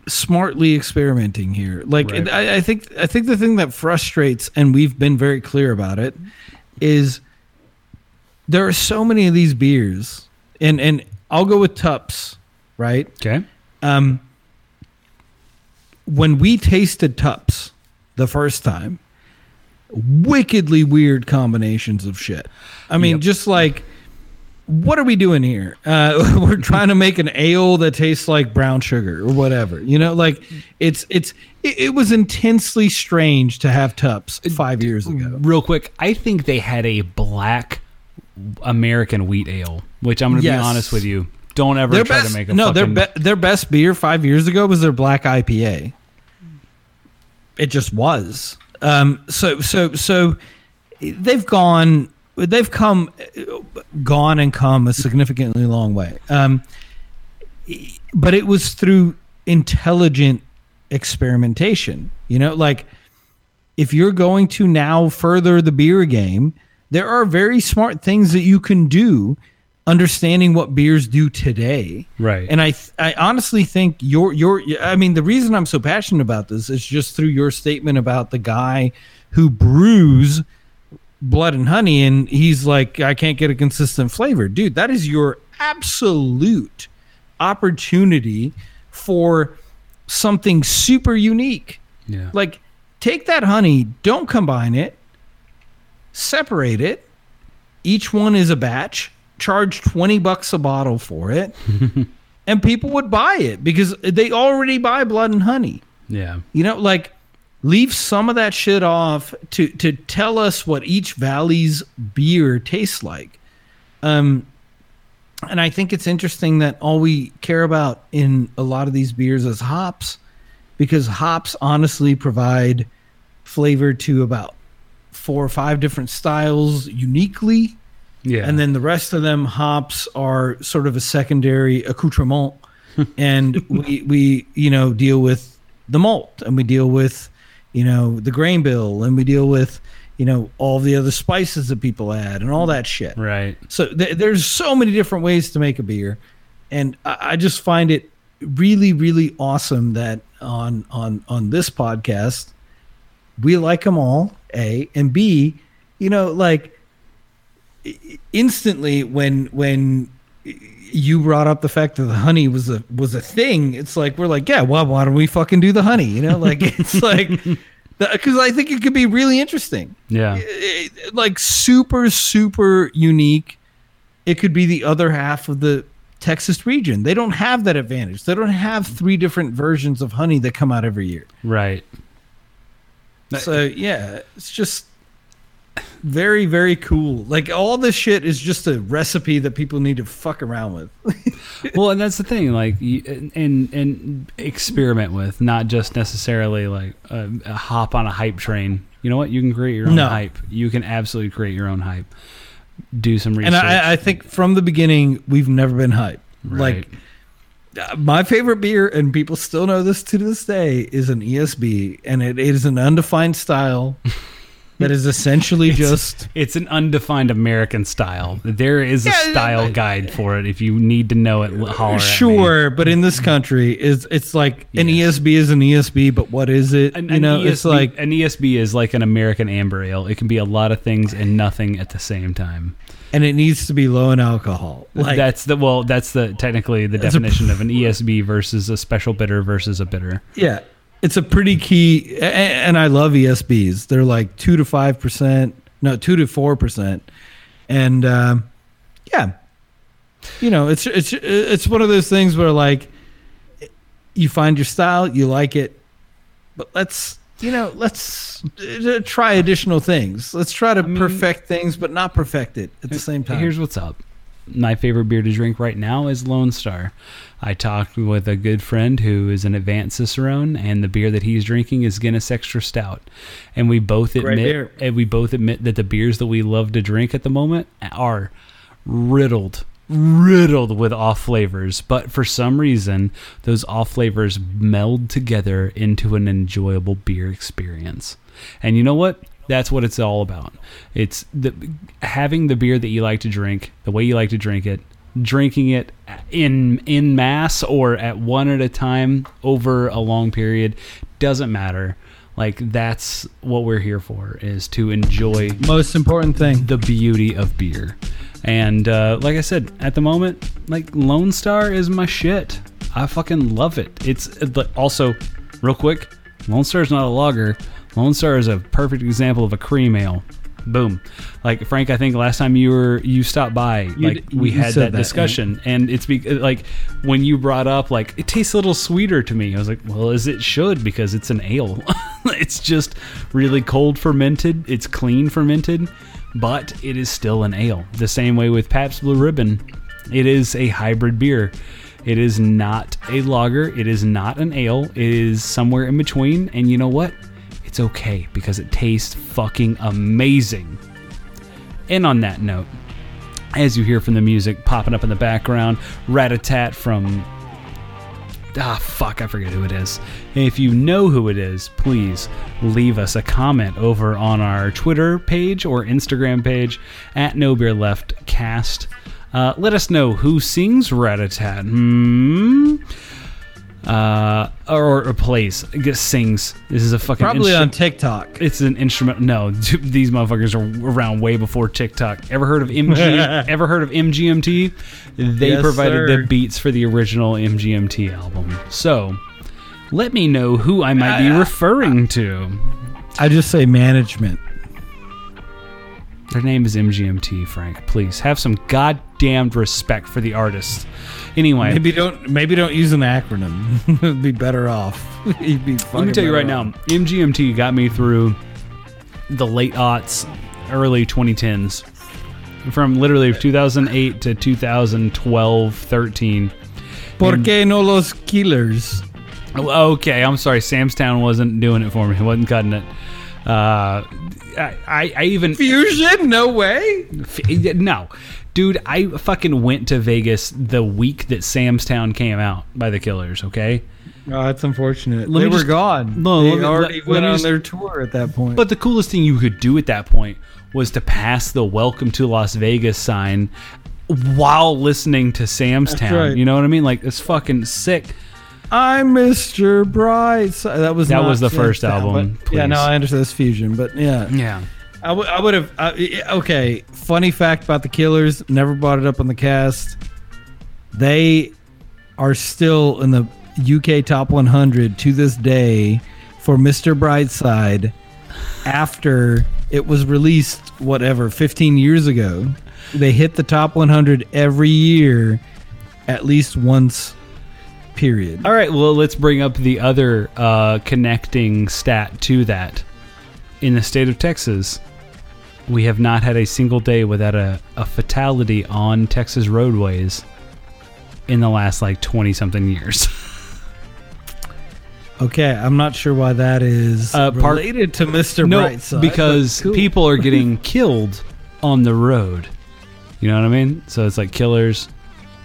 smartly experimenting here. Like Right. I, I think I think the thing that frustrates, and we've been very clear about it, is there are so many of these beers, and and I'll go with Tupps, right? okay. Um, when we tasted Tupps the first time, wickedly weird combinations of shit. I mean, Yep. just like, what are we doing here? Uh, we're trying to make an ale that tastes like brown sugar or whatever. You know, like it's it's it, it was intensely strange to have Tupps five years ago. Real quick, I think they had a black American wheat ale, which I'm going to Yes. be honest with you. Don't ever Their try best, to make a no, fucking, their be, their best beer five years ago was their black IPA. It just was. Um, so so so they've gone, they've come, gone and come a significantly long way. Um, but it was through intelligent experimentation. You know, like if you're going to now further the beer game, there are very smart things that you can do understanding what beers do today. Right. And I th- I honestly think your your I mean the reason I'm so passionate about this is just through your statement about the guy who brews blood and honey and he's like I can't get a consistent flavor. Dude, that is your absolute opportunity for something super unique. Yeah. Like take that honey, don't combine it, separate it. Each one is a batch, charge 20 bucks a bottle for it. and people would buy it because they already buy blood and honey. yeah. You know, like leave some of that shit off to to tell us what each valley's beer tastes like. Um and I think it's interesting that all we care about in a lot of these beers is hops because hops honestly provide flavor to about four or five different styles uniquely Yeah. and then the rest of them hops are sort of a secondary accoutrement and we we you know deal with the malt and we deal with you know the grain bill and we deal with you know all the other spices that people add and all that shit right. so th- there's so many different ways to make a beer and I, I just find it really really awesome that on on on this podcast we like them all a and b you know like instantly when when you brought up the fact that the honey was a was a thing. It's like we're like yeah well why don't we fucking do the honey? You know like it's like because i think it could be really interesting. Yeah. it- it- like super super unique. It could be the other half of the texas region. They don't have that advantage. They don't have three different versions of honey that come out every year. Right. so yeah it's just very very cool like all this shit is just a recipe that people need to fuck around with well, and that's the thing, like, you, and and experiment with, not just necessarily like a, a hop on a hype train. You know what? You can create your own No. hype. You can absolutely create your own hype. Do some research. and I, I think from the beginning we've never been hype Right. like uh, my favorite beer, and people still know this to this day, is an ESB, and it is an undefined style that is essentially just It's an undefined American style. There is a style guide for it. If you need to know it, l- holler at me. sure, but in this country, is it's like an Yes. ESB is an ESB, but what is it? An, you know, ESB, it's like an ESB is like an American amber ale. It can be a lot of things and nothing at the same time. and it needs to be low in alcohol. Like that's the well. That's the technically the That's a- definition of an ESB versus a special bitter versus a bitter. yeah, it's a pretty key, and I love ESBs. They're like two to five percent, no, two to four percent, and um, yeah, you know, it's it's it's one of those things where like you find your style, you like it, but let's you know let's uh, try additional things. Let's try to mean- perfect things, but not perfect it at the same time. Here's what's up. My favorite beer to drink right now is Lone Star. I talked with a good friend who is an advanced Cicerone, and the beer that he's drinking is Guinness Extra Stout. And we both admit, and we both admit that the beers that we love to drink at the moment are riddled, riddled with off flavors. But for some reason, those off flavors meld together into an enjoyable beer experience. And you know what? That's what it's all about. It's the having the beer that you like to drink, the way you like to drink it, drinking it in in mass or at one at a time over a long period doesn't matter. Like that's what we're here for is to enjoy Most important thing. the beauty of beer. And uh, like I said, at the moment, like Lone Star is my shit. I fucking love it. It's but also, real quick, Lone Star is not a lager. Lone Star is a perfect example of a cream ale. Boom. Like Frank, I think last time you were you stopped by, like d- we had that that, discussion, and it's be, like when you brought up like it tastes a little sweeter to me. I was like, well, as it should because it's an ale. it's just really cold fermented. It's clean fermented, but it is still an ale. The same way with Pabst Blue Ribbon, it is a hybrid beer. It is not a lager. It is not an ale. It is somewhere in between. And you know what? It's okay because it tastes fucking amazing. And on that note, as you hear from the music popping up in the background, Ratatat from. Ah, fuck, I forget who it is. If you know who it is, please leave us a comment over on our Twitter page or Instagram page at No Beer Left Cast. Uh, let us know who sings Ratatat. Hmm. Uh, or, or plays, I guess sings. This is a fucking Probably instru- on TikTok. It's an instrument. No, these motherfuckers are around way before TikTok. Ever heard of MG? ever heard of MGMT? They Yes, provided sir. the beats for the original MGMT album. So, let me know who I might be referring to. I just say management. Their name is MGMT, Frank. Please have some goddamned respect for the artist. Anyway, Maybe don't maybe don't use an acronym. It'd be better off. You'd be let me tell you right better now. MGMT got me through the late aughts, early 2010s. From literally 2008 to 2012, 13. ¿Por qué no los killers? Oh, Okay, I'm sorry. Sam's Town wasn't doing it for me. He wasn't cutting it. Uh, I, I, I even Fusion? No way. F- No, dude, I fucking went to Vegas the week that Sam's Town came out by the Killers. Okay, Oh, that's unfortunate. Let they were just- gone. No, they let already let- let went me on just- their tour at that point. but the coolest thing you could do at that point was to pass the "Welcome to Las Vegas" sign while listening to Sam's Town. right. You know what I mean? Like it's fucking sick. I'm Mr. Bright. That was That was the first album, Yeah, no. I understand this fusion, but yeah, Yeah. I would I would have. Uh, okay, funny fact about the Killers. Never brought it up on the cast. They are still in the UK top 100 to this day for Mr. Brightside after it was released whatever 15 years ago. They hit the top 100 every year at least once period. All right, well, let's bring up the other uh, connecting stat to that. In the state of Texas, we have not had a single day without a, a fatality on Texas roadways in the last like 20 something years. Okay, I'm not sure why that is Uh, part- related to Mr. no, Brightside. because cool. people are getting killed on the road. You know what I mean? So it's like killers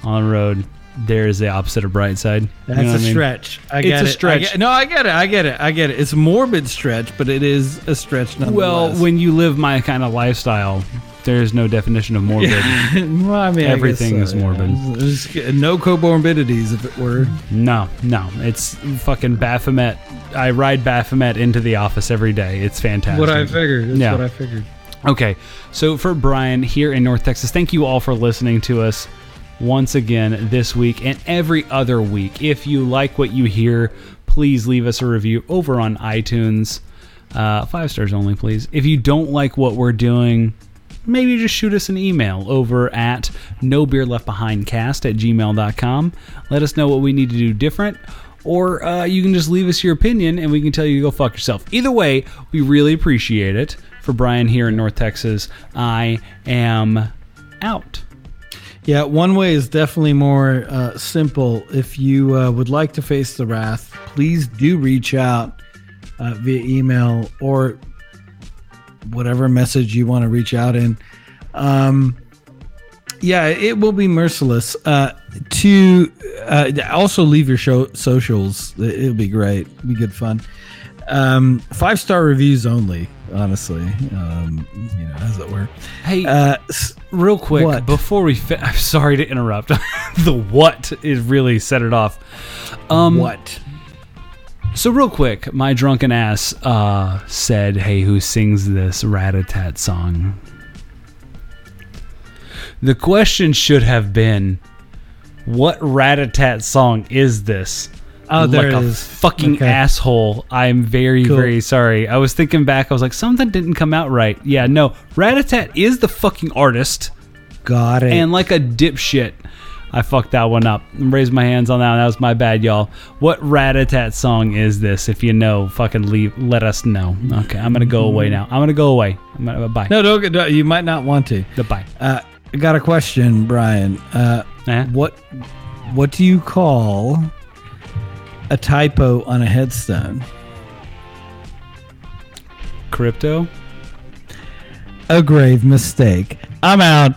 on the road. There is the opposite of bright side. That's know a mean? stretch. I It's get a it. I stretch. get- no, I get it. I get it. I get it. It's a morbid stretch, but it is a stretch nonetheless. Well, when you live my kind of lifestyle, there's no definition of morbid. well, I mean, I Everything is so, yeah. morbid. There's- there's no comorbidities, if it were. No, no, it's fucking Baphomet. I ride Baphomet into the office every day. It's fantastic. What I figured. That's Yeah. what I figured. Okay, so for Brian here in North Texas, thank you all for listening to us once again this week and every other week. If you like what you hear, please leave us a review over on iTunes. Uh, five stars only, please. If you don't like what we're doing, maybe just shoot us an email over at no beer left behind cast at gmail.com. Let us know what we need to do different. Or uh, you can just leave us your opinion and we can tell you to go fuck yourself. Either way, we really appreciate it. For Brian here in North Texas, I am out. Yeah, one way is definitely more uh, simple. If you uh, would like to face the wrath, please do reach out uh, via email or whatever message you want to reach out in. Um, yeah, it will be merciless. Uh, to uh, also leave your show socials. It- It'll be great. It'll be good fun. Um, five star reviews only. Honestly, um, you know, as it were. Hey, Uh, real quick, what? before we fi- I'm sorry to interrupt. the what is really set it off. Um, what? So real quick, my drunken ass uh, said, "Hey, who sings this Ratatat song?" The question should have been, "What Ratatat song is this?" Oh, there like it a is. fucking Okay. asshole. I'm very, Cool. very sorry. I was thinking back. I was like, something didn't come out right. Yeah, no. Ratatat is the fucking artist. Got it. And like a dipshit, I fucked that one up. Raise my hands on that. One. That was my bad, y'all. What Ratatat song is this? If you know, fucking leave. Let us know. Okay, I'm gonna go away now. I'm gonna go away. I'm gonna bye. no, don't. You might not want to. Goodbye. Uh, I got a question, Brian. Uh, Eh? what What do you call a typo on a headstone? Crypto. A grave mistake. I'm out.